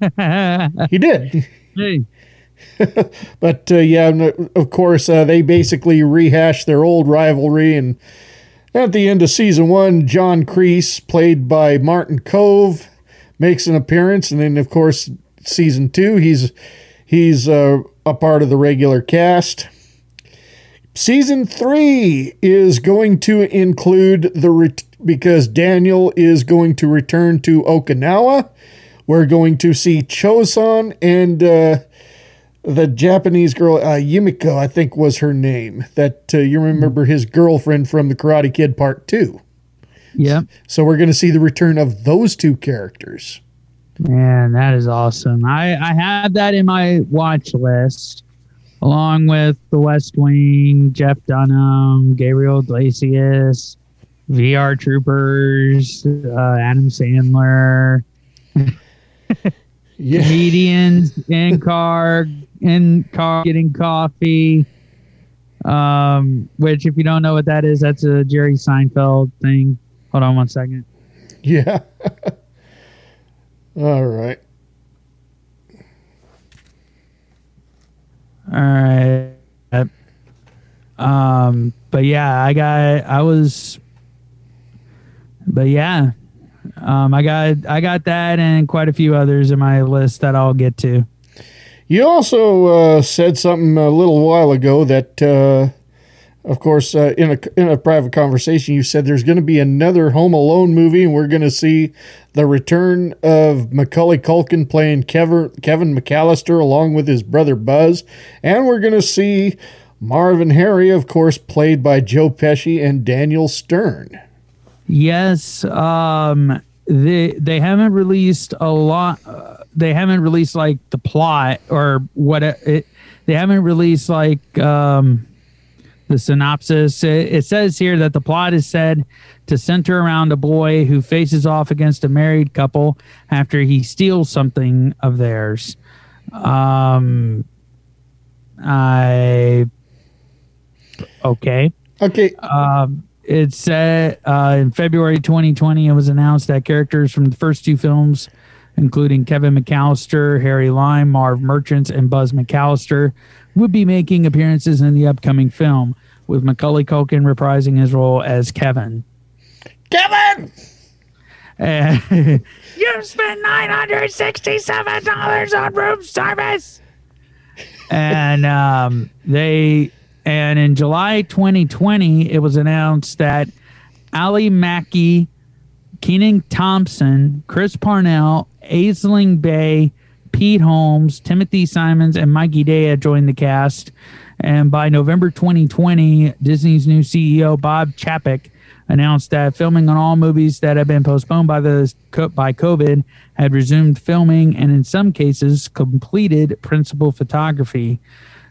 he did. Hey. but uh, yeah, of course, uh, they basically rehashed their old rivalry. And at the end of season one, John Kreese, played by Martin Kove, makes an appearance. And then, of course, season two, he's he's uh, a part of the regular cast. Season three is going to include the because Daniel is going to return to Okinawa. We're going to see Chozen and uh, the Japanese girl uh, Yumiko, I think was her name. That uh, you remember his girlfriend from the Karate Kid Part Two. Yeah. So we're going to see the return of those two characters. Man, that is awesome. I, I have that in my watch list, along with The West Wing, Jeff Dunham, Gabriel Iglesias, VR Troopers, uh, Adam Sandler, comedians in car, in car getting coffee. Um, which, if you don't know what that is, that's a Jerry Seinfeld thing. Hold on one second. Yeah. All right. All right. Um, but yeah, I got I was but yeah. Um I got I got that and quite a few others in my list that I'll get to. You also uh, said something a little while ago that, uh, of course, uh, in a in a private conversation, you said there's going to be another Home Alone movie, and we're going to see the return of Macaulay Culkin playing Kevin Kevin McAllister along with his brother Buzz, and we're going to see Marvin Harry, of course, played by Joe Pesci and Daniel Stern. Yes, um they they haven't released a lot uh, they haven't released like the plot or what it, it they haven't released like um the synopsis. It, it says here that the plot is said to center around a boy who faces off against a married couple after he steals something of theirs. Um i okay. Okay. um, it said uh, in February 2020, it was announced that characters from the first two films, including Kevin McAllister, Harry Lyme, Marv Murchins, and Buzz McAllister, would be making appearances in the upcoming film, with Macaulay Culkin reprising his role as Kevin. Kevin! Uh, you spent $967 on room service. and um, they and in July 2020, it was announced that Ally Maki, Kenan Thompson, Chris Parnell, Aisling Bea, Pete Holmes, Timothy Simons, and Mikey Day joined the cast And by November 2020, Disney's new CEO Bob Chapek announced that filming on all movies that had been postponed by the by COVID had resumed filming, and in some cases, completed principal photography.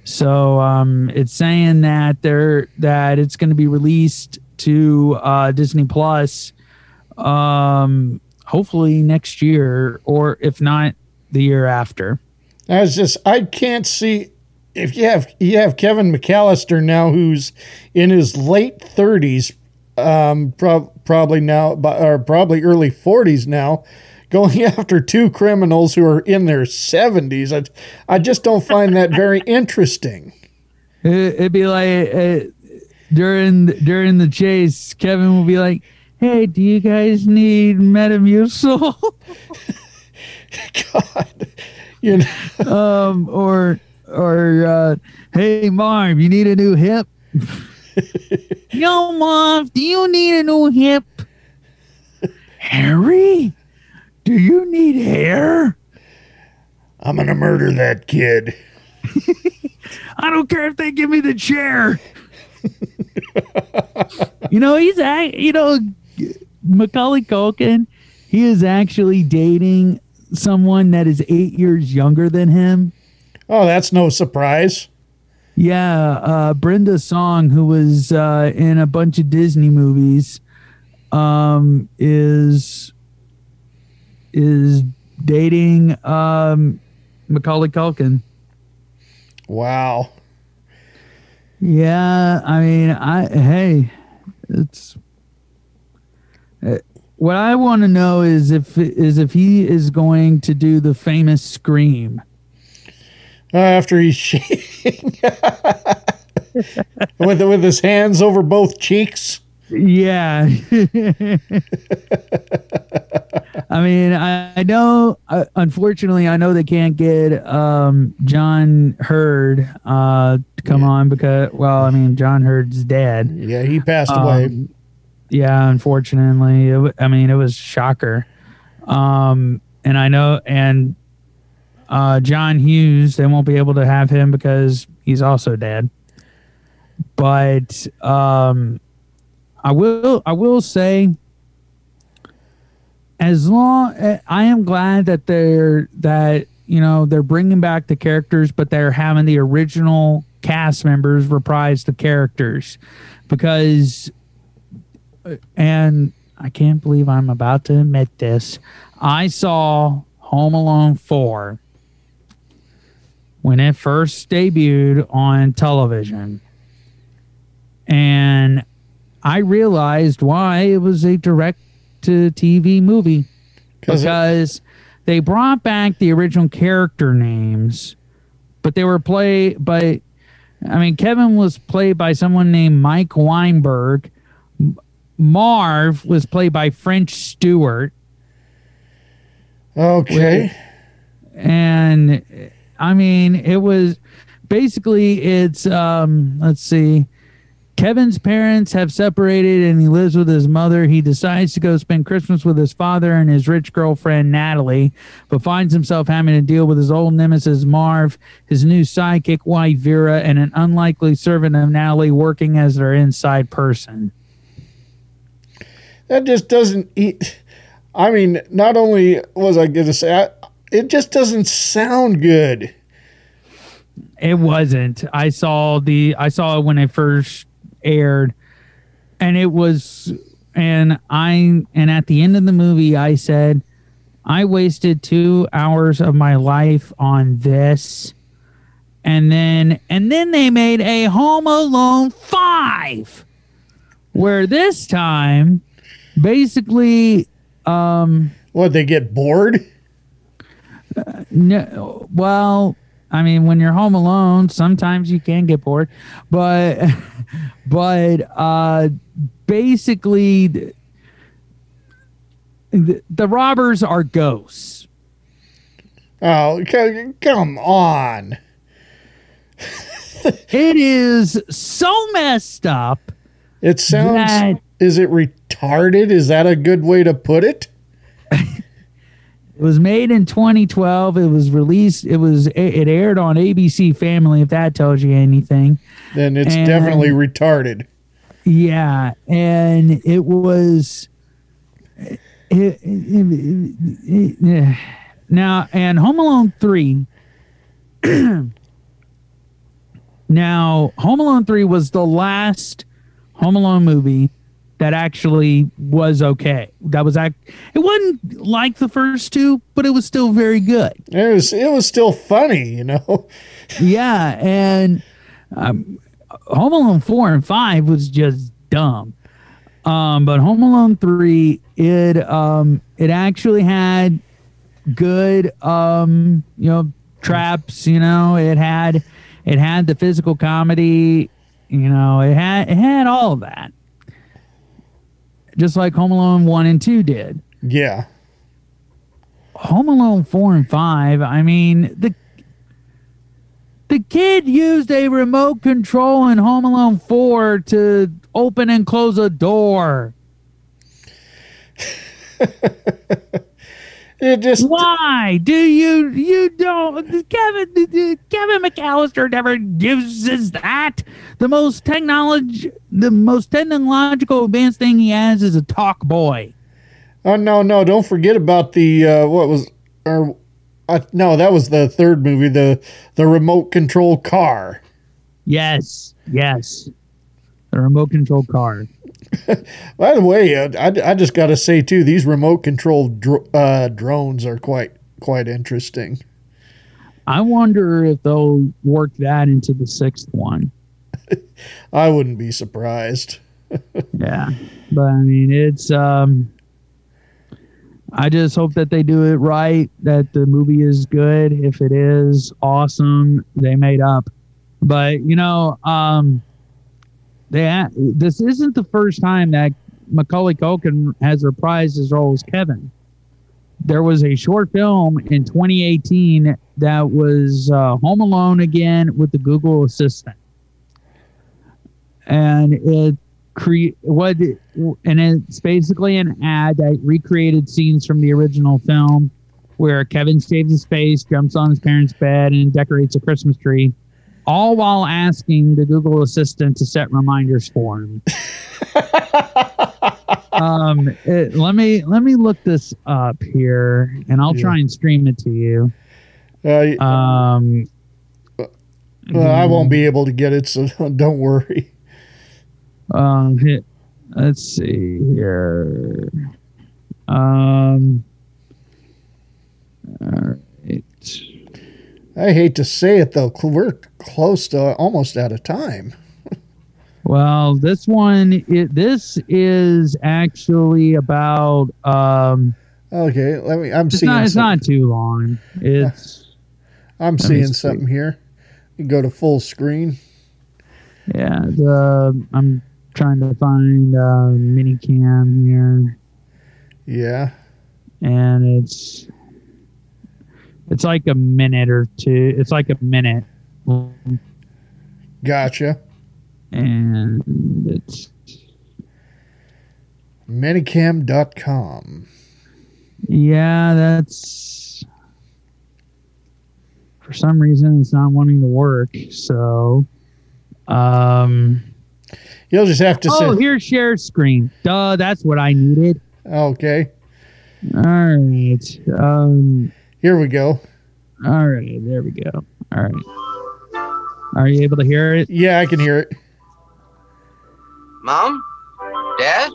So um, it's saying that they're that it's going to be released to uh, Disney Plus, um, hopefully next year, or if not, the year after. I was just I can't see if you have you have Kevin McAllister now who's in his late thirties, um, pro- probably now or probably early forties now, going after two criminals who are in their seventies. I I just don't find that very interesting. It, would be like uh, during during the chase, Kevin will be like, "Hey, do you guys need Metamucil?" God, you know, um, or or uh, hey, Marv, you need a new hip? Yo, Marv, do you need a new hip? Harry, do you need hair? I'm gonna murder that kid. I don't care if they give me the chair. you know, he's you know Macaulay Culkin. He is actually dating someone that is eight years younger than him. Oh, that's no surprise. Yeah, uh, Brenda Song, who was uh, in a bunch of Disney movies, um, is is dating um, Macaulay Culkin. Wow. Yeah, I mean, I hey, it's what I want to know is if is if he is going to do the famous scream after he's shaking with with his hands over both cheeks. Yeah. I mean, I, I know. Uh, unfortunately, I know they can't get um, John Heard uh, to come yeah. on because, well, I mean, John Heard's dead. Yeah, he passed um, away. Yeah, unfortunately, I mean, it was shocker. Um, and I know, and uh, John Hughes, they won't be able to have him because he's also dead. But um, I will, I will say, as long I am glad that they're that you know they're bringing back the characters, but they're having the original cast members reprise the characters because, and I can't believe I'm about to admit this. I saw Home Alone 4 when it first debuted on television. And I realized why it was a direct to TV movie because they brought back the original character names, but they were played by, I mean, Kevin was played by someone named Mike Weinberg. Marv was played by French Stewart. Okay. And I mean, it was basically it's um let's see. Kevin's parents have separated and he lives with his mother. He decides to go spend Christmas with his father and his rich girlfriend, Natalie, but finds himself having to deal with his old nemesis, Marv, his new sidekick, wife, Vera, and an unlikely servant of Natalie working as their inside person. That just doesn't eat. I mean, not only was I going to say, it just doesn't sound good. It wasn't. I saw the I saw it when it first aired and it was and I and at the end of the movie I said I wasted 2 hours of my life on this and then and then they made a Home Alone 5 where this time basically um what they get bored no, well, I mean, when you're home alone, sometimes you can get bored, but but uh, basically, the, the robbers are ghosts. Oh, come on! it is so messed up. It sounds. That, is it Is that a good way to put it? It was made in 2012. It was released. It was it aired on ABC Family. If that tells you anything, Then it's And- definitely retarded. Yeah, and it was. It, it- it- now and Home Alone three. now Home Alone three was the last Home Alone movie that actually was okay. That was act. It wasn't like the first two, but it was still very good. It was it was still funny, you know. Yeah, and um, Home Alone four and five was just dumb. Um, but Home Alone three, it um, it actually had good um, you know traps. You know, it had it had the physical comedy. You know, it had it had all of that, just like Home Alone one and two did. Yeah. Home Alone four and five. I mean the the kid used a remote control in Home Alone four to open and close a door. It just why do you you don't Kevin Kevin McAllister never uses that the most technology the most technological advanced thing he has is a talk boy. Oh no, no! Don't forget about the uh, what was or uh, no, that was the third movie the the remote control car. Yes, yes, the remote control car. By the way, uh, I, I just got to say too, these remote controlled dr- uh, drones are quite quite interesting. I wonder if they'll work that into the sixth one. I wouldn't be surprised. yeah, but I mean, it's um. I just hope that they do it right. That the movie is good. If it is awesome, they made up. But you know, um, they this isn't the first time that Macaulay Culkin has reprised his role as Kevin. There was a short film in 2018 that was uh, Home Alone again with the Google Assistant, and it cre- what and it's basically an ad that recreated scenes from the original film where Kevin shaves his face, jumps on his parents' bed, and decorates a Christmas tree, all while asking the Google Assistant to set reminders for him. um, it- let me let me look this up here, and I'll try and stream it to you. Uh, Um, well, I won't be able to get it, so don't worry. Um, hit, let's see here. Um, all right. I hate to say it though, we're close to almost out of time. Well, this one, it, this is actually about. Um, Okay, let me. I'm it's seeing. not. It's something. not too long. It's. I'm seeing see. something here. You go to full screen. Yeah, the I'm trying to find uh, mini cam here, Yeah. and it's it's like a minute or two. It's like a minute, Gotcha. and it's Minicam.com. yeah, that's for some reason it's not wanting to work. So, um, You'll just have to oh, say. here's share screen. Duh, that's what I needed. Okay. All right. Um, Here we go. all right, there we go. All right. Are you able to hear it? Yeah, I can hear it. Mom? Dad?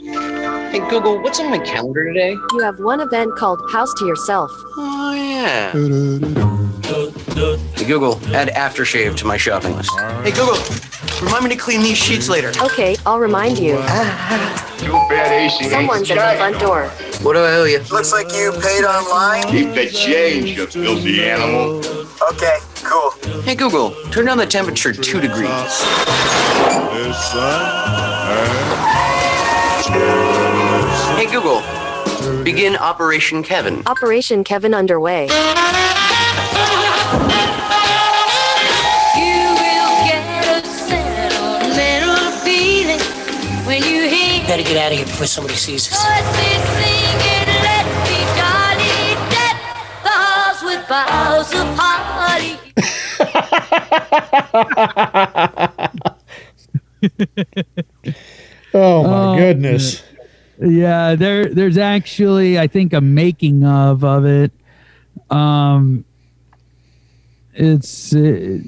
Hey, Google, what's on my calendar today? You have one event called House to Yourself. Oh, yeah. Hey, Google, add aftershave to my shopping list. Hey, Google, remind me to clean these sheets later. Okay, I'll remind you. Too bad AC Someone's at the front door. What do I owe you? Looks like you paid online. Keep the change, you filthy animal. Okay, cool. Hey, Google, turn down the temperature two degrees. Uh, uh, hey, Google, begin Operation Kevin. Operation Kevin underway. Better get out of here before somebody sees us. Oh my Oh, goodness. Yeah, there there's actually I think a making of of it. Um it's uh,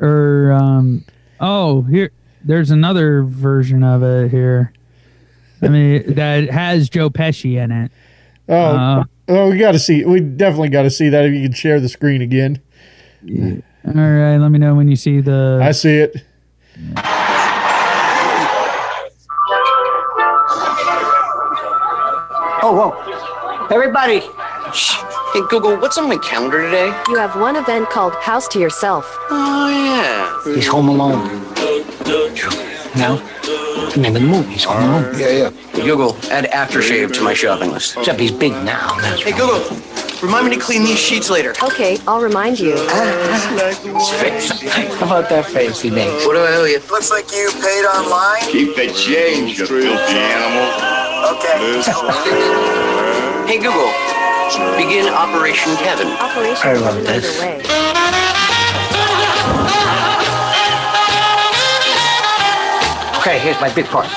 or um oh, here there's another version of it here. I mean that has Joe Pesci in it. Oh, Uh, oh, we got to see. We definitely got to see that. If you can share the screen again, All right, let me know when you see the I see it. Oh, whoa. Everybody. Shh. Hey, Google, what's on my calendar today? You have one event called House to Yourself. Oh, yeah. He's home alone. No? The name of the movie, he's home uh, alone. Yeah, yeah. Google, add aftershave to my shopping list. Except he's big now. That's Hey, Google, remind me to clean these sheets later. Okay, I'll remind you. Ah, ah. his face. How about that face he makes? What do I owe you? Looks like you paid online. Keep the change, you filthy animal. Okay. Hey, Google, begin Operation Kevin. Operation I love Kevin this. Okay, here's my big part.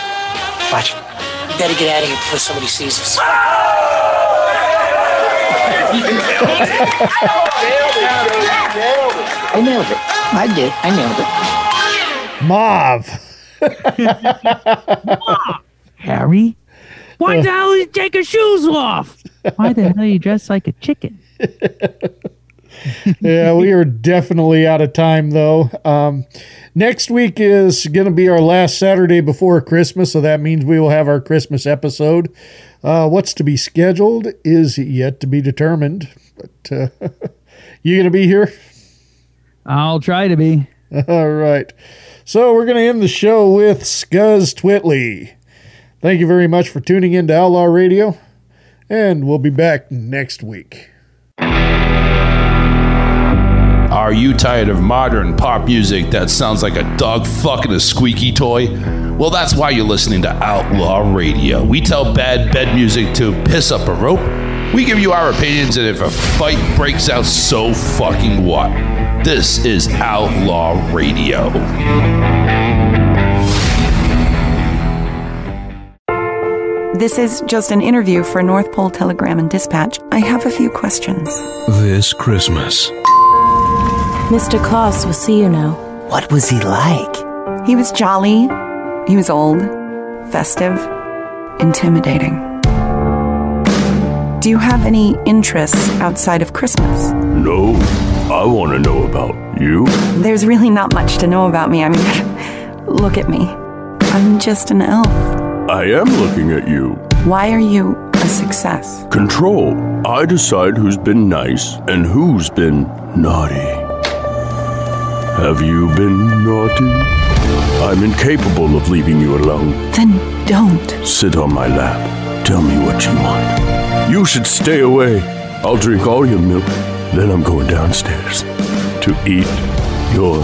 Watch. We better get out of here before somebody sees us. I nailed it. I did. I nailed it. Marv. Harry? Why the hell did you take his shoes off? Why the hell are you dressed like a chicken? yeah, we are definitely out of time though. Um, next week is going to be our last Saturday before Christmas, so that means we will have our Christmas episode. Uh, what's to be scheduled is yet to be determined. But uh, you going to be here? I'll try to be. All right. So we're going to end the show with Scuzz Twitty. Thank you very much for tuning in to Outlaw Radio, and we'll be back next week. Are you tired of modern pop music that sounds like a dog fucking a squeaky toy? Well, that's why you're listening to Outlaw Radio. We tell bad bed music to piss up a rope. We give you our opinions, and if a fight breaks out, so fucking what? This is Outlaw Radio. This is just an interview for North Pole Telegram and Dispatch. I have a few questions. This Christmas. Mr. Claus will see you now. What was he like? He was jolly. He was old, festive, intimidating. Do you have any interests outside of Christmas? No, I want to know about you. There's really not much to know about me. I mean, look at me. I'm just an elf. I am looking at you. Why are you a success? Control. I decide who's been nice and who's been naughty. Have you been naughty? I'm incapable of leaving you alone. Then don't. Sit on my lap. Tell me what you want. You should stay away. I'll drink all your milk. Then I'm going downstairs to eat your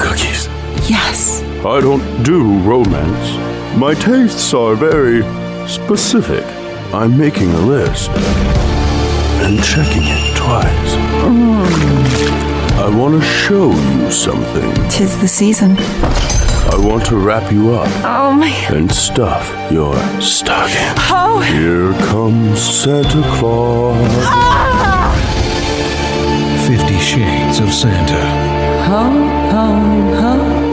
cookies. Yes. I don't do romance. My tastes are very specific. I'm making a list and checking it twice. I want to show you something. Tis the season. I want to wrap you up Oh my. and stuff your stocking. Oh. Here comes Santa Claus. Ah! Fifty Shades of Santa. Ho, ho, ho, ho, ho,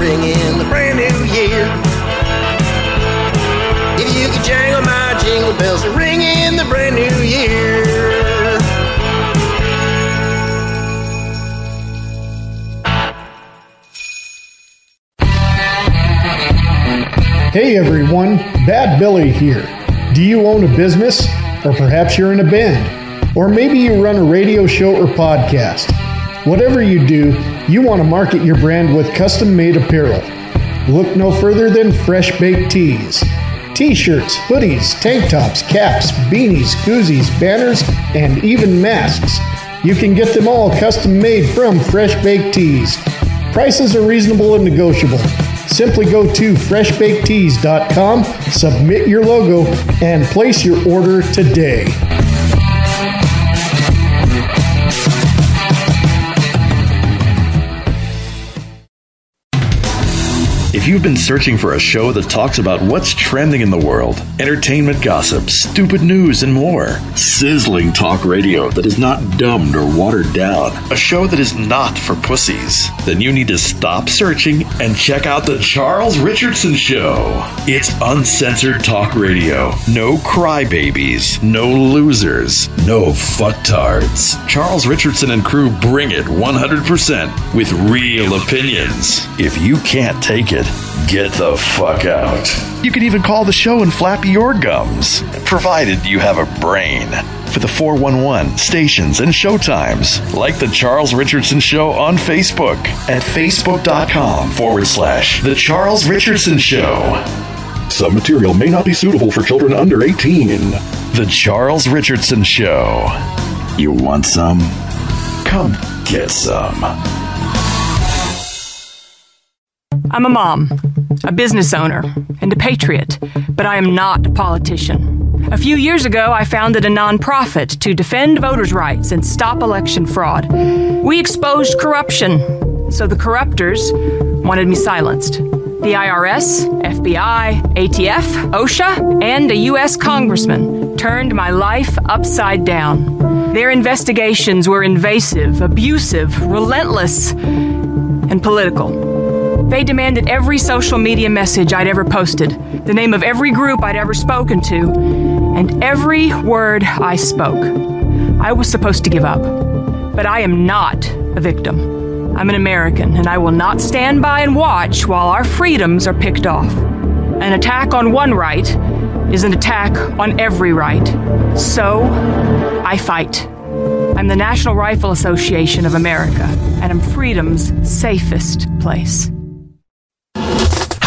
jingle bells to ring in the brand new year. If you could jangle my jingle bells ring in the brand new year. Hey everyone, Bad Billy here. Do you own a business? Or perhaps you're in a band? Or maybe you run a radio show or podcast? Whatever you do, you want to market your brand with custom made apparel. Look no further than Fresh Baked Tees. T shirts, hoodies, tank tops, caps, beanies, koozies, banners, and even masks. You can get them all custom made from Fresh Baked Tees. Prices are reasonable and negotiable. Simply go to freshbakedtees.com, submit your logo, and place your order today. If you've been searching for a show that talks about what's trending in the world, entertainment gossip, stupid news, and more, sizzling talk radio that is not dumbed or watered down, a show that is not for pussies, then you need to stop searching and check out The Charles Richardson Show. It's uncensored talk radio. No crybabies, no losers, no fucktards. Charles Richardson and crew bring it 100% with real opinions. If you can't take it, get the fuck out. You can even call the show and flap your gums, provided you have a brain. For the 411 stations and showtimes, like The Charles Richardson Show on Facebook at facebook.com forward slash The Charles Richardson Show. Some material may not be suitable for children under 18. The Charles Richardson Show. You want some? Come get some. I'm a mom, a business owner, and a patriot, but I am not a politician. A few years ago, I founded a nonprofit to defend voters' rights and stop election fraud. We exposed corruption, so the corruptors wanted me silenced. The IRS, FBI, ATF, OSHA, and a U.S. congressman turned my life upside down. Their investigations were invasive, abusive, relentless, and political. They demanded every social media message I'd ever posted, the name of every group I'd ever spoken to, and every word I spoke. I was supposed to give up. But I am not a victim. I'm an American, and I will not stand by and watch while our freedoms are picked off. An attack on one right is an attack on every right. So, I fight. I'm the National Rifle Association of America, and I'm freedom's safest place.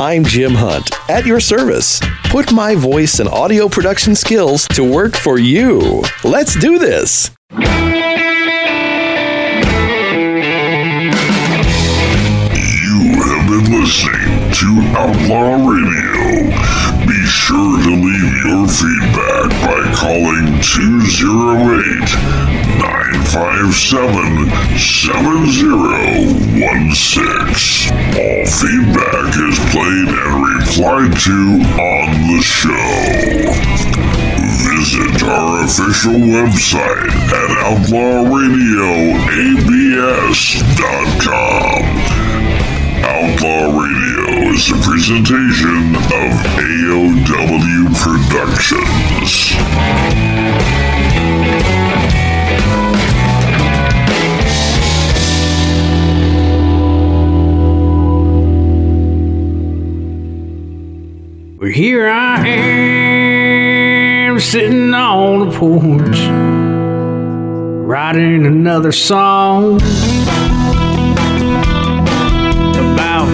I'm Jim Hunt, at your service. Put my voice and audio production skills to work for you. Let's do this. Listening to Outlaw Radio. Be sure to leave your feedback by calling 208 957 7016. All feedback is played and replied to on the show. Visit our official website at outlawradioabs.com. Outlaw Radio is a presentation of AOW Productions. Well, here I am sitting on the porch, writing another song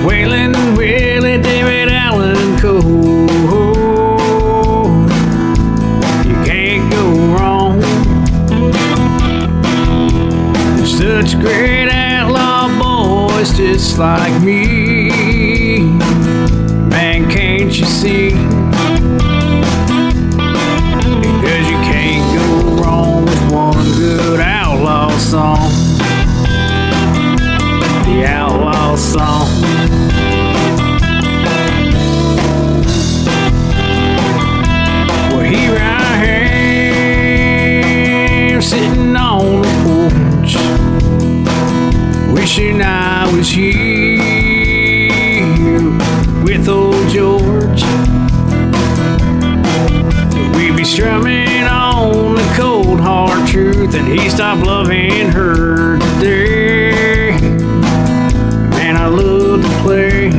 Waylon Willie David Allan Coe. You can't go wrong. They're such great outlaw boys, just like me. Man, can't you see? Because you can't go wrong with one good outlaw song. Outlaw song. Well, here I am sitting on the porch, wishing I was here with old George. We'd be strumming on the cold hard truth, and he stopped loving her today. To play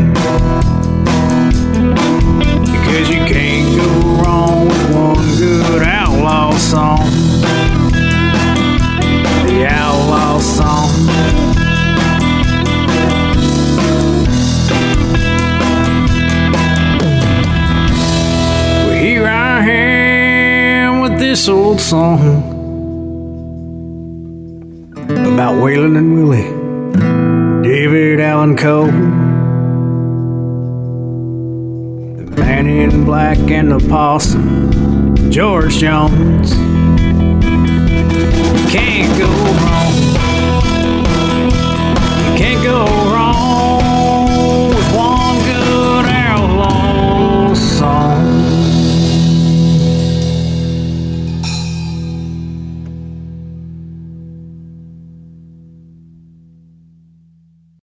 because you can't go wrong with one good outlaw song. The outlaw song. This old song about Waylon and Willie, David Allan Coe, in black and the possum, George Jones. Can't go